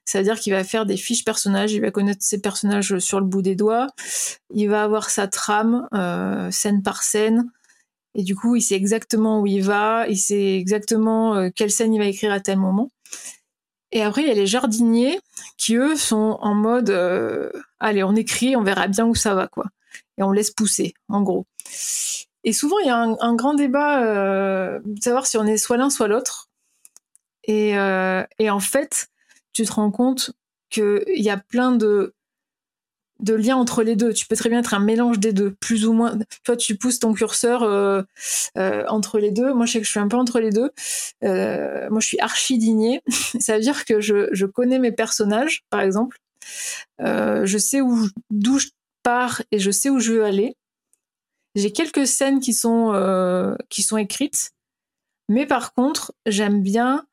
C'est-à-dire qu'il va faire des fiches personnages, il va connaître ses personnages sur le bout des doigts, il va avoir sa trame, scène par scène, et du coup, il sait exactement où il va, il sait exactement quelle scène il va écrire à tel moment. Et après, il y a les jardiniers qui, eux, sont en mode euh, allez, on écrit, on verra bien où ça va, quoi. Et on laisse pousser, en gros. Et souvent, il y a un, grand débat euh, de savoir si on est soit l'un, soit l'autre. Et, euh, et en fait, tu te rends compte qu'il y a plein de de lien entre les deux. Tu peux très bien être un mélange des deux, plus ou moins. Toi, tu pousses ton curseur euh, euh, entre les deux. Moi, je sais que je suis un peu entre les deux. Euh, moi, je suis archi digné. Ça veut dire que je, je, connais mes personnages, par exemple. je sais où d'où je pars et je sais où je veux aller. J'ai quelques scènes qui sont qui sont écrites, mais par contre, j'aime bien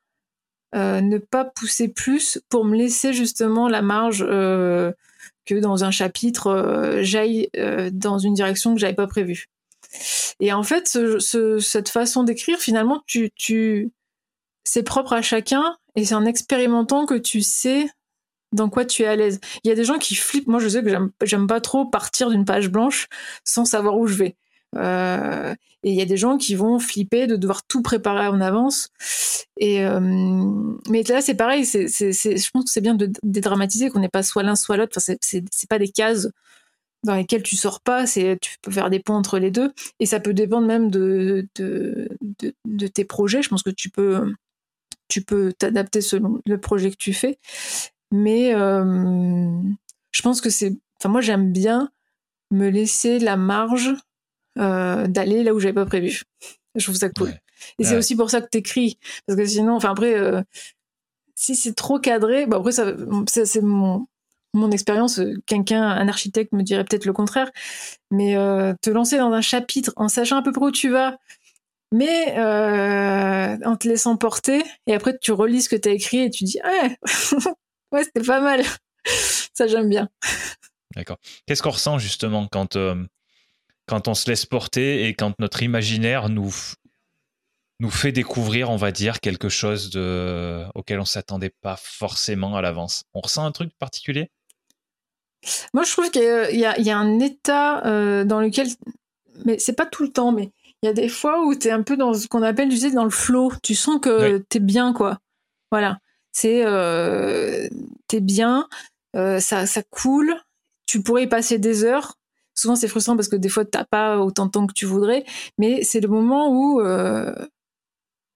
ne pas pousser plus pour me laisser justement la marge que dans un chapitre, euh, j'aille euh, dans une direction que j'avais pas prévue. Et en fait, cette façon d'écrire, finalement, tu, tu, c'est propre à chacun et c'est en expérimentant que tu sais dans quoi tu es à l'aise. Il y a des gens qui flippent. Moi, je sais que j'aime pas trop partir d'une page blanche sans savoir où je vais. Euh, et il y a des gens qui vont flipper de devoir tout préparer en avance. Et euh, mais là, c'est pareil. Je pense que c'est bien de dédramatiser qu'on n'est pas soit l'un soit l'autre. Enfin, c'est, c'est pas des cases dans lesquelles tu sors pas. C'est tu peux faire des ponts entre les deux. Et ça peut dépendre même de de, de, de tes projets. Je pense que tu peux tu peux t'adapter selon le projet que tu fais. Mais euh, je pense que c'est. Enfin, moi, j'aime bien me laisser la marge euh, d'aller là où j'avais pas prévu. Je trouve ça cool. Et c'est aussi pour ça que t'écris, parce que sinon, enfin après, euh, si c'est trop cadré, bah après ça, c'est mon mon expérience. Quelqu'un, un architecte me dirait peut-être le contraire, mais euh, te lancer dans un chapitre en sachant à peu près où tu vas, mais en te laissant porter, et après tu relis ce que t'as écrit et tu dis ouais, ouais c'était pas mal. ça j'aime bien. D'accord. Qu'est-ce qu'on ressent justement quand quand on se laisse porter et quand notre imaginaire nous, nous fait découvrir, on va dire, quelque chose de, auquel on s'attendait pas forcément à l'avance. On ressent un truc particulier? Moi, je trouve qu'il y, y, a un état euh, dans lequel, mais c'est pas tout le temps, mais il y a des fois où tu es un peu dans ce qu'on appelle, tu sais, dans le flow. Tu sens que tu es bien, quoi. Voilà. C'est, euh, es bien, euh, ça, ça coule. Tu pourrais y passer des heures souvent c'est frustrant parce que des fois t'as pas autant de temps que tu voudrais, mais c'est le moment où euh,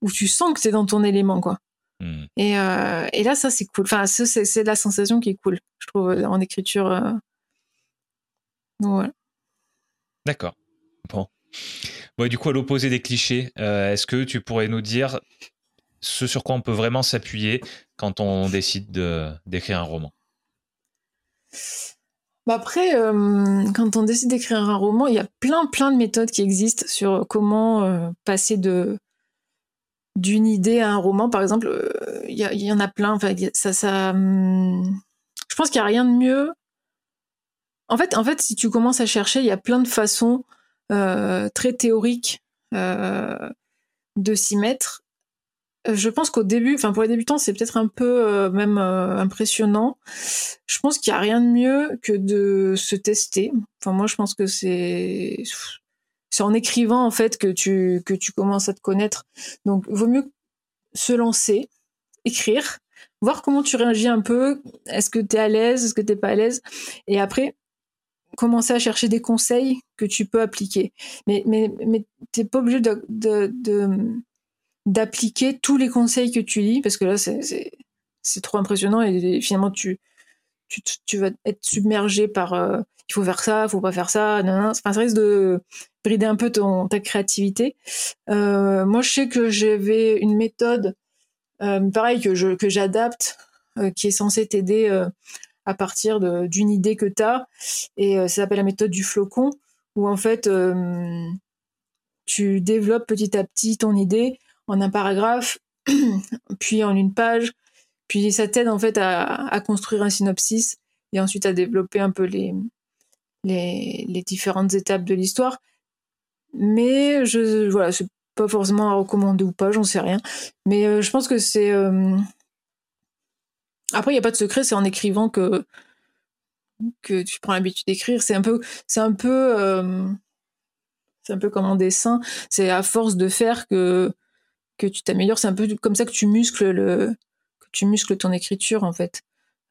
où tu sens que c'est dans ton élément quoi. Hmm. Et, euh, et là, ça, c'est cool. Enfin, c'est c'est la sensation qui est cool, je trouve, en écriture. euh. Donc, voilà. D'accord. Bon. Bon, du coup, à l'opposé des clichés, est-ce que tu pourrais nous dire ce sur quoi on peut vraiment s'appuyer quand on décide de- d'écrire un roman? Bah après, euh, quand on décide d'écrire un roman, il y a plein, plein de méthodes qui existent sur comment euh, passer de d'une idée à un roman. Par exemple, euh, il y, en a plein. Enfin, ça, hum, je pense qu'il n'y a rien de mieux. En fait, en fait, si tu commences à chercher, il y a plein de façons très théoriques de s'y mettre. Euh, Je pense qu'au début, enfin pour les débutants, c'est peut-être un peu euh, même euh, impressionnant. Je pense qu'il n'y a rien de mieux que de se tester. Enfin moi, je pense que c'est c'est en écrivant en fait que tu que tu commences à te connaître. Donc vaut mieux se lancer, écrire, voir comment tu réagis un peu. Est-ce que tu es à l'aise, est-ce que t'es pas à l'aise, et après commencer à chercher des conseils que tu peux appliquer. Mais mais mais t'es pas obligé de, de, de d'appliquer tous les conseils que tu lis parce que là c'est trop impressionnant et, finalement tu tu tu vas être submergé par euh, il faut faire ça, il faut pas faire ça, non. Enfin, ça risque de brider un peu ton ta créativité. Euh, moi, je sais que j'avais une méthode euh, pareil que je que j'adapte euh, qui est censée t'aider euh, à partir d'une idée que tu as et euh, ça s'appelle la méthode du flocon où en fait tu développes petit à petit ton idée en un paragraphe, puis en une page, puis ça t'aide en fait à, construire un synopsis et ensuite à développer un peu les, les, différentes étapes de l'histoire. Mais je voilà, c'est pas forcément à recommander ou pas, j'en sais rien. Mais euh, je pense que c'est euh, après il y a pas de secret, c'est en écrivant que que tu prends l'habitude d'écrire. C'est un peu c'est un euh, c'est un peu comme en dessin. C'est à force de faire que que tu t'améliores. C'est un peu comme ça que tu muscles le, que tu muscles ton écriture en fait.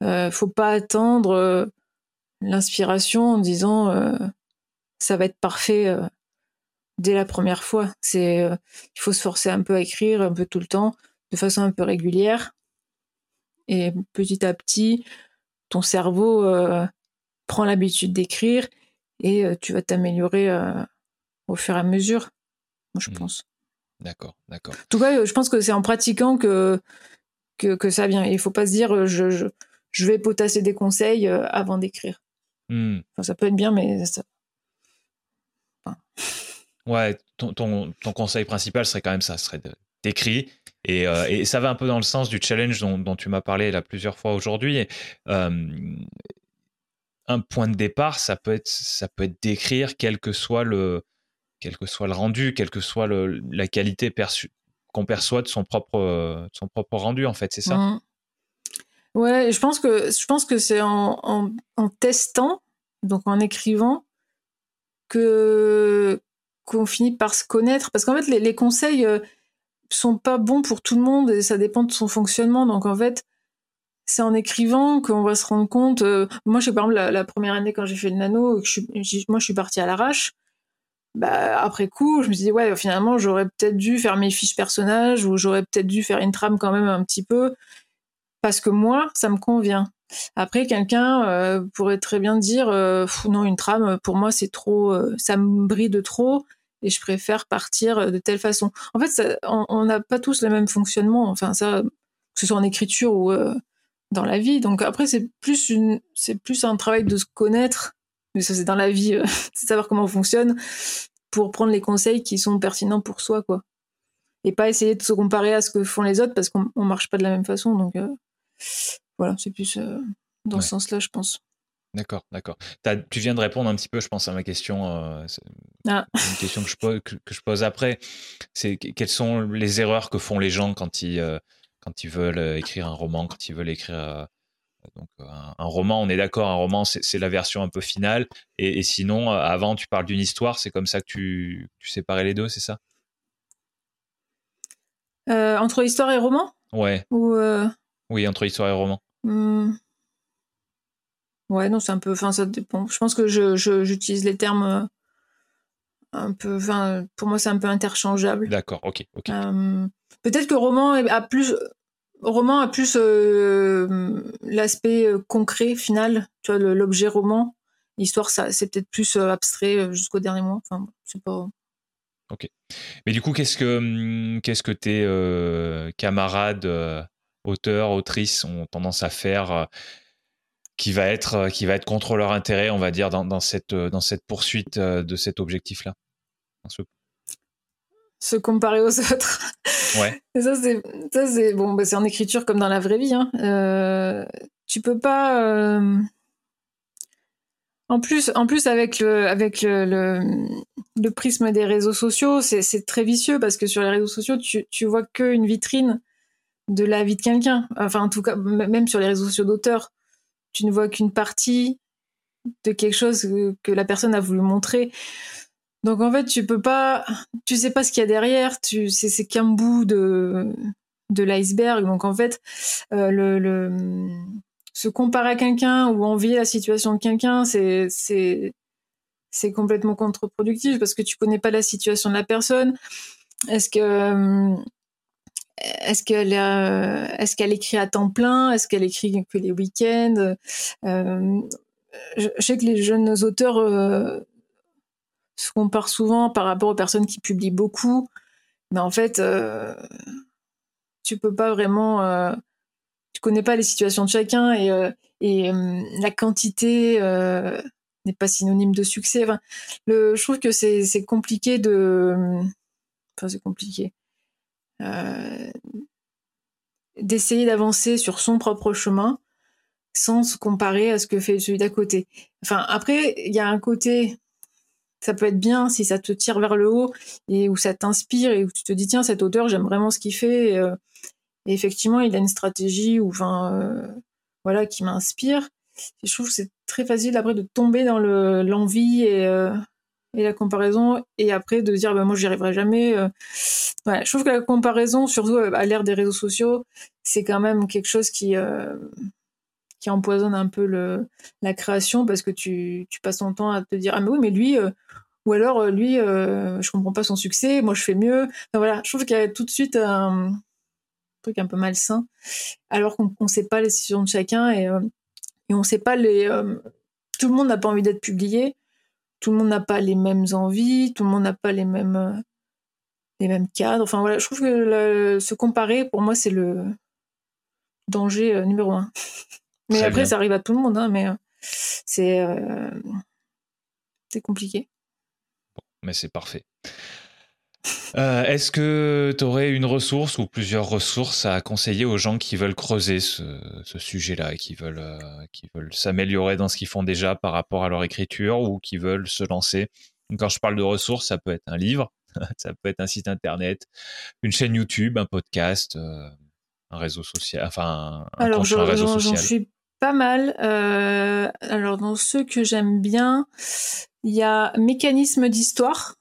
Euh, faut pas attendre euh, l'inspiration en disant euh, ça va être parfait euh, dès la première fois. C'est, il faut se forcer un peu à écrire un peu tout le temps, de façon un peu régulière, et petit à petit, ton cerveau prend l'habitude d'écrire et tu vas t'améliorer au fur et à mesure. Moi, je Mhm. pense. D'accord, d'accord. En tout cas, je pense que c'est en pratiquant que, que, que ça vient. Il faut pas se dire je, je, je vais potasser des conseils euh, avant d'écrire. Hmm. Enfin, ça peut être bien, mais ça... Ouais, ton, ton, ton conseil principal serait quand même ça, serait d'écrire. Et, euh, et ça va un peu dans le sens du challenge dont, dont tu m'as parlé là plusieurs fois aujourd'hui. Euh, un point de départ, ça peut être, ça peut être d'écrire, quel que soit le, quel que soit le rendu, quelle que soit la qualité perçue qu'on perçoit de son propre, son propre rendu, en fait, c'est ça? Mhm. Ouais, je pense que je pense que c'est en, testant, donc en écrivant, que qu'on finit par se connaître. Parce qu'en fait, les, les conseils euh, sont pas bons pour tout le monde et ça dépend de son fonctionnement. Donc en fait, c'est en écrivant qu'on va se rendre compte. euh, moi, je par exemple la, première année quand j'ai fait le nano, je moi je suis partie à l'arrache. Bah, après coup, je me suis dit ouais, finalement, j'aurais peut-être dû faire mes fiches personnages ou j'aurais peut-être dû faire une trame quand même un petit peu parce que moi, ça me convient. Après, quelqu'un euh, pourrait très bien dire euh, non, une trame pour moi c'est trop, euh, ça me bride trop et je préfère partir de telle façon. En fait, on n'a pas tous le même fonctionnement. Enfin, ça, que ce soit en écriture ou dans la vie. Donc après, c'est plus c'est plus un travail de se connaître. Mais ça, c'est dans la vie, euh, c'est savoir comment on fonctionne pour prendre les conseils qui sont pertinents pour soi, quoi. Et pas essayer de se comparer à ce que font les autres parce qu'on on marche pas de la même façon. Donc euh, voilà, c'est plus euh, dans Ouais. ce sens-là, je pense. D'accord, d'accord. Tu viens de répondre un petit peu, je pense, à ma question. euh, c'est Ah. Une question que je pose, que, que je pose après, c'est que- quelles sont les erreurs que font les gens quand ils, quand ils veulent écrire un roman, quand ils veulent écrire donc un, un roman. On est d'accord, un roman, c'est la version un peu finale. Et, et sinon, euh, avant, tu parles d'une histoire, c'est comme ça que tu, tu séparais les deux, c'est ça? Euh, entre histoire et roman? Ouais, ou euh, oui, entre histoire et roman. hmm. Ouais, non, c'est un peu. Enfin, ça dépend. Je pense que j'utilise les termes euh, un peu. Enfin, pour moi, c'est un peu interchangeable. D'accord, ok, ok. Euh, peut-être que roman a plus roman a plus l'aspect concret final, tu vois, l'objet roman. L'histoire, ça, c'est peut-être plus abstrait jusqu'au dernier mois. Enfin, c'est pas. Ok. Mais du coup, qu'est-ce que hum, qu'est-ce que tes camarades auteurs, autrices ont tendance à faire qui va être qui va être contre leur intérêt, on va dire, dans, dans cette dans cette poursuite de cet objectif-là? Se comparer aux autres. Ouais. ça c'est bon, bah, en écriture comme dans la vraie vie. Hein. Euh, tu peux pas. Euh, en plus, en plus avec le avec le, le, prisme des réseaux sociaux, c'est très vicieux parce que sur les réseaux sociaux, tu tu vois qu'une vitrine de la vie de quelqu'un. Enfin, en tout cas, même sur les réseaux sociaux d'auteurs, tu ne vois qu'une partie de quelque chose que la personne a voulu montrer. Donc en fait, tu peux pas, tu sais pas ce qu'il y a derrière, tu c'est c'est qu'un bout de de l'iceberg. Donc en fait, euh, le, le se comparer à quelqu'un ou envier la situation de quelqu'un, c'est c'est c'est complètement contre-productif parce que tu connais pas la situation de la personne. Est-ce que est-ce qu'elle est-ce qu'elle écrit à temps plein? Est-ce qu'elle écrit que les week-ends? Euh, je, sais que les jeunes auteurs euh, se compare souvent par rapport aux personnes qui publient beaucoup, mais en fait, euh, tu peux pas vraiment, euh, tu connais pas les situations de chacun et, euh, et la quantité n'est pas synonyme de succès. Enfin, je trouve que c'est compliqué de, enfin c'est compliqué d'essayer d'avancer sur son propre chemin sans se comparer à ce que fait celui d'à côté. Enfin, après, il y a un côté ça peut être bien si ça te tire vers le haut et où ça t'inspire et où tu te dis tiens cet auteur j'aime vraiment ce qu'il fait et, euh, effectivement il a une stratégie ou enfin euh, voilà qui m'inspire. Je trouve que c'est très facile après de tomber dans le l'envie et euh, et la comparaison et après de dire bah moi j'y arriverai jamais je trouve que la comparaison surtout à l'ère des réseaux sociaux c'est quand même quelque chose qui qui empoisonne un peu la création parce que tu, passes ton temps à te dire ah mais oui mais lui euh, ou alors euh, lui euh, je comprends pas son succès moi je fais mieux. Voilà je trouve qu'il y a tout de suite un truc un peu malsain alors qu'on ne sait pas les décisions de chacun et, et on sait pas les tout le monde n'a pas envie d'être publié tout le monde n'a pas les mêmes envies tout le monde n'a pas les mêmes les mêmes cadres. Enfin voilà je trouve que se comparer pour moi c'est le danger numéro un mais après, ça arrive à tout le monde, hein, mais euh, c'est euh, compliqué. mais c'est parfait. Euh, est-ce que tu aurais une ressource ou plusieurs ressources à conseiller aux gens qui veulent creuser ce, sujet-là, qui veulent, qui veulent s'améliorer dans ce qu'ils font déjà par rapport à leur écriture ou qui veulent se lancer? Quand je parle de ressources, ça peut être un livre, ça peut être un site internet, une chaîne YouTube, un podcast, un réseau social, enfin un, Alors, réseau social. J'en suis pas mal. Euh, alors dans ceux que j'aime bien, il y a Mécanisme d'histoire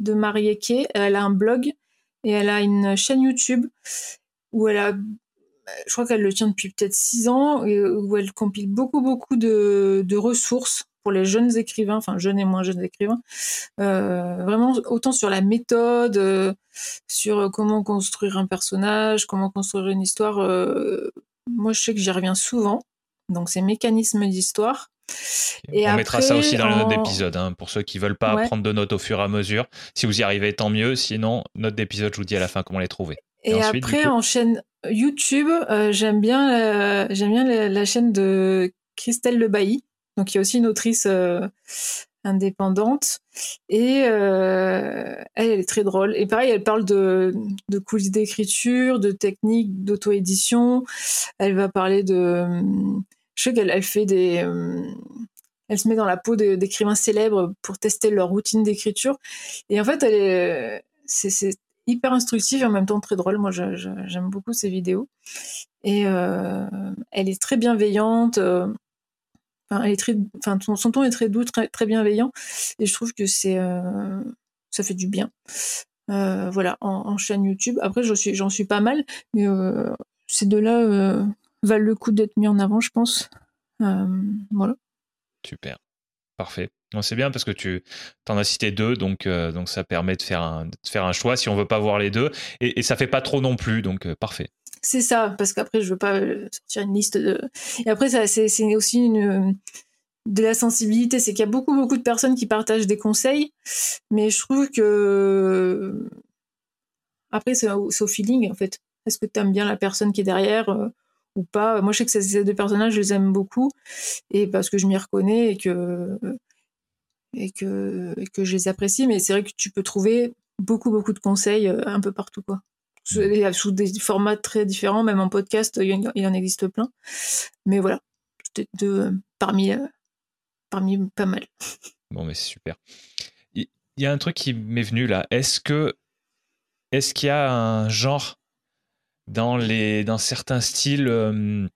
de Marie Eke. Elle a un blog et elle a une chaîne YouTube où elle a, je crois qu'elle le tient depuis peut-être six ans, où elle compile beaucoup beaucoup de, ressources pour les jeunes écrivains, enfin jeunes et moins jeunes écrivains, euh, vraiment autant sur la méthode, euh, sur comment construire un personnage, comment construire une histoire. moi, je sais que j'y reviens souvent. Donc c'est mécanisme d'histoire. Et on mettra ça aussi dans le note d'épisode, hein, pour ceux qui veulent pas prendre de notes au fur et à mesure. Si vous y arrivez, tant mieux. Sinon, note d'épisode, je vous dis à la fin comment les trouver. Et, après, en chaîne YouTube, euh, j'aime bien, la, j'aime bien la, chaîne de Christelle Lebailly. Donc, il y a aussi une autrice euh, indépendante. Et euh, elle, elle, est très drôle. Et pareil, elle parle de, de coulisses d'écriture, de techniques d'auto-édition. Elle va parler de je sais qu'elle elle fait des euh, elle se met dans la peau d'écrivains célèbres pour tester leur routine d'écriture et en fait elle est c'est hyper instructif et en même temps très drôle moi j'aime beaucoup ses vidéos et euh, elle est très bienveillante son, ton est très doux très, bienveillant et je trouve que c'est ça fait du bien voilà en, chaîne YouTube après j'en suis j'en suis pas mal mais ces deux là valent le coup d'être mis en avant, je pense. Euh, voilà. Super. Parfait. C'est bien parce que tu en as cité deux, donc, donc ça permet de faire, un, de faire un choix si on veut pas voir les deux. Et, et ça fait pas trop non plus, donc parfait. C'est ça, parce qu'après, je veux pas sortir une liste de. Et après, c'est aussi une, de la sensibilité. C'est qu'il y a beaucoup, beaucoup de personnes qui partagent des conseils, mais je trouve que. Après, c'est au, feeling, en fait. Est-ce que tu aimes bien la personne qui est derrière euh, ou pas? Moi, je sais que ces deux personnages, je les aime beaucoup, et parce que je m'y reconnais et que. Et que, et que je les apprécie, mais c'est vrai que tu peux trouver beaucoup, beaucoup de conseils euh, un peu partout, quoi sous des formats très différents, même en podcast, il en existe plein. Mais voilà, de, parmi, euh, parmi pas mal. Bon, mais c'est super. Il y a un truc qui m'est venu là. Est-ce que est-ce qu'il y a un genre dans les dans certains styles euh,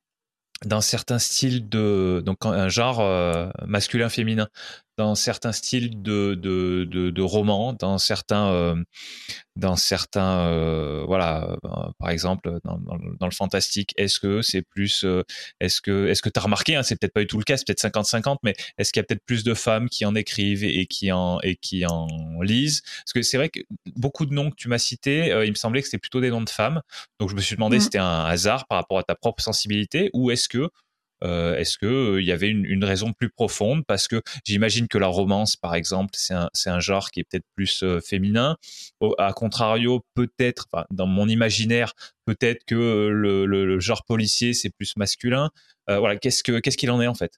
dans certains styles de donc un genre euh, masculin féminin dans certains styles de de, de, de romans dans certains euh, dans certains euh, voilà par exemple dans, dans, le fantastique est-ce que c'est plus est-ce que est-ce que tu as remarqué hein, c'est peut-être pas du tout le cas c'est peut-être 50 50 mais est-ce qu'il y a peut-être plus de femmes qui en écrivent et, qui en et qui en lisent? Parce que c'est vrai que beaucoup de noms que tu m'as cités il me semblait que c'était plutôt des noms de femmes donc je me suis demandé si mmh. c'était un hasard par rapport à ta propre sensibilité ou est-ce que euh, est-ce que euh, y avait une, raison plus profonde? Parce que j'imagine que la romance, par exemple, c'est un, genre qui est peut-être plus euh, féminin. Au, à contrario, peut-être, dans mon imaginaire, peut-être que le, genre policier c'est plus masculin. voilà, qu'est-ce que qu'est-ce qu'il en est en fait?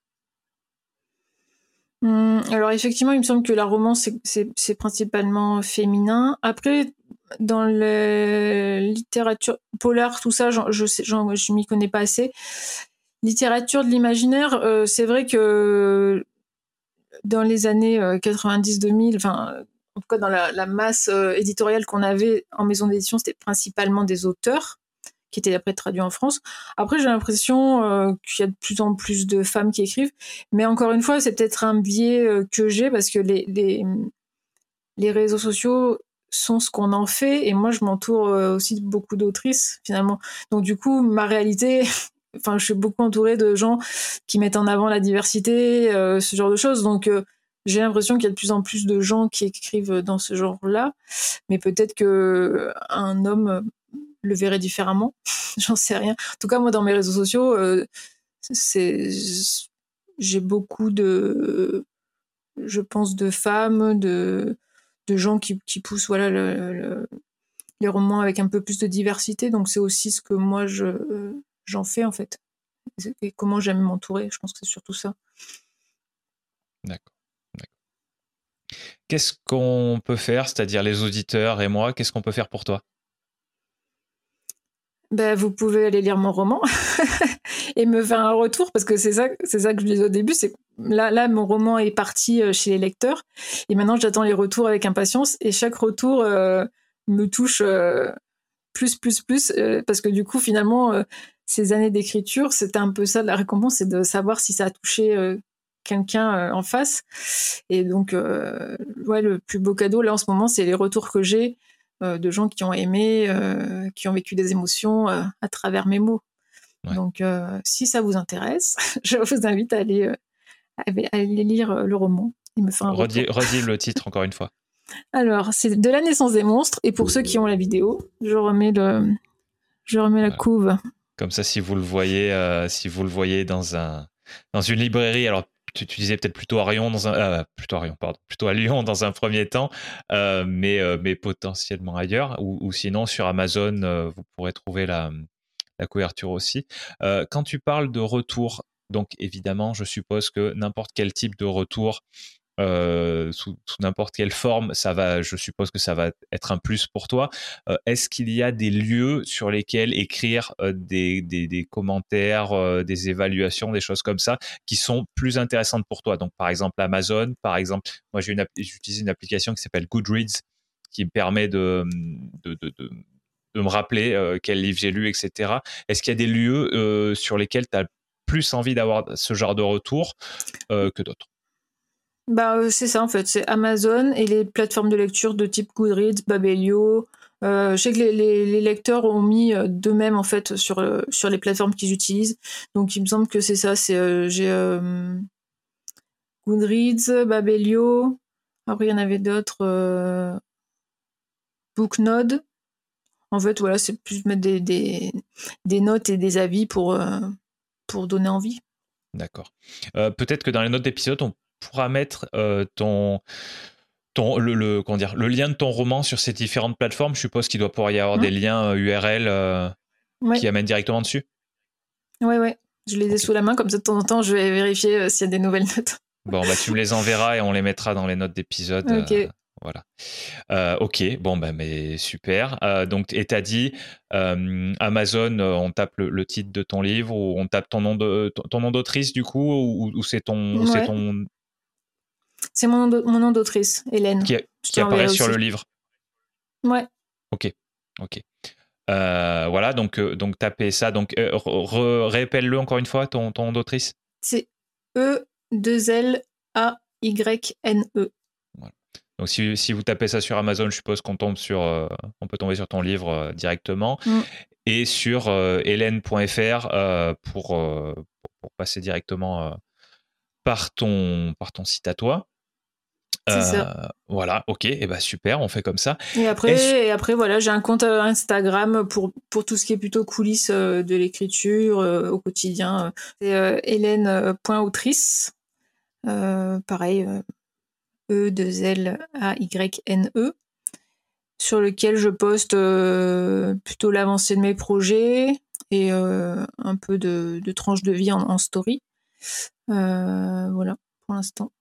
Mmh, alors effectivement, il me semble que la romance c'est principalement féminin. Après, dans la littérature polar, tout ça, je je m'y connais pas assez littérature de l'imaginaire, euh, c'est vrai que dans les années 90-2000, euh, enfin, en tout cas dans la, masse euh, éditoriale qu'on avait en maison d'édition, c'était principalement des auteurs qui étaient après traduits en France. Après, j'ai l'impression qu'il y a de plus en plus de femmes qui écrivent, mais encore une fois, c'est peut-être un biais que j'ai parce que les, les, les réseaux sociaux sont ce qu'on en fait. Et moi je m'entoure aussi de beaucoup d'autrices finalement. Donc du coup ma réalité enfin, je suis beaucoup entourée de gens qui mettent en avant la diversité, euh, ce genre de choses. Donc, euh, j'ai l'impression qu'il y a de plus en plus de gens qui écrivent dans ce genre-là, mais peut-être que un homme le verrait différemment. J'en sais rien. En tout cas, moi, dans mes réseaux sociaux, euh, c'est j'ai beaucoup de, je pense, de femmes, de de gens qui, qui poussent voilà le, les romans avec un peu plus de diversité. Donc, c'est aussi ce que moi je j'en fais en fait. Et comment j'aime m'entourer, je pense que c'est surtout ça. D'accord. Qu'est-ce qu'on peut faire, c'est-à-dire les auditeurs et moi, qu'est-ce qu'on peut faire pour toi? Ben, vous pouvez aller lire mon roman et me faire un retour parce que c'est ça, c'est ça que je disais au début. C'est là, là, mon roman est parti euh, chez les lecteurs et maintenant j'attends les retours avec impatience et chaque retour euh, me touche euh, plus, plus, plus parce que du coup finalement ces années d'écriture, c'était un peu ça la récompense, c'est de savoir si ça a touché euh, quelqu'un euh, en face. Et donc, euh, ouais, le plus beau cadeau là en ce moment, c'est les retours que j'ai de gens qui ont aimé, qui ont vécu des émotions à travers mes mots. Donc, si ça vous intéresse, je vous invite à aller, aller lire le roman me un redis, redis le titre encore une fois. Alors, c'est De la naissance des monstres. Et pour ceux qui ont la vidéo, je remets, le, je remets la couve. Comme ça, si vous le voyez, euh, si vous le voyez dans un dans une librairie, alors tu, disais peut-être plutôt à Lyon dans un euh, plutôt à Lyon, dans un premier temps, euh, mais mais potentiellement ailleurs, ou, sinon sur Amazon, vous pourrez trouver la la couverture aussi. quand tu parles de retour, donc évidemment, je suppose que n'importe quel type de retour euh, sous, n'importe quelle forme, ça va, je suppose que ça va être un plus pour toi. Euh, est-ce qu'il y a des lieux sur lesquels écrire euh, des, commentaires, des évaluations, des choses comme ça, qui sont plus intéressantes pour toi? Donc, par exemple, Amazon, par exemple, moi j'utilise une application qui s'appelle Goodreads, qui me permet de me rappeler quel livre j'ai lu, etc. Est-ce qu'il y a des lieux sur lesquels tu as plus envie d'avoir ce genre de retour que d'autres? Bah, euh, c'est ça en fait, c'est Amazon et les plateformes de lecture de type Goodreads, Babelio. Euh, je sais que les, lecteurs ont mis euh, d'eux-mêmes en fait sur, sur les plateformes qu'ils utilisent. Donc il me semble que c'est ça. C'est j'ai Goodreads, Babelio. Après, il y en avait d'autres. Booknode. En fait, voilà, c'est plus mettre des, des, notes et des avis pour, pour donner envie. D'accord. Peut-être que dans les notes d'épisode, on pourra mettre ton ton, le, le, comment dire, le lien de ton roman sur ces différentes plateformes, je suppose qu'il doit pouvoir y avoir mmh. des liens URL euh, euh, qui amènent directement dessus? Ouais, ouais. Je les ai sous la main, comme ça de temps en temps, je vais vérifier euh, s'il y a des nouvelles notes. Bon, bah, tu me les enverras et on les mettra dans les notes d'épisode. Ok. voilà. ok, bon, bah, mais super. donc, et t'as dit Amazon, on tape le, titre de ton livre ou on tape ton nom de ton, nom d'autrice du coup ou, c'est ton, c'est ton c'est mon, nom d'autrice, Hélène. Qui, apparaît sur le livre. Ouais. Ok. Ok. Euh, voilà, donc, euh, donc tapez ça. Donc, euh, répète-le encore une fois, ton, ton nom d'autrice. C'est E-2-L-A-Y-N-E. Voilà. Donc, si, si, vous tapez ça sur Amazon, je suppose qu'on tombe sur, on peut tomber sur ton livre directement. Mm. Et sur hélène.fr pour, pour, passer directement par, ton, par ton site à toi. Euh, voilà, ok, et bah super, on fait comme ça. Et après, et après voilà, j'ai un compte euh, Instagram pour, pour tout ce qui est plutôt coulisses euh, de l'écriture au quotidien. C'est hélène.autrice. pareil, E 2 L A Y N E sur lequel je poste plutôt l'avancée de mes projets et un peu de, de tranches de vie en, en story. Voilà, pour l'instant.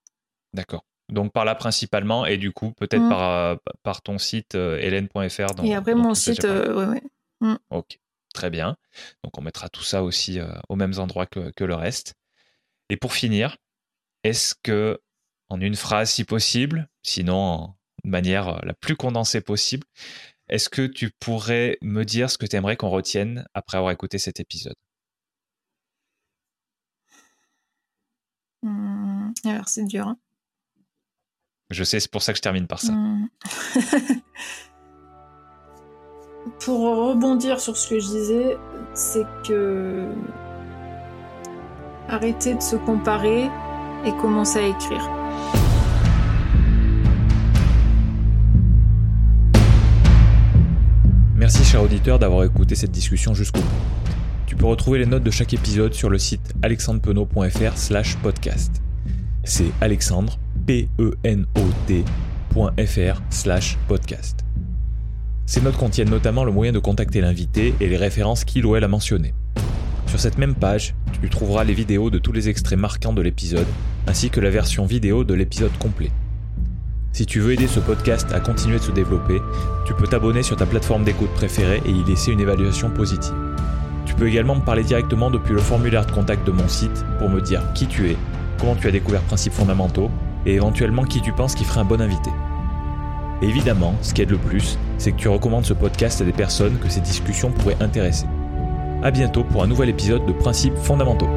D'accord. Donc par là principalement, et du coup peut-être mm. par, euh, par ton site euh, hélène.fr. Et après mon site, euh, ouais, mm. Ok, très bien. Donc on mettra tout ça aussi aux mêmes endroits que, que, le reste. Et pour finir, est-ce que, en une phrase si possible, sinon de manière la plus condensée possible, est-ce que tu pourrais me dire ce que tu aimerais qu'on retienne après avoir écouté cet épisode? Hmm, Alors c'est dur. Hein. Je sais, c'est pour ça que je termine par ça. Hmm. pour rebondir sur ce que je disais, c'est que arrêtez de se comparer et commencez à écrire. Merci cher auditeur d'avoir écouté cette discussion jusqu'au bout. Peux retrouver les notes de chaque épisode sur le site alexandrepenot.fr slash podcast. C'est Alexandre penot.fr slash podcast. Ces notes contiennent notamment le moyen de contacter l'invité et les références qu'il ou elle a mentionnées. Sur cette même page, tu trouveras les vidéos de tous les extraits marquants de l'épisode, ainsi que la version vidéo de l'épisode complet. Si tu veux aider ce podcast à continuer de se développer, tu peux t'abonner sur ta plateforme d'écoute préférée et y laisser une évaluation positive. Tu peux également me parler directement depuis le formulaire de contact de mon site pour me dire qui tu es, comment tu as découvert Principes fondamentaux et éventuellement qui tu penses qui ferait un bon invité. évidemment, ce qui aide le plus, c'est que tu recommandes ce podcast à des personnes que ces discussions pourraient intéresser. A bientôt pour un nouvel épisode de Principes fondamentaux.